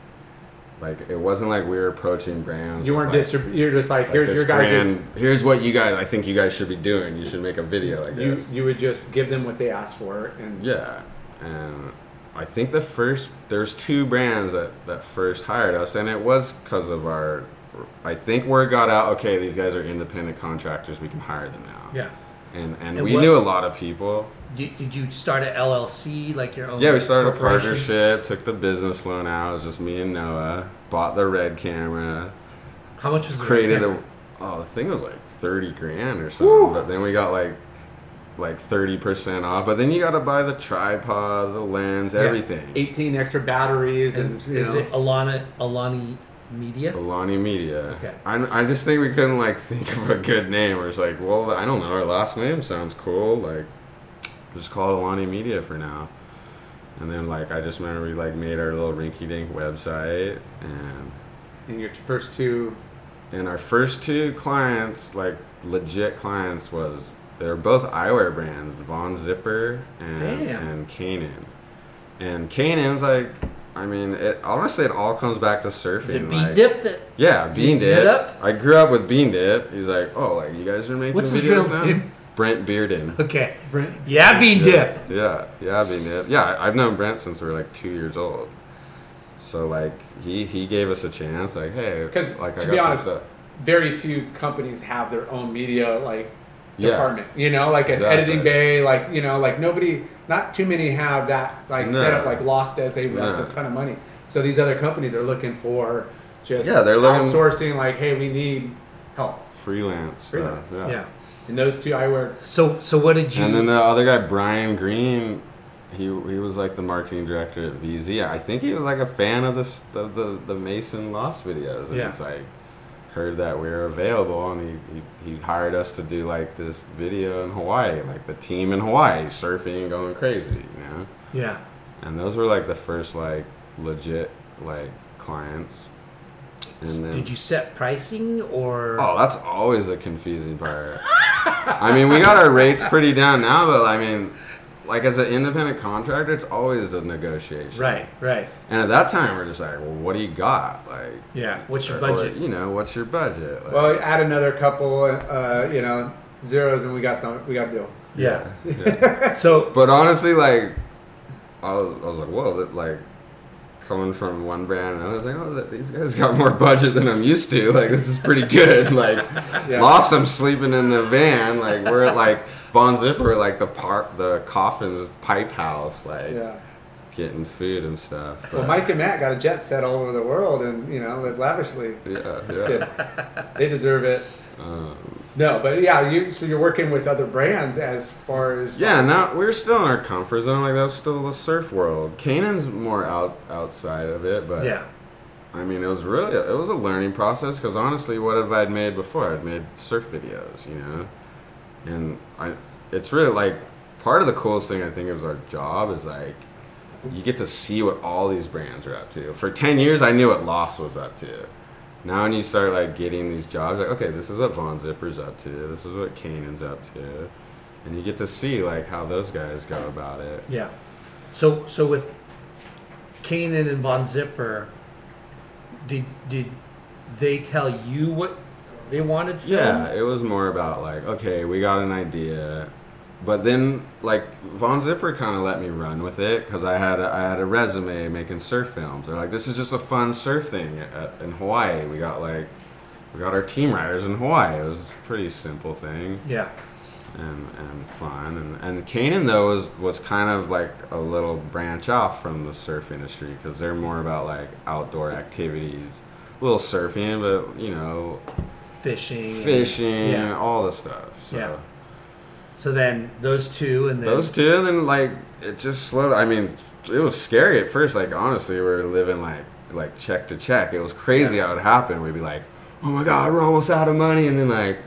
Speaker 3: Like it wasn't like we were approaching brands.
Speaker 2: you weren't
Speaker 3: like,
Speaker 2: distrib- you're just like,
Speaker 3: like
Speaker 2: here's your guys
Speaker 3: grand- here's what you guys I think you guys should be doing. You should make a video like
Speaker 2: you
Speaker 3: this.
Speaker 2: you would just give them what they asked for and
Speaker 3: Yeah, and I think the first there's two brands that that first hired us, and it was because of our. I think word got out. Okay, these guys are independent contractors. We can hire them now.
Speaker 1: yeah.
Speaker 3: And and,
Speaker 1: And
Speaker 3: we
Speaker 1: what-
Speaker 3: knew a lot of people.
Speaker 1: Did, did you start an LLC like your own?
Speaker 3: Yeah, we started a partnership. Took the business loan out. It was just me and Noah. Bought the red camera.
Speaker 1: How much was the
Speaker 3: Created
Speaker 1: camera?
Speaker 3: oh, the thing was like thirty grand or something. But then we got like like thirty percent off. But then you got to buy the tripod, the lens, everything.
Speaker 2: 18 extra batteries and,
Speaker 1: And is
Speaker 2: know,
Speaker 1: it Alana Alani Media?
Speaker 3: Alani Media.
Speaker 1: Okay.
Speaker 3: I, I just think we couldn't like think of a good name. Or it's like, well, I don't know. Our last name sounds cool. Like, just call it Alani Media for now. And then like I just remember we like made our little rinky dink website and
Speaker 2: in your first two.
Speaker 3: and our first two clients, like legit clients, was they're both eyewear brands, Von Zipper and
Speaker 1: Damn.
Speaker 3: and Kanan. And Kanan's like, I mean, it honestly it all comes back to surfing.
Speaker 1: Is it Bean
Speaker 3: like-
Speaker 1: Dip that?
Speaker 3: Yeah, Bean
Speaker 1: hit
Speaker 3: Dip.
Speaker 1: up?
Speaker 3: I grew up with Bean Dip. He's like, oh, like you guys are making
Speaker 1: What's his
Speaker 3: videos
Speaker 1: real
Speaker 3: now?
Speaker 1: name?
Speaker 3: Brent Bearden.
Speaker 1: Okay. Brent. Yeah, Bean
Speaker 3: Yeah,
Speaker 1: Dip.
Speaker 3: Yeah, yeah, Bean Dip. Yeah, I- I've known Brent since we were like two years old. So like he he gave us a chance. Like, hey,
Speaker 2: Because
Speaker 3: like
Speaker 2: to
Speaker 3: I
Speaker 2: be honest,
Speaker 3: stuff.
Speaker 2: very few companies have their own media like
Speaker 3: Yeah.
Speaker 2: department. You know, like an
Speaker 3: Exactly.
Speaker 2: editing bay, like you know, like nobody, not too many have that like
Speaker 3: No.
Speaker 2: set up like Lost as they invest
Speaker 3: No.
Speaker 2: a ton of money. So these other companies are looking for just
Speaker 3: Yeah, they're looking-
Speaker 2: outsourcing. Like, hey, we need help.
Speaker 3: freelance. stuff,
Speaker 2: Freelance,
Speaker 3: yeah.
Speaker 1: Yeah.
Speaker 2: And those two I eyewear
Speaker 1: So so what did you?
Speaker 3: And then the other guy, Brian Green, he he was like the marketing director at VZ. I think he was like a fan of this of the the Mason Lost videos, and
Speaker 1: Yeah.
Speaker 3: he's like heard that we were available, and he, he he hired us to do like this video in Hawaii, like the team in Hawaii surfing and going crazy, you know.
Speaker 1: yeah.
Speaker 3: And those were like the first like legit like clients. And then,
Speaker 1: Did you set pricing or?
Speaker 3: Oh, that's always a confusing part. I mean, we got our rates pretty down now, but I mean, like as an independent contractor, it's always a negotiation.
Speaker 1: Right. Right.
Speaker 3: And at that time, we're just like, well, what do you got? Like,
Speaker 1: Yeah. What's your
Speaker 3: or-
Speaker 1: budget?
Speaker 3: you know, what's your budget? Like,
Speaker 2: Well, add another couple, uh, you know, zeros, and we got some. We got a deal.
Speaker 1: yeah.
Speaker 3: yeah.
Speaker 1: So
Speaker 3: But honestly, like, I was, I was like, well, that like coming from one brand, and I was like, oh, these guys got more budget than I'm used to. Like, this is pretty good. Like,
Speaker 2: Yeah.
Speaker 3: lost I'm sleeping in the van. Like, we're at like Von Zipper, like the park, the coffins pipe house, like
Speaker 2: Yeah.
Speaker 3: getting food and stuff.
Speaker 2: Well, Mike and Matt got a jet set all over the world, and you know, live lavishly.
Speaker 3: yeah, yeah.
Speaker 2: They deserve it.
Speaker 3: Um,
Speaker 2: No, but yeah, you so you're working with other brands as far as
Speaker 3: Yeah, and that we're still in our comfort zone. Like that's still the surf world. Kanan's more out outside of it, but
Speaker 1: yeah.
Speaker 3: I mean, it was really it was a learning process because honestly, what have I made before? I'd made surf videos, you know, and I it's really like part of the coolest thing I think of our job is like you get to see what all these brands are up to. For ten years, I knew what Lost was up to. Now, when you start like getting these jobs, like okay, this is what Von Zipper's up to. This is what Kanan's up to, and you get to see like how those guys go about it.
Speaker 1: Yeah. So so with Kanan and Von Zipper, did did they tell you what they wanted?
Speaker 3: Yeah, it was more about like, okay, we got an idea, but then like Von Zipper kind of let me run with it because I had a, I had a resume making surf films. They're like, this is just a fun surf thing at, in Hawaii. We got like, we got our team riders in Hawaii. It was a pretty simple thing
Speaker 1: Yeah.
Speaker 3: and and fun. And and Kanan though was was kind of like a little branch off from the surf industry because they're more about like outdoor activities, a little surfing, but you know,
Speaker 1: Fishing. and-
Speaker 3: fishing,
Speaker 1: Yeah.
Speaker 3: all the stuff. So
Speaker 1: Yeah. So then those two, and then
Speaker 3: those two, and then like it just slowed. I mean, it was scary at first. Like honestly, we were living like like check to check. It was crazy how it happened. We'd be like, oh my god, we're almost out of money, and then like,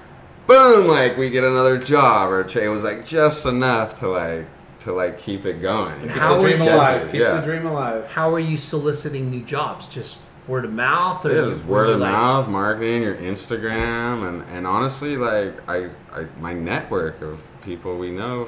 Speaker 3: boom, like we get another job, or it was like just enough to like to like keep it going.
Speaker 1: And
Speaker 3: Keep
Speaker 1: how
Speaker 3: it
Speaker 1: was
Speaker 2: dream
Speaker 1: it-
Speaker 2: alive. Keep
Speaker 3: yeah.
Speaker 2: the dream alive.
Speaker 1: how are you soliciting new jobs? Just word of mouth, or
Speaker 3: It was word of
Speaker 1: like-
Speaker 3: mouth, marketing, your Instagram, and, and honestly, like I, I, my network of people we know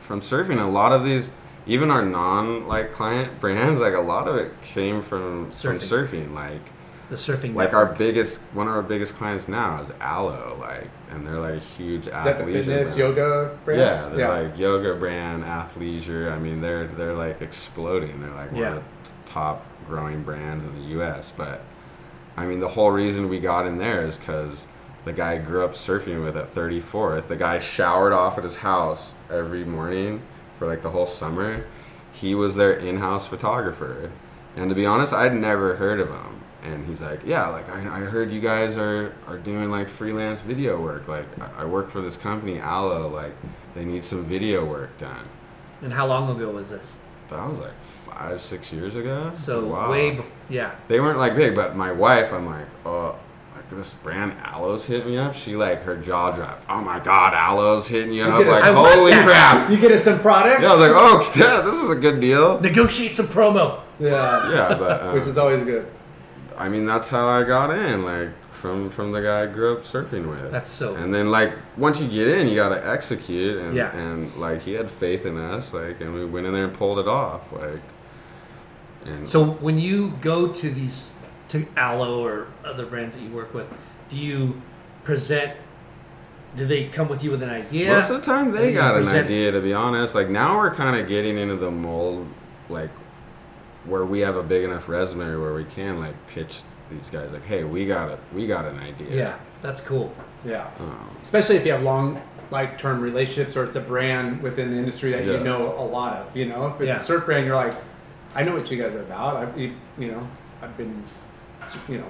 Speaker 3: from surfing. A lot of these, even our non like client brands, like a lot of it came from from
Speaker 1: Surfing.
Speaker 3: surfing. Like
Speaker 1: The surfing.
Speaker 3: like our biggest, one of our biggest clients now is Alo. Like, and they're like a huge
Speaker 2: Is that the fitness
Speaker 3: brand.
Speaker 2: yoga brand?
Speaker 3: Yeah, they're like yoga brand, athleisure. I mean, they're they're like exploding. They're like one of the top growing brands in the U.S. But I mean, the whole reason we got in there is because the guy I grew up surfing with at 34th. The guy showered off at his house every morning for like the whole summer. He was their in-house photographer, and to be honest, I'd never heard of him. and he's like, yeah, like I, I heard you guys are are doing like freelance video work. Like I, I work for this company, Alo. Like they need some video work done.
Speaker 1: And how long ago was this?
Speaker 3: That was like five, six years ago.
Speaker 1: So
Speaker 3: Wow.
Speaker 1: way before. Yeah.
Speaker 3: They weren't like big, but my wife, I'm like, oh, this brand Alo's hit me up. She like her jaw dropped. Oh my god, Alo's hitting you up!
Speaker 2: get us-
Speaker 3: Like holy crap!
Speaker 2: You get us some product.
Speaker 3: Yeah, I was like, oh, yeah, this is a good deal.
Speaker 1: Negotiate some promo.
Speaker 2: Yeah.
Speaker 3: Yeah, but uh,
Speaker 2: Which is always good.
Speaker 3: I mean, that's how I got in, like from from the guy I grew up surfing with.
Speaker 1: That's so-
Speaker 3: And then like once you get in, you got to execute, and
Speaker 1: Yeah.
Speaker 3: and like he had faith in us, like, and we went in there and pulled it off, like. And
Speaker 1: So when you go to these to Alo or other brands that you work with, do you present? Do they come with you with an idea?
Speaker 3: Most of the time, they
Speaker 1: you
Speaker 3: got an
Speaker 1: present-
Speaker 3: idea. To be honest, like now we're kind of getting into the mold, like where we have a big enough resume where we can like pitch these guys, like, hey, we got a, we got an idea.
Speaker 1: Yeah, that's cool.
Speaker 2: Yeah.
Speaker 3: Um,
Speaker 2: Especially if you have long, like term relationships or it's a brand within the industry that
Speaker 3: Yeah.
Speaker 2: you know a lot of. You know, if it's
Speaker 1: Yeah.
Speaker 2: a surf brand, you're like, I know what you guys are about. I, you, you know, I've been, you know,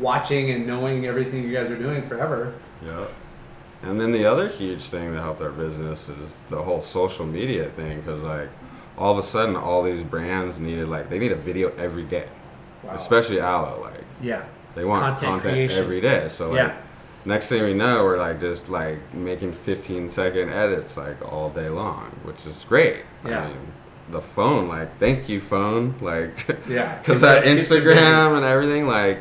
Speaker 2: watching and knowing everything you guys are doing forever.
Speaker 3: yeah. And then the other huge thing that helped our business is the whole social media thing, because like all of a sudden, all these brands needed like they need a video every day,
Speaker 2: Wow.
Speaker 3: especially Alo, like.
Speaker 1: Yeah.
Speaker 3: They want
Speaker 1: Content
Speaker 3: content, every day. So like
Speaker 1: Yeah.
Speaker 3: next thing we know, we're like just like making 15 second edits like all day long, which is great.
Speaker 1: Yeah.
Speaker 3: I mean, the phone, like thank you phone, like
Speaker 2: Yeah.
Speaker 3: because that
Speaker 2: a- it's your
Speaker 3: Instagram and everything like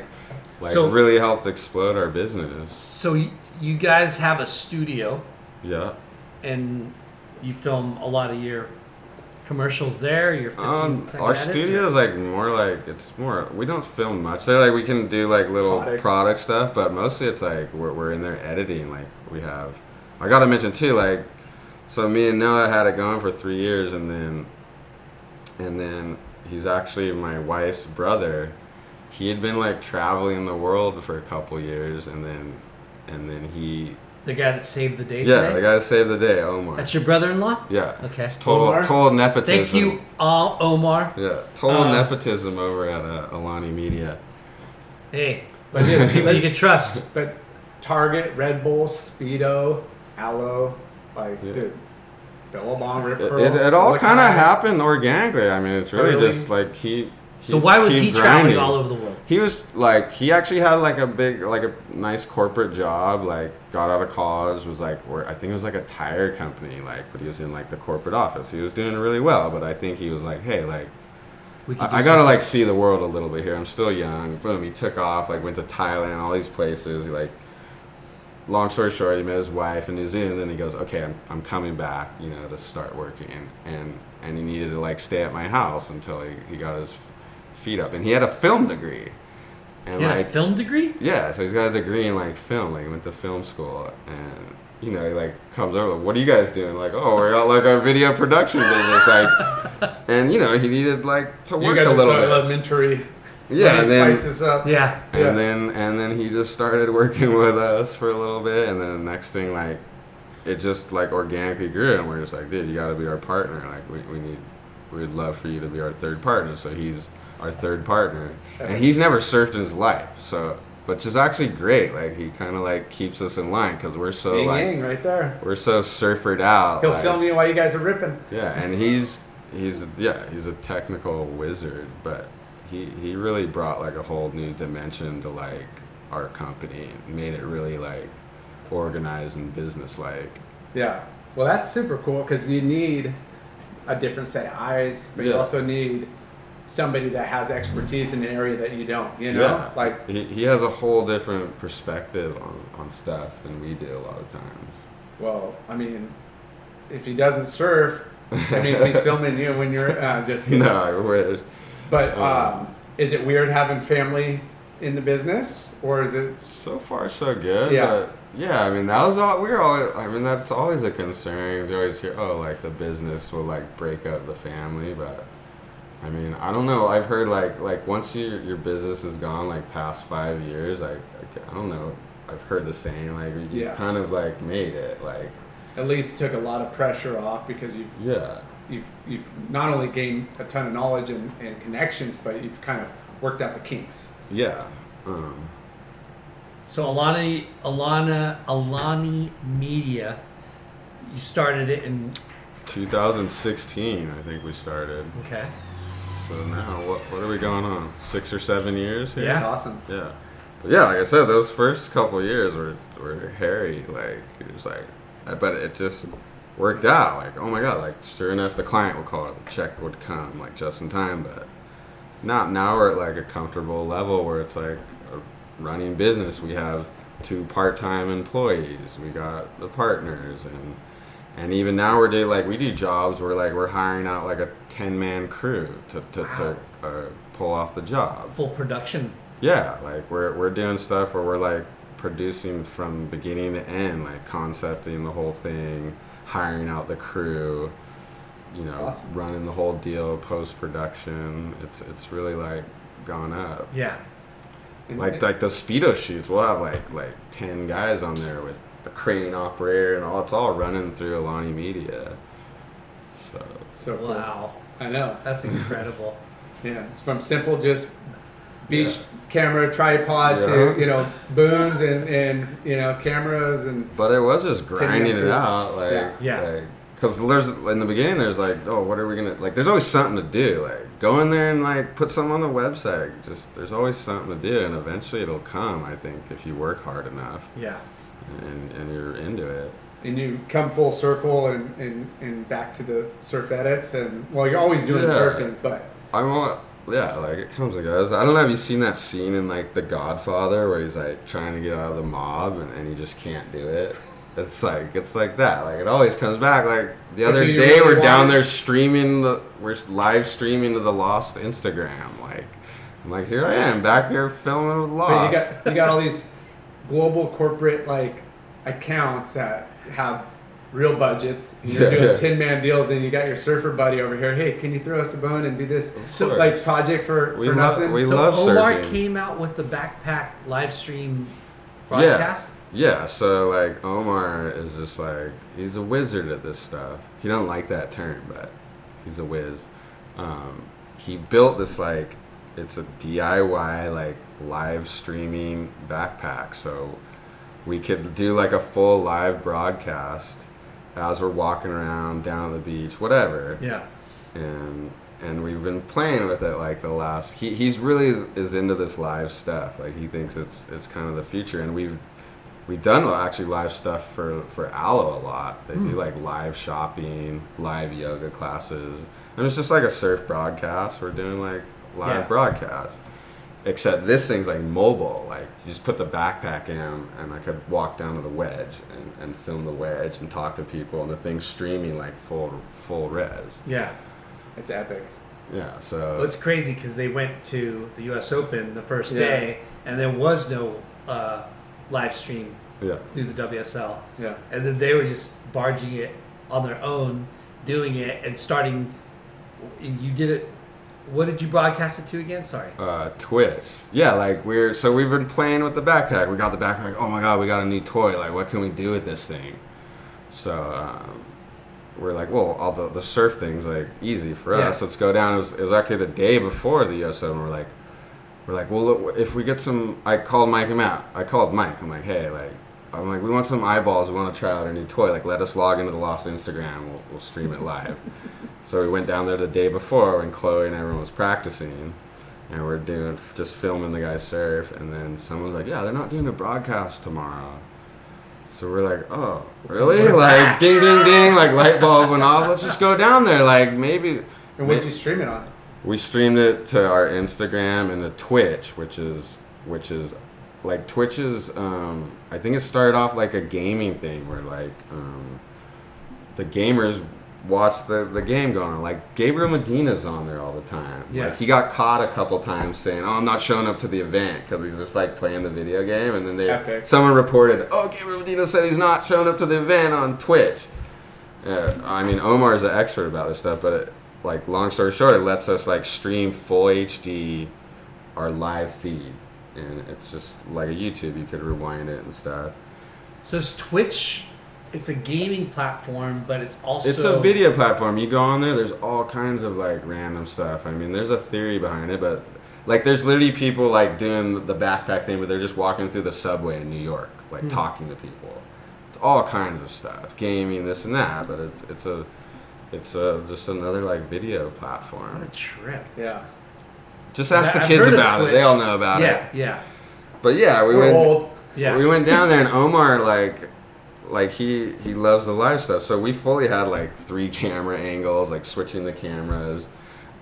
Speaker 3: like
Speaker 1: So-
Speaker 3: really helped explode our business.
Speaker 1: So y- you guys have a studio
Speaker 3: Yeah.
Speaker 1: and you film a lot of your commercials there. Your 15
Speaker 3: Um, our studio is like more like it's more we don't film much. They're like we can do like little
Speaker 2: Product.
Speaker 3: product, stuff, but mostly it's like we're, we're in there editing. Like we have, I gotta mention too. Like so, me and Noah had it going for three years, and then and then he's actually my wife's brother. He had been like traveling the world for a couple years, and then and then he
Speaker 1: The guy that saved the day
Speaker 3: yeah
Speaker 1: today.
Speaker 3: the guy that saved the day, Omar.
Speaker 1: That's your brother-in-law.
Speaker 3: yeah.
Speaker 1: Okay.
Speaker 3: It's total
Speaker 2: Omar?
Speaker 3: total nepotism.
Speaker 1: Thank you, all Omar.
Speaker 3: Yeah, total
Speaker 1: Uh,
Speaker 3: nepotism over at uh, Alani Media.
Speaker 1: Hey,
Speaker 2: But dude,
Speaker 1: people you can trust.
Speaker 2: But Target, Red Bull, Speedo, Alo, like
Speaker 3: Yeah.
Speaker 2: dude, Billabong, Rip
Speaker 3: It,
Speaker 2: Curl.
Speaker 3: it, it all kind of happened organically. I mean, it's really
Speaker 2: Early.
Speaker 3: just like he.
Speaker 1: So why was
Speaker 3: keep
Speaker 1: he traveling all over the world?
Speaker 3: He was like he actually had like a big like a nice corporate job. Like got out of college, was like where I think it was like a tire company. Like, but he was in like the corporate office. He was doing really well, but I think he was like, hey, like
Speaker 1: We could do
Speaker 3: I, I gotta like see the world a little bit here. I'm still young. Boom, he took off, like went to Thailand, all these places. He, like, long story short, he met his wife in New Zealand. And then he goes, okay, I'm, I'm coming back, you know, to start working. And and he needed to like stay at my house until he, he got his feet up. And he had a film degree. And
Speaker 1: He
Speaker 3: like
Speaker 1: a film degree.
Speaker 3: yeah, so he's got a degree in like film. Like he went to film school, and you know, he like comes over. Like, what are you guys doing? Like, oh, we're got like our video production business. Like, and you know, he needed like to
Speaker 2: You
Speaker 3: work
Speaker 2: guys
Speaker 3: a
Speaker 2: are
Speaker 3: little
Speaker 2: so
Speaker 3: bit.
Speaker 2: elementary.
Speaker 3: Yeah, and then
Speaker 2: spice up.
Speaker 1: Yeah.
Speaker 3: and
Speaker 2: Yeah.
Speaker 3: then and then he just started working with us for a little bit, and then the next thing like it just like organically grew, and we're just like, dude, you got to be our partner. Like, we, we need, we'd love for you to be our third partner. So he's our third partner, and he's never surfed in his life. So, which is actually great. Like he kind of like keeps us in line because we're so like
Speaker 2: right there.
Speaker 3: we're so surfered out.
Speaker 2: He'll
Speaker 3: like-
Speaker 2: film you while you guys are ripping.
Speaker 3: yeah, and he's he's yeah he's a technical wizard, but he he really brought like a whole new dimension to like our company and made it really like organized and business like.
Speaker 2: Yeah. Well, that's super cool because you need a different set of eyes, but you also need somebody that has expertise in an area that you don't. You know,
Speaker 3: Yeah,
Speaker 2: like
Speaker 3: he, he has a whole different perspective on, on stuff than we do a lot of times.
Speaker 2: well, I mean, if he doesn't surf, that means he's filming you when you're uh, just kidding.
Speaker 3: No, I wish.
Speaker 2: But
Speaker 3: Uh,
Speaker 2: um, is it weird having family in the business, or is it?
Speaker 3: So far, so good.
Speaker 2: Yeah.
Speaker 3: Yeah, I mean, that was all. We were always. I mean, that's always a concern. You always hear, oh, like the business will like break up the family, but I mean, I don't know. I've heard like like once your your business is gone like past five years, like I, I don't know. I've heard the saying like you
Speaker 2: Yeah.
Speaker 3: kind of like made it like
Speaker 2: At least took a lot of pressure off because you've
Speaker 3: yeah.
Speaker 2: You've you've not only gained a ton of knowledge and, and connections, but you've kind of worked out the kinks.
Speaker 3: Yeah. Um,
Speaker 1: So Alani, Alana, Alani Media, you started it in
Speaker 3: 2016, I think we started.
Speaker 1: okay.
Speaker 3: So now, what, what are we going on? Six or seven years? here?
Speaker 1: Yeah.
Speaker 2: That's awesome.
Speaker 3: Yeah. But yeah, like I said, those first couple years were, were hairy. Like, it was like, but it just worked out. Like, oh my God, like, sure enough, the client would call it, the check would come, like, just in time. But not now we're at like a comfortable level where it's like a running business. We have two part time employees, we got the partners, and and even now we're doing like we do jobs where like we're hiring out like a 10 man crew to, to, to uh, pull off the job
Speaker 1: Full production.
Speaker 3: yeah, like we're we're doing stuff where we're like producing from beginning to end, like concepting the whole thing, hiring out the crew, you know,
Speaker 2: Awesome.
Speaker 3: running the whole deal, post production. It's it's really like gone up.
Speaker 1: Yeah.
Speaker 3: Like like the speedo shoots, we'll have like like ten guys on there with the crane operator and all. It's all running through Alani Media. So
Speaker 2: so.
Speaker 1: Wow.
Speaker 2: I know.
Speaker 1: That's incredible.
Speaker 2: Yeah, it's from simple just beach
Speaker 3: Yeah.
Speaker 2: Camera tripod
Speaker 3: Yeah.
Speaker 2: to you know booms and and you know cameras and
Speaker 3: But it was just grinding it out, like
Speaker 2: Yeah.
Speaker 1: Yeah.
Speaker 3: Because there's in the beginning, there's like, oh, what are we gonna like? There's always something to do. Like go in there and like put something on the website. Just there's always something to do, and eventually it'll come. I think if you work hard enough
Speaker 1: Yeah.
Speaker 3: and and you're into it.
Speaker 2: and you come full circle and and and back to the surf edits and well you're always doing
Speaker 3: Yeah.
Speaker 2: surfing but
Speaker 3: I'm all, yeah, like it comes and goes. I don't know. Have you seen that scene in like The Godfather where he's like trying to get out of the mob and, and he just can't do it? It's like it's like that. Like it always comes back. Like the
Speaker 2: But
Speaker 3: other day,
Speaker 2: really
Speaker 3: we're down
Speaker 2: it?
Speaker 3: there streaming the we're live streaming to the Lost Instagram. Like I'm like here I am back here filming with
Speaker 2: but
Speaker 3: Lost.
Speaker 2: you got you got all these global corporate like accounts that have real budgets and you're
Speaker 3: Yeah,
Speaker 2: doing
Speaker 3: yeah.
Speaker 2: 10 man deals and you got your surfer buddy over here hey can you throw us a bone and do this
Speaker 3: course.
Speaker 2: like project for,
Speaker 3: We
Speaker 2: for
Speaker 3: love-
Speaker 2: nothing
Speaker 3: we
Speaker 1: so
Speaker 3: love
Speaker 1: Omar
Speaker 3: surfing.
Speaker 1: came out with the backpack live stream broadcast.
Speaker 3: Yeah, so like Omar is just like he's a wizard at this stuff. He don't like that term, but he's a whiz. Um, he built this like it's a DIY like live streaming backpack, so we could do like a full live broadcast as we're walking around down the beach, whatever.
Speaker 1: Yeah.
Speaker 3: and and we've been playing with it like the last he, he's really is, is into this live stuff. Like he thinks it's it's kind of the future. And we've we've done actually live stuff for for alo a lot. They do hmm. like live shopping live yoga classes. And it's just like a surf broadcast. We're doing like live
Speaker 1: Yeah.
Speaker 3: broadcasts except this thing's like mobile like you just put the backpack in and i could walk down to the wedge and, and film the wedge and talk to people and the thing's streaming like full full res
Speaker 1: Yeah.
Speaker 2: it's epic
Speaker 3: yeah, so
Speaker 1: Well, it's crazy because they went to the U.S. Open the first
Speaker 2: Yeah.
Speaker 1: day, and there was no uh, live stream
Speaker 3: yeah,
Speaker 1: through the WSL.
Speaker 2: yeah
Speaker 1: and then they were just barging it on their own, doing it and starting. and You did it. What did you broadcast it to again? Sorry.
Speaker 3: uh, Twitch. Yeah, like we're so we've been playing with the backpack. We got the backpack. Oh my god, we got a new toy. Like, what can we do with this thing? So um, we're like, well, all the the surf things like easy for
Speaker 1: Yeah.
Speaker 3: us. Let's go down. It was, it was actually the day before the US Open. We're like, we're like, well, look, if we get some, I called Mike and Matt. I called Mike. I'm like, hey, like. I'm like, we want some eyeballs. We want to try out our new toy. Like, let us log into the Lost Instagram. We'll, we'll stream it live. so we went down there the day before when Kolohe and everyone was practicing, and we're doing just filming the guys surf. And then someone's like, yeah, they're not doing a broadcast tomorrow. So we're like, oh, really?
Speaker 1: We're
Speaker 3: like,
Speaker 1: back.
Speaker 3: ding, ding, ding, like light bulb went off. Let's just go down there. Like, maybe.
Speaker 2: and what'd you stream it on
Speaker 3: We streamed it to our Instagram and the Twitch, which is which is like Twitch is. Um, I think it started off like a gaming thing where like um, the gamers watch the, the game going on. Like Gabriel Medina's on there all the time.
Speaker 1: Yeah.
Speaker 3: Like he got caught a couple times saying, "Oh, I'm not showing up to the event" because he's just like playing the video game. And then they
Speaker 2: Epic.
Speaker 3: someone reported, "Oh, Gabriel Medina said he's not showing up to the event on Twitch." Yeah, I mean Omar is an expert about this stuff, but it, like long story short, it lets us like stream full HD our live feed, and it's just like a YouTube. You could rewind it and stuff.
Speaker 1: So is Twitch it's a gaming platform, but it's also
Speaker 3: It's a video platform. You go on there. There's all kinds of like random stuff. I mean, there's a theory behind it, but like, there's literally people like doing the backpack thing, but they're just walking through the subway in New York, like
Speaker 1: Hmm.
Speaker 3: talking to people. It's all kinds of stuff, gaming, this and that. But it's it's a it's a, just another like video
Speaker 1: What
Speaker 3: platform.
Speaker 1: a trip.
Speaker 2: Yeah.
Speaker 3: Just ask the
Speaker 1: I've
Speaker 3: kids
Speaker 1: heard of
Speaker 3: about it.
Speaker 1: Twitch.
Speaker 3: They all know about it.
Speaker 1: yeah, yeah,
Speaker 3: But yeah, we
Speaker 2: We're
Speaker 3: went.
Speaker 2: old.
Speaker 1: yeah.
Speaker 3: We went down there and Omar like like he he loves the live stuff. So we fully had like three camera angles, like switching the cameras.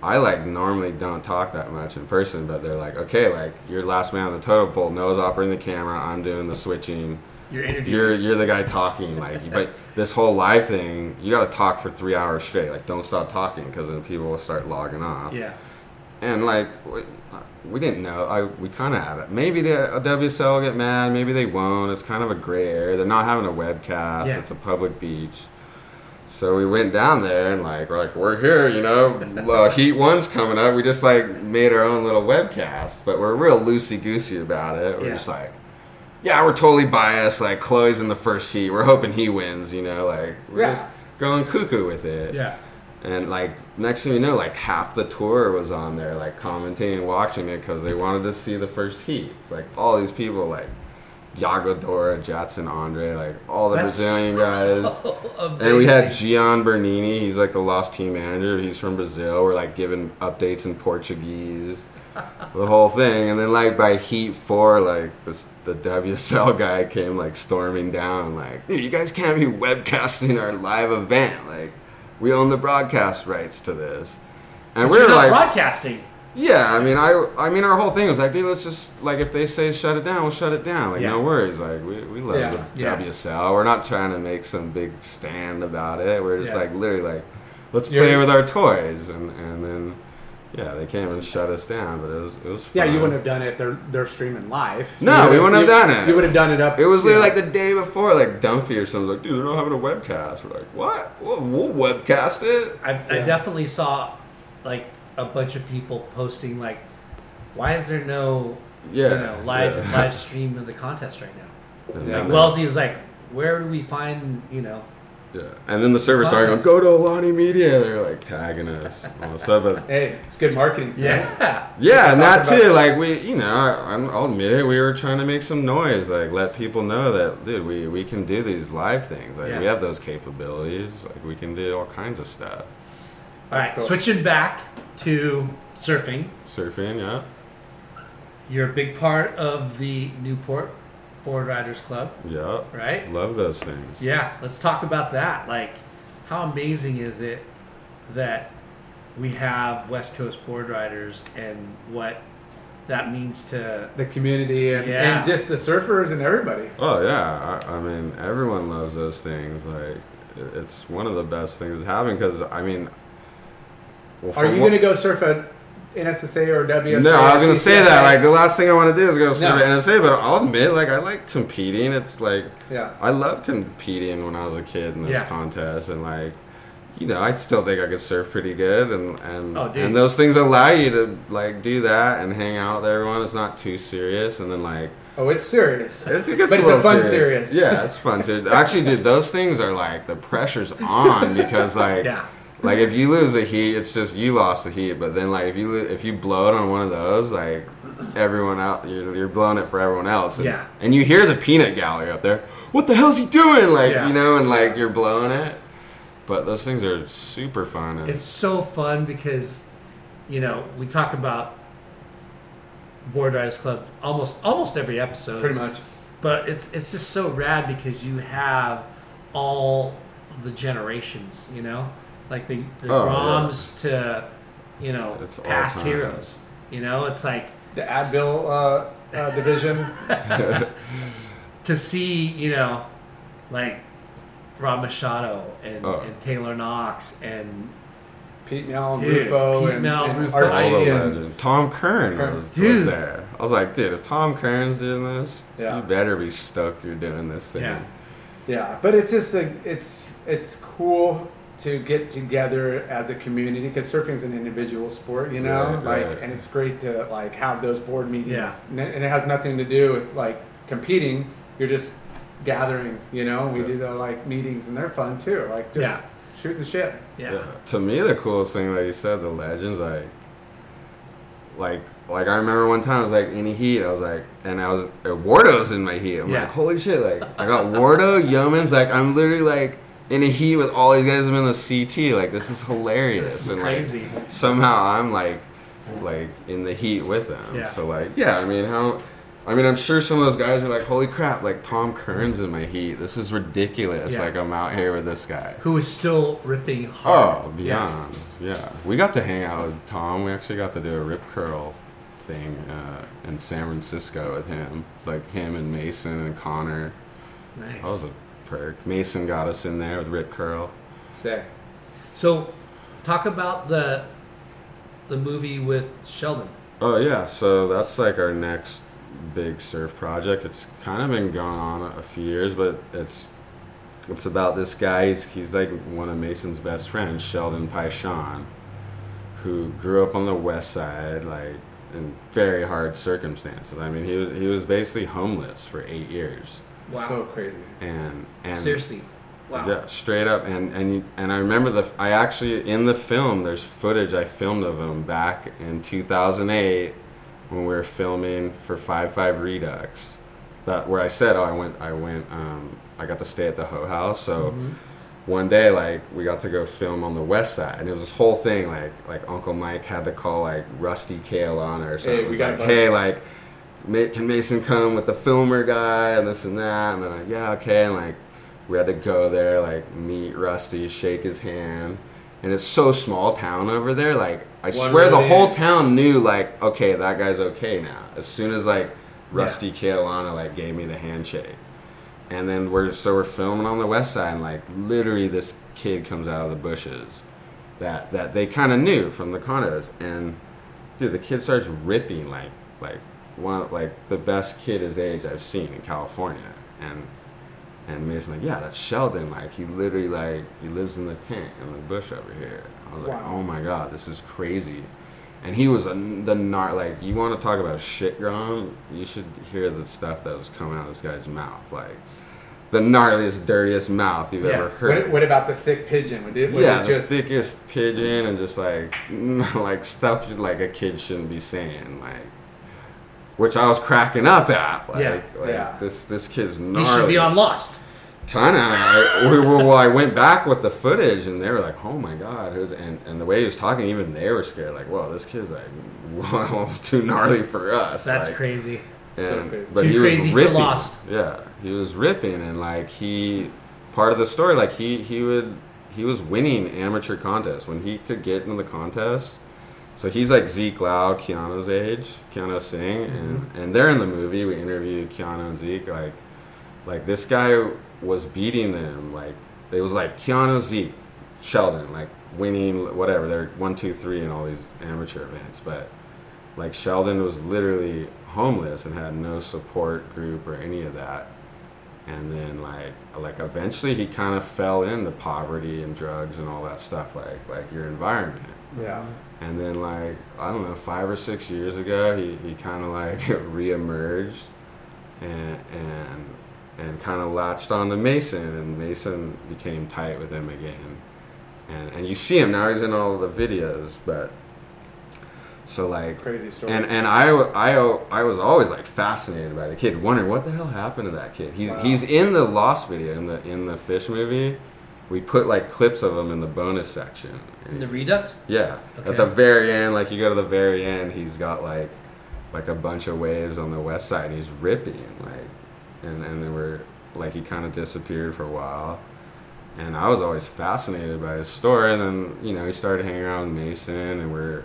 Speaker 3: I like normally don't talk that much in person, but they're like, okay, like you're last man on the totem pole. Noah's operating the camera. I'm doing the switching.
Speaker 1: Your interview.
Speaker 3: You're you're the guy talking. Like, but this whole live thing, you got to talk for three hours straight. Like, don't stop talking because then people will start logging off
Speaker 1: yeah.
Speaker 3: And like we, we didn't know. I we kind of had it. Maybe the WSL will get mad. Maybe they won't. It's kind of a gray area. They're not having a webcast.
Speaker 1: Yeah.
Speaker 3: It's a public beach. So we went down there and like we're like we're here, you know. uh, Heat one's coming up. We just like made our own little webcast, but we're real loosey goosey about it. We're
Speaker 1: Yeah.
Speaker 3: just like, yeah, we're totally biased. Like Kolohe's in the first heat. We're hoping he wins. You know, like we're
Speaker 2: Yeah.
Speaker 3: just going cuckoo with it.
Speaker 1: Yeah.
Speaker 3: And like next thing you know, like half the tour was on there, like commenting and watching it because they wanted to see the first heat. It's like all these people, like Yago Dora, Jadson Andre, like all the
Speaker 1: That's
Speaker 3: Brazilian guys.
Speaker 1: so
Speaker 3: And we had. Gian Bernini. He's like the lost team manager. He's from Brazil. We're like giving updates in Portuguese, the whole thing. And then like by heat four, like this the WSL guy came like storming down, like, dude, you guys can't be webcasting our live event. Like, we own the broadcast rights to this. And
Speaker 1: But
Speaker 3: we
Speaker 1: you're not
Speaker 3: like,
Speaker 1: broadcasting.
Speaker 3: yeah, I mean, I, I mean, our whole thing was like, dude, let's just like if they say shut it down, we'll shut it down. Like,
Speaker 1: Yeah.
Speaker 3: no worries. Like, we, we love
Speaker 2: Yeah.
Speaker 3: the
Speaker 1: Yeah.
Speaker 3: WSL. We're not trying to make some big stand about it. We're just
Speaker 1: Yeah.
Speaker 3: like literally like, let's play with our toys, and and then yeah, they came and shut us down, but it was it was
Speaker 2: Yeah, you wouldn't have done it if they're they're streaming live.
Speaker 3: No, we wouldn't have
Speaker 2: you-
Speaker 3: done it.
Speaker 2: You would have done it up.
Speaker 3: It was literally
Speaker 2: yeah.
Speaker 3: like the day before, like Dumphy or something. Like, dude, they're not having a webcast. We're like, what? We'll, we'll webcast it.
Speaker 1: I, I definitely saw like a bunch of people posting like, why is there no
Speaker 3: Yeah,
Speaker 1: you know live
Speaker 3: yeah.
Speaker 1: live stream of the contest right now?
Speaker 2: Yeah.
Speaker 1: Like
Speaker 3: then-
Speaker 1: Wellesley is like, where do we find you know?
Speaker 3: Yeah. And then the server started going, go to Alani Media. They're like tagging us. and all this stuff. But
Speaker 2: Hey, it's good marketing.
Speaker 1: Yeah,
Speaker 3: yeah, and that
Speaker 2: Talk about-
Speaker 3: too. Like we, you know, I, I'll admit it. We were trying to make some noise, like let people know that, dude, we we can do these live things. Like
Speaker 1: Yeah.
Speaker 3: we have those capabilities. Like we can do all kinds of stuff.
Speaker 1: All right,
Speaker 2: cool.
Speaker 1: switching back to surfing.
Speaker 3: Surfing, yeah,
Speaker 1: You're a big part of the Newport Board Riders Club,
Speaker 3: yeah.
Speaker 1: right?
Speaker 3: Love those things.
Speaker 1: Yeah, let's talk about that. Like, how amazing is it that we have West Coast board riders and what that means to
Speaker 2: The community and,
Speaker 1: Yeah.
Speaker 2: and just the surfers and everybody.
Speaker 3: Oh yeah, I, I mean everyone loves those things. Like it's one of the best things to having because I mean, well,
Speaker 2: Are you going to go surf at NSSA or WSA?
Speaker 3: No, I was gonna say that. Like the last thing I want to do is go surf
Speaker 2: No.
Speaker 3: NSA, but I'll admit, like I like competing. It's like
Speaker 2: Yeah.
Speaker 3: I love competing when I was a kid in those
Speaker 1: Yeah.
Speaker 3: contests, and like you know, I still think I could surf pretty good, and and
Speaker 1: Oh,
Speaker 3: and those things allow you to like do that and hang out with everyone. It's not too serious, and then like.
Speaker 2: Oh, it's serious.
Speaker 3: It's, it
Speaker 2: But it's a fun serious.
Speaker 3: Yeah, it's fun serious. Actually, dude, those things are like the pressure's on because like
Speaker 1: Yeah.
Speaker 3: Like if you lose a heat, it's just you lost the heat. But then like if you lo- if you blow it on one of those, like everyone out, you're, you're blowing it for everyone else. And,
Speaker 1: Yeah.
Speaker 3: And you hear the peanut gallery up there. What the hell's he doing? Like
Speaker 1: Yeah.
Speaker 3: you know, and like you're blowing it. But those things are super fun. And,
Speaker 1: It's so fun because, you know, we talk about Board Riders Club almost almost every episode.
Speaker 2: Pretty much.
Speaker 1: But it's it's just so rad because you have all the generations, you know, like the the
Speaker 3: Oh, yeah.
Speaker 1: Groms to, you know,
Speaker 3: It's
Speaker 1: past heroes. You know, it's like
Speaker 2: The Advil uh, uh, division.
Speaker 1: to see, you know, like Rob Machado and,
Speaker 3: Oh.
Speaker 1: and Taylor Knox and
Speaker 2: Pete Mel, and Rufo,
Speaker 1: Pete
Speaker 2: and,
Speaker 1: Mel,
Speaker 2: and
Speaker 1: Rufo.
Speaker 2: Archie. and-
Speaker 3: legend. Tom Curren was, was there. I was like, dude, if Tom Curren's doing this,
Speaker 2: Yeah.
Speaker 3: you better be stoked you're doing this thing.
Speaker 1: yeah,
Speaker 2: Yeah, but it's just a, it's it's cool to get together as a community because surfing is an individual sport, you know,
Speaker 3: Right,
Speaker 2: like,
Speaker 3: right.
Speaker 2: and it's great to like have those board meetings,
Speaker 1: Yeah.
Speaker 2: and it has nothing to do with like competing. You're just gathering. You know, we
Speaker 3: Yeah.
Speaker 2: do the like meetings, and they're fun too. Like just
Speaker 1: Yeah.
Speaker 2: shooting the shit.
Speaker 1: Yeah.
Speaker 3: To me, the coolest thing that you said, the legends, like, like, like I remember one time I was like in any heat, I was like, and I was Wardo's in my heat. I'm
Speaker 1: Yeah.
Speaker 3: like, holy shit! Like, I got Wardo, Yeomans, like, I'm literally like in a heat with all these guys. I'm in the CT. Like, this is hilarious.
Speaker 1: This is
Speaker 3: and like,
Speaker 1: crazy.
Speaker 3: somehow I'm like, like in the heat with them.
Speaker 1: Yeah.
Speaker 3: So like, yeah, I mean, how? I mean, I'm sure some of those guys are like, holy crap! Like Tom Curren's in my heat. This is ridiculous.
Speaker 1: Yeah.
Speaker 3: Like I'm out here with this guy.
Speaker 1: Who is still ripping hard.
Speaker 3: Oh, beyond. Yeah. We got to hang out with Tom. We actually got to do a rip curl thing uh, in San Francisco with him. Like him and Mason and Conner.
Speaker 1: Nice.
Speaker 3: That was a Mason got us in there with rip curl.
Speaker 2: Sick.
Speaker 1: So, talk about the the movie with Sheldon.
Speaker 3: Oh yeah, so that's like our next big surf project. It's kind of been going on a few years, but it's it's about this guy. He's, he's like one of Mason's best friends, Sheldon Paishon, who grew up on the west side, like in very hard circumstances. I mean, he was he was basically homeless for eight years,
Speaker 1: Wow.
Speaker 2: So crazy.
Speaker 3: and and
Speaker 1: Seriously. Wow.
Speaker 3: yeah, straight up. And and you- and I remember the I actually in the film there's footage I filmed of him back in 2008 when we were filming for Five Five Redux. That where I said, oh, I went I went um, I got to stay at the Ho House. So
Speaker 1: Mm-hmm.
Speaker 3: one day like we got to go film on the west side, and it was this whole thing like like Uncle Mike had to call like Rusty Keaulana or something.
Speaker 2: Hey,
Speaker 3: It
Speaker 2: we
Speaker 3: was
Speaker 2: got
Speaker 3: like, hey like. Can Mason come with the filmer guy and this and that? And they're like, yeah, okay. And like, we had to go there, like meet Rusty, shake his hand, and it's so small town over there. Like I
Speaker 2: One
Speaker 3: swear, the whole town knew like, okay, that guy's okay now. As soon as like Rusty Keaulana like gave me the handshake, and then we're so we're filming on the west side, and like literally this kid comes out of the bushes, that that they kind of knew from the condos, and dude, the kid starts ripping like like one of, like the best kid his age I've seen in California, and and Mason like, yeah, that's Sheldon. Like he literally like he lives in the tent in the bush over here. I was like,
Speaker 2: Wow.
Speaker 3: oh my god, this is crazy. And he was a, the nar like you want to talk about shit grom, you should hear the stuff that was coming out of this guy's mouth, like the gnarliest, dirtiest mouth you've
Speaker 1: Yeah.
Speaker 3: ever heard.
Speaker 2: What, what about the thick pigeon? Was it, was
Speaker 3: yeah,
Speaker 2: it
Speaker 3: the
Speaker 2: just
Speaker 3: thickest pigeon and just like like stuff you- like a kid shouldn't be saying, like which I was cracking up at. Like,
Speaker 1: Yeah,
Speaker 3: like
Speaker 2: yeah.
Speaker 3: this this kid's gnarly.
Speaker 1: He should be on Lost.
Speaker 3: Kind of. I, we well, I went back with the footage, and they were like, "Oh my god!" Was, and and the way he was talking, even they were scared. Like, "Whoa, this kid's like almost too gnarly for us."
Speaker 1: That's
Speaker 3: like,
Speaker 1: crazy.
Speaker 2: So crazy.
Speaker 3: But
Speaker 1: Too
Speaker 3: he
Speaker 1: crazy
Speaker 3: was
Speaker 1: for
Speaker 3: ripping.
Speaker 1: Lost.
Speaker 3: Yeah, he was ripping, and like he, part of the story, like he he would he was winning amateur contests when he could get into the contest. So he's like Zeke Lau, Keanu's age, Keanu Asing, and
Speaker 1: Mm-hmm.
Speaker 3: and they're in the movie. We interviewed Keanu and Zeke. Like, like this guy was beating them. Like it was like Keanu, Zeke, Sheldon, like winning whatever. They're one, two, three in all these amateur events, but like Sheldon was literally homeless and had no support group or any of that. And then like like eventually he kind of fell into poverty and drugs and all that stuff like like your environment.
Speaker 2: yeah?
Speaker 3: And then like I don't know, five or six years ago, he, he kind of like reemerged, and and and kind of latched on to Mason, and Mason became tight with him again, and and you see him now. He's in all the videos, but so like
Speaker 2: Crazy story.
Speaker 3: and and I, I, I was always like fascinated by the kid, wondering what the hell happened to that kid. He's
Speaker 2: Wow.
Speaker 3: he's in the Lost video in the in the fish movie. We put like clips of him in the bonus section.
Speaker 1: In the Redux?
Speaker 3: Yeah.
Speaker 1: Okay.
Speaker 3: At the very end, like you go to the very end, he's got like like a bunch of waves on the west side. And he's ripping, like, and and then we're like he kind of disappeared for a while. And I was always fascinated by his story. And then you know he started hanging around with Mason, and we're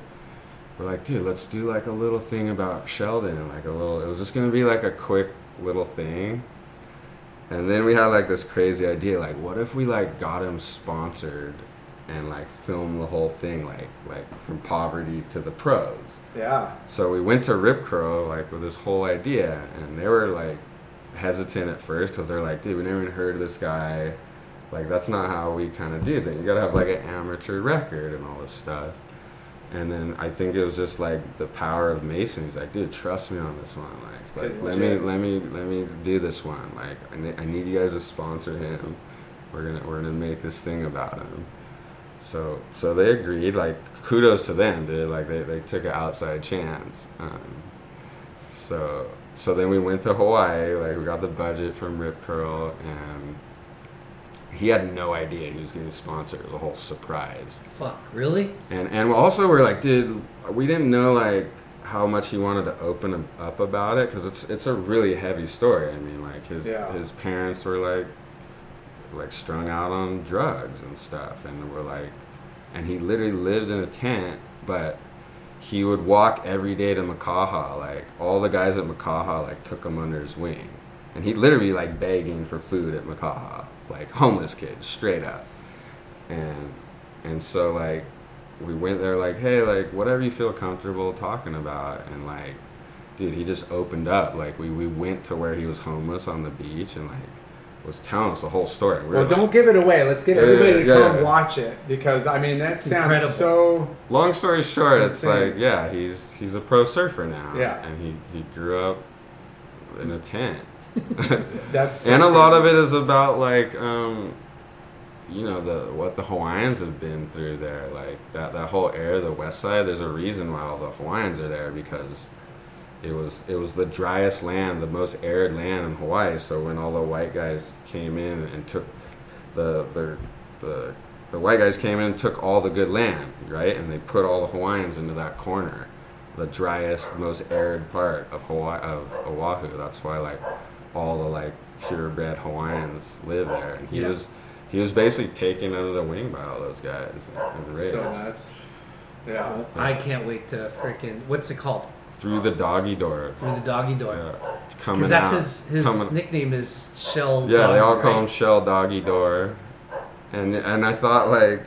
Speaker 3: we're like, dude, let's do like a little thing about Sheldon, like a little. It was just gonna be like a quick little thing. And then we had like this crazy idea, like, what if we like got him sponsored and like film the whole thing, like like from poverty to the pros.
Speaker 2: yeah.
Speaker 3: So we went to Rip Curl like with this whole idea, and they were like hesitant at first because they're like, dude, we never even heard of this guy. Like that's not how we kind of do things. You gotta have like an amateur record and all this stuff. And then I think it was just like the power of Mason. He's like, dude, trust me on this one. Like, like let me let me let me do this one. Like I, ne- I need you guys to sponsor him. We're gonna we're gonna make this thing about him. So so they agreed. Like kudos to them, dude. Like they, they took an outside chance. Um, so so then we went to Hawaii. Like we got the budget from Rip Curl, and he had no idea he was getting sponsored. It was a whole surprise.
Speaker 1: Fuck, really?
Speaker 3: And and also we're like, dude, we didn't know like how much he wanted to open up about it because it's it's a really heavy story. I mean, like his
Speaker 2: Yeah.
Speaker 3: his parents were like like strung out on drugs and stuff, and we're like, and he literally lived in a tent, but he would walk every day to Makaha. Like all the guys at Makaha like took him under his wing, and he literally like begging for food at Makaha, like homeless kids, straight up. And and so like we went there like, hey, like whatever you feel comfortable talking about, and like, dude, he just opened up. Like we we went to where he was homeless on the beach and like was telling us the whole story. We
Speaker 2: Well,
Speaker 3: like-
Speaker 2: don't give it away. Let's get
Speaker 3: Yeah,
Speaker 2: everybody to
Speaker 3: yeah,
Speaker 2: come
Speaker 3: yeah.
Speaker 2: watch it because I mean that sounds
Speaker 1: incredible.
Speaker 2: so.
Speaker 3: Long story short, it's like yeah, he's he's a pro surfer now.
Speaker 2: Yeah.
Speaker 3: and he he grew up in a tent.
Speaker 2: That's so
Speaker 3: and a lot of it is about like um you know the what the hawaiians have been through there like that that whole area the west side there's a reason why all the hawaiians are there because it was it was the driest land the most arid land in hawaii so when all the white guys came in and took the the the, the white guys came in and took all the good land right and they put all the hawaiians into that corner the driest most arid part of hawaii of oahu that's why like all the like purebred Hawaiians live there, and he
Speaker 1: Yeah.
Speaker 3: was he was basically taken under the wing by all those guys and raised
Speaker 2: so nuts. Yeah.
Speaker 1: I can't wait to freaking. What's it called?
Speaker 3: Through the doggy door.
Speaker 1: Through the doggy door.
Speaker 3: Yeah, it's coming
Speaker 1: Because that's
Speaker 3: out.
Speaker 1: his his
Speaker 3: Coming-
Speaker 1: nickname is Shell.
Speaker 3: yeah, they all call
Speaker 1: right?
Speaker 3: him Shell Doggy Door, and and I thought like,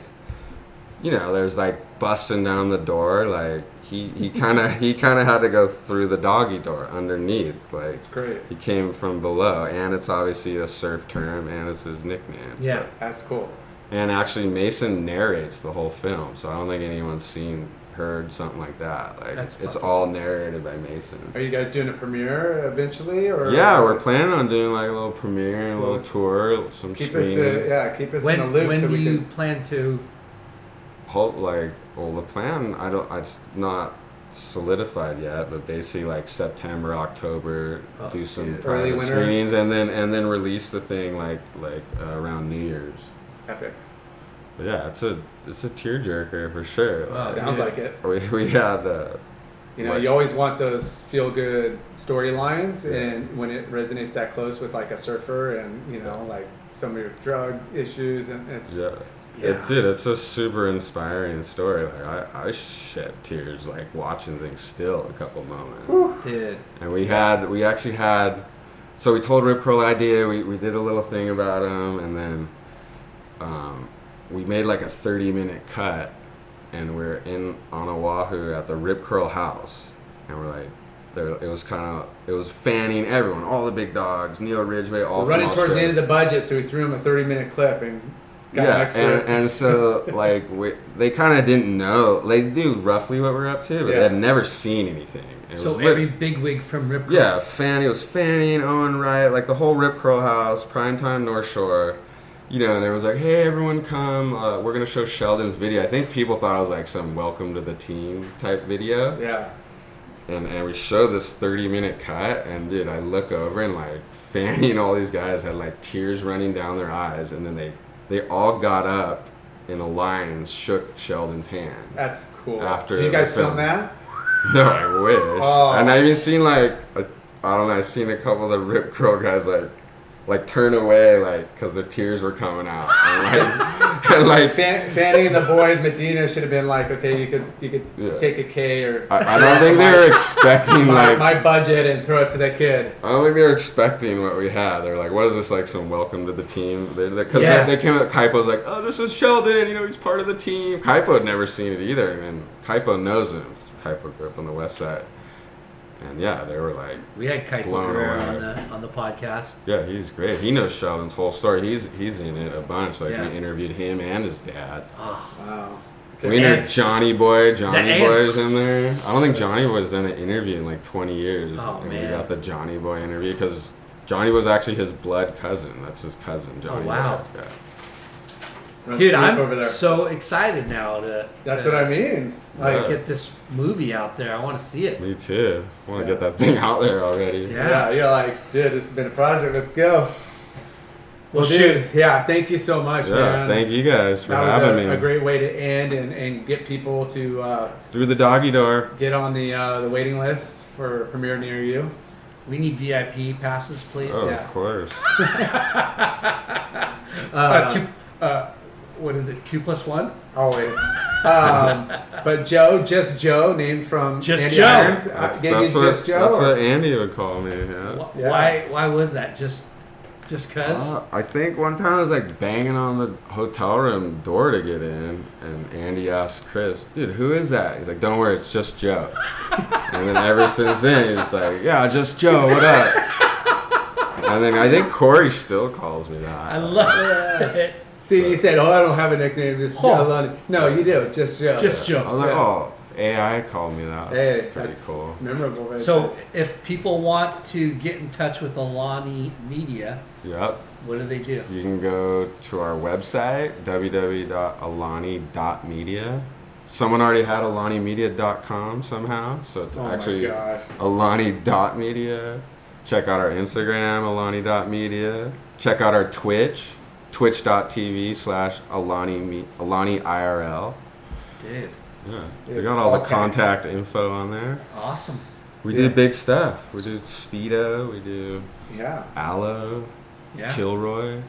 Speaker 3: you know, there's like busting down the door, like he he kind of he kind of had to go through the doggy door underneath, like
Speaker 2: It's great.
Speaker 3: he came from below, and it's obviously a surf term, and it's his nickname. so-
Speaker 1: Yeah.
Speaker 2: That's cool.
Speaker 3: And actually, Mason narrates the whole film, so I don't think anyone's seen, heard something like that. Like
Speaker 1: That's
Speaker 3: it's all narrated by Mason.
Speaker 2: Are you guys doing a premiere eventually, or
Speaker 3: Yeah, we're planning on doing like a little premiere, a little tour, some
Speaker 2: keep us, uh, yeah, keep us
Speaker 1: When
Speaker 2: in the loop
Speaker 1: when
Speaker 2: so
Speaker 1: do
Speaker 2: we
Speaker 1: you
Speaker 2: can.
Speaker 1: plan to?
Speaker 3: Hope like, well, the plan I don't, it's not solidified yet, but basically like September, October,
Speaker 1: Oh,
Speaker 3: do some
Speaker 1: yeah.
Speaker 2: Early
Speaker 3: private
Speaker 2: winter.
Speaker 3: screenings, and then and then release the thing like like uh, around New Year's.
Speaker 2: Epic.
Speaker 3: But yeah, it's a it's a tearjerker for sure.
Speaker 1: Wow.
Speaker 2: Sounds
Speaker 1: dude.
Speaker 2: like it.
Speaker 3: We we had uh,
Speaker 2: You know,
Speaker 3: Like-
Speaker 2: you always want those feel good storylines,
Speaker 3: Yeah.
Speaker 2: and when it resonates that close with like a surfer, and you know, like some of your drug issues, and it's
Speaker 3: Yeah,
Speaker 2: yeah,
Speaker 3: it's dude, it's a super inspiring story. Like I, I shed tears like watching things still a couple moments.
Speaker 1: Dude,
Speaker 3: And we had, we actually had, so we told Rip Curl idea. We we did a little thing about him, and then, um, we made like a thirty minute cut, and we're in on Oahu at the Rip Curl house, and we're like. There, it was kind of it was fanning everyone, all the big dogs, Neil Ridgway, all
Speaker 2: We're
Speaker 3: from
Speaker 2: running towards the end of the budget, so we threw him a thirty minute clip and got an
Speaker 3: yeah,
Speaker 2: extra.
Speaker 3: and, and so like we, they kind of didn't know. They knew roughly what we're up to, but
Speaker 2: Yeah.
Speaker 3: they had never seen anything. It
Speaker 1: so
Speaker 3: was lit-
Speaker 1: every bigwig from Rip. Curl-
Speaker 3: yeah, Fanny it was Fanny and Owen Wright, like the whole Rip Curl House, primetime North Shore. You know, and there was like, hey, everyone come. Uh, we're gonna show Sheldon's video. I think people thought it was like some welcome to the team type video
Speaker 2: yeah,
Speaker 3: and and we show this 30 minute cut and dude i look over and like fanny and all these guys had like tears running down their eyes and then they they all got up in a line and shook sheldon's hand
Speaker 2: that's cool.
Speaker 3: After
Speaker 2: Did you guys film that?
Speaker 3: no i wish
Speaker 2: Oh.
Speaker 3: and i even seen like a, i don't know i've seen a couple of the rip curl guys like like turn away like because the tears were coming out and like, and, like
Speaker 2: Fan, Fanny and the boys, Medina should have been like, okay, you could you could
Speaker 3: Yeah.
Speaker 2: take a K or
Speaker 3: I, I don't think they were expecting
Speaker 2: my,
Speaker 3: like
Speaker 2: my budget and throw it to that kid.
Speaker 3: I don't think they were expecting what we had. They're like, "What is this like? Some welcome to the team?" Because
Speaker 1: Yeah.
Speaker 3: they, they came up. Kaipo's like, "Oh, this is Sheldon. You know, he's part of the team." Kaipo had never seen it either, and Kaipo knows him. Kaipo grew up on the west side, and yeah, they were like,
Speaker 1: we had
Speaker 3: Kaipo
Speaker 1: Guerrero on the on the podcast.
Speaker 3: "Yeah, he's great. He knows Sheldon's whole story. He's he's in it a bunch. Like
Speaker 1: Yeah.
Speaker 3: we interviewed him and his dad.
Speaker 1: Oh,
Speaker 2: Wow.
Speaker 3: We know
Speaker 1: ants.
Speaker 3: Johnny Boy. Johnny
Speaker 1: The ants.
Speaker 3: Boy's in there. I don't think Johnny Boy's done an interview in like 20 years.
Speaker 1: Oh,
Speaker 3: and
Speaker 1: man.
Speaker 3: we got the Johnny Boy interview because Johnny was actually his blood cousin. That's his cousin, oh, Johnny.
Speaker 1: Oh, wow.
Speaker 3: Boy. Yeah.
Speaker 1: Dude, I'm
Speaker 2: over there.
Speaker 1: so excited now to,
Speaker 2: That's
Speaker 1: to
Speaker 2: what I mean. Like,
Speaker 3: Yeah.
Speaker 1: get this movie out there. I want to see it.
Speaker 3: Me too. I want to get that thing out there already.
Speaker 1: Yeah.
Speaker 2: yeah. you're like, dude, it's been a project. Let's go.
Speaker 1: Well,
Speaker 2: Well, dude, yeah, thank you so much,
Speaker 3: Yeah,
Speaker 2: man.
Speaker 3: thank you guys for
Speaker 2: that
Speaker 3: having
Speaker 2: was a,
Speaker 3: me
Speaker 2: a great way to end and, and get people to uh,
Speaker 3: through the doggy door.
Speaker 2: get on the uh, the waiting list for a premiere near you.
Speaker 1: We need VIP passes, please.
Speaker 3: Oh,
Speaker 2: Yeah.
Speaker 3: of course.
Speaker 1: Uh, two, uh, what is it? Two plus one?
Speaker 2: Always. Um, but Joe, just Joe, named from
Speaker 1: Just
Speaker 2: Andy
Speaker 1: Joe.
Speaker 2: Irons, uh,
Speaker 3: That's,
Speaker 2: gave you
Speaker 3: that's what,
Speaker 2: just Joe.
Speaker 3: that's
Speaker 2: or-
Speaker 3: what Andy would call me. Yeah.
Speaker 1: Wh-
Speaker 2: Yeah.
Speaker 1: Why? Why was that? Just, just cause?
Speaker 3: Uh, I think one time I was like banging on the hotel room door to get in, and Andy asked Chris, "Dude, who is that?" He's like, "Don't worry, it's just Joe." and then ever since then, he's like, "Yeah, just Joe. What up?" and then I think Corey still calls me that.
Speaker 1: I love it.
Speaker 2: See, you said, "Oh, I don't have a nickname, just
Speaker 1: Oh.
Speaker 2: Joe." Lundy." No, you do, just Joe.
Speaker 1: Just Joe.
Speaker 3: I
Speaker 1: Joe.
Speaker 3: was like,
Speaker 2: Yeah.
Speaker 3: "Oh, AI called me that.
Speaker 2: Hey,
Speaker 3: pretty
Speaker 2: that's
Speaker 3: cool."
Speaker 2: memorable. Right
Speaker 1: So, if people want to get in touch with Alani Media,
Speaker 3: Yep.
Speaker 1: what do they do?
Speaker 3: You can go to our website, www.alani.media. Someone already had alanimedia.com somehow, so it's
Speaker 2: Oh my
Speaker 3: actually
Speaker 2: gosh.
Speaker 3: alani.media. Check out our Instagram, alani.media. Check out our Twitch, twitch.tv slash alani, alani IRL.
Speaker 1: Dude,
Speaker 3: Yeah, we
Speaker 2: Dude,
Speaker 3: got all the
Speaker 2: okay.
Speaker 3: contact info on there.
Speaker 1: awesome.
Speaker 3: We
Speaker 2: Yeah.
Speaker 3: do big stuff. We do Speedo, we do
Speaker 2: Yeah.
Speaker 3: Alo,
Speaker 1: Yeah,
Speaker 3: Kilroy.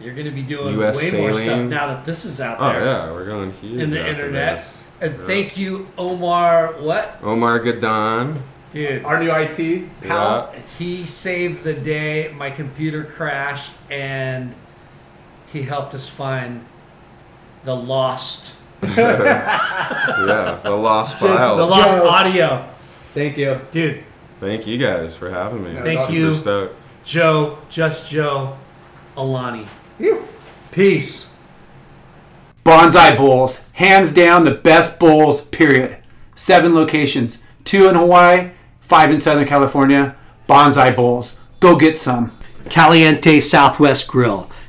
Speaker 1: you're going to be doing
Speaker 3: US
Speaker 1: way more stuff now that this is out
Speaker 3: oh,
Speaker 1: there.
Speaker 3: Oh yeah, we're going huge
Speaker 1: in the internet.
Speaker 3: this.
Speaker 1: And
Speaker 3: Yeah.
Speaker 1: thank you, Omar. What,
Speaker 3: Omar Gadon.
Speaker 1: dude?
Speaker 2: Our new IT pal.
Speaker 3: Yeah.
Speaker 1: He saved the day. My computer crashed, and he helped us find the lost,
Speaker 3: Yeah, the lost
Speaker 2: Just
Speaker 3: file.
Speaker 1: the lost
Speaker 2: Joe.
Speaker 1: audio,
Speaker 2: Thank you.
Speaker 1: dude.
Speaker 3: Thank you guys for having me.
Speaker 2: Thank
Speaker 3: I'm super
Speaker 1: you.
Speaker 3: stoked.
Speaker 1: Joe, just Joe, Alani.
Speaker 2: Phew.
Speaker 1: Peace.
Speaker 2: Bonsai Bowls, hands down the best bowls, period. Seven locations, two in Hawaii, five in Southern California. Bonsai Bowls, go get some.
Speaker 1: Caliente Southwest Grill.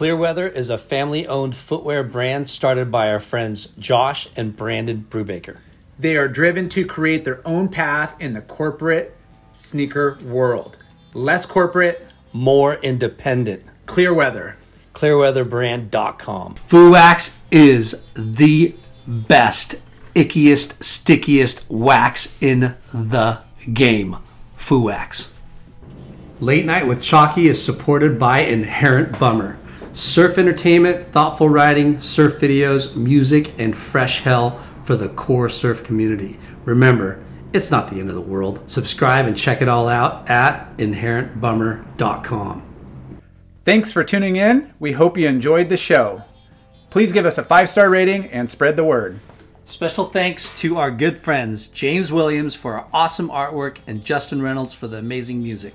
Speaker 1: Clearweather is a family owned footwear brand started by our friends Josh and Brandon Brubaker.
Speaker 2: They are driven to create their own path in the corporate sneaker world. Less corporate,
Speaker 1: More independent.
Speaker 2: clear weather.
Speaker 1: Clearweatherbrand.com. Fuwax is the best, ickiest, stickiest wax in the game. Fuwax. Late Night with Chalky is supported by Inherent Bummer. Surf entertainment, thoughtful writing, surf videos, music, and fresh hell for the core surf community. Remember, it's not the end of the world. Subscribe and check it all out at inherentbummer.com.
Speaker 2: Thanks for tuning in. We hope you enjoyed the show. Please give us a five star rating and spread the word.
Speaker 1: Special thanks to our good friends James Williams for our awesome artwork and Justin Reynolds for the amazing music.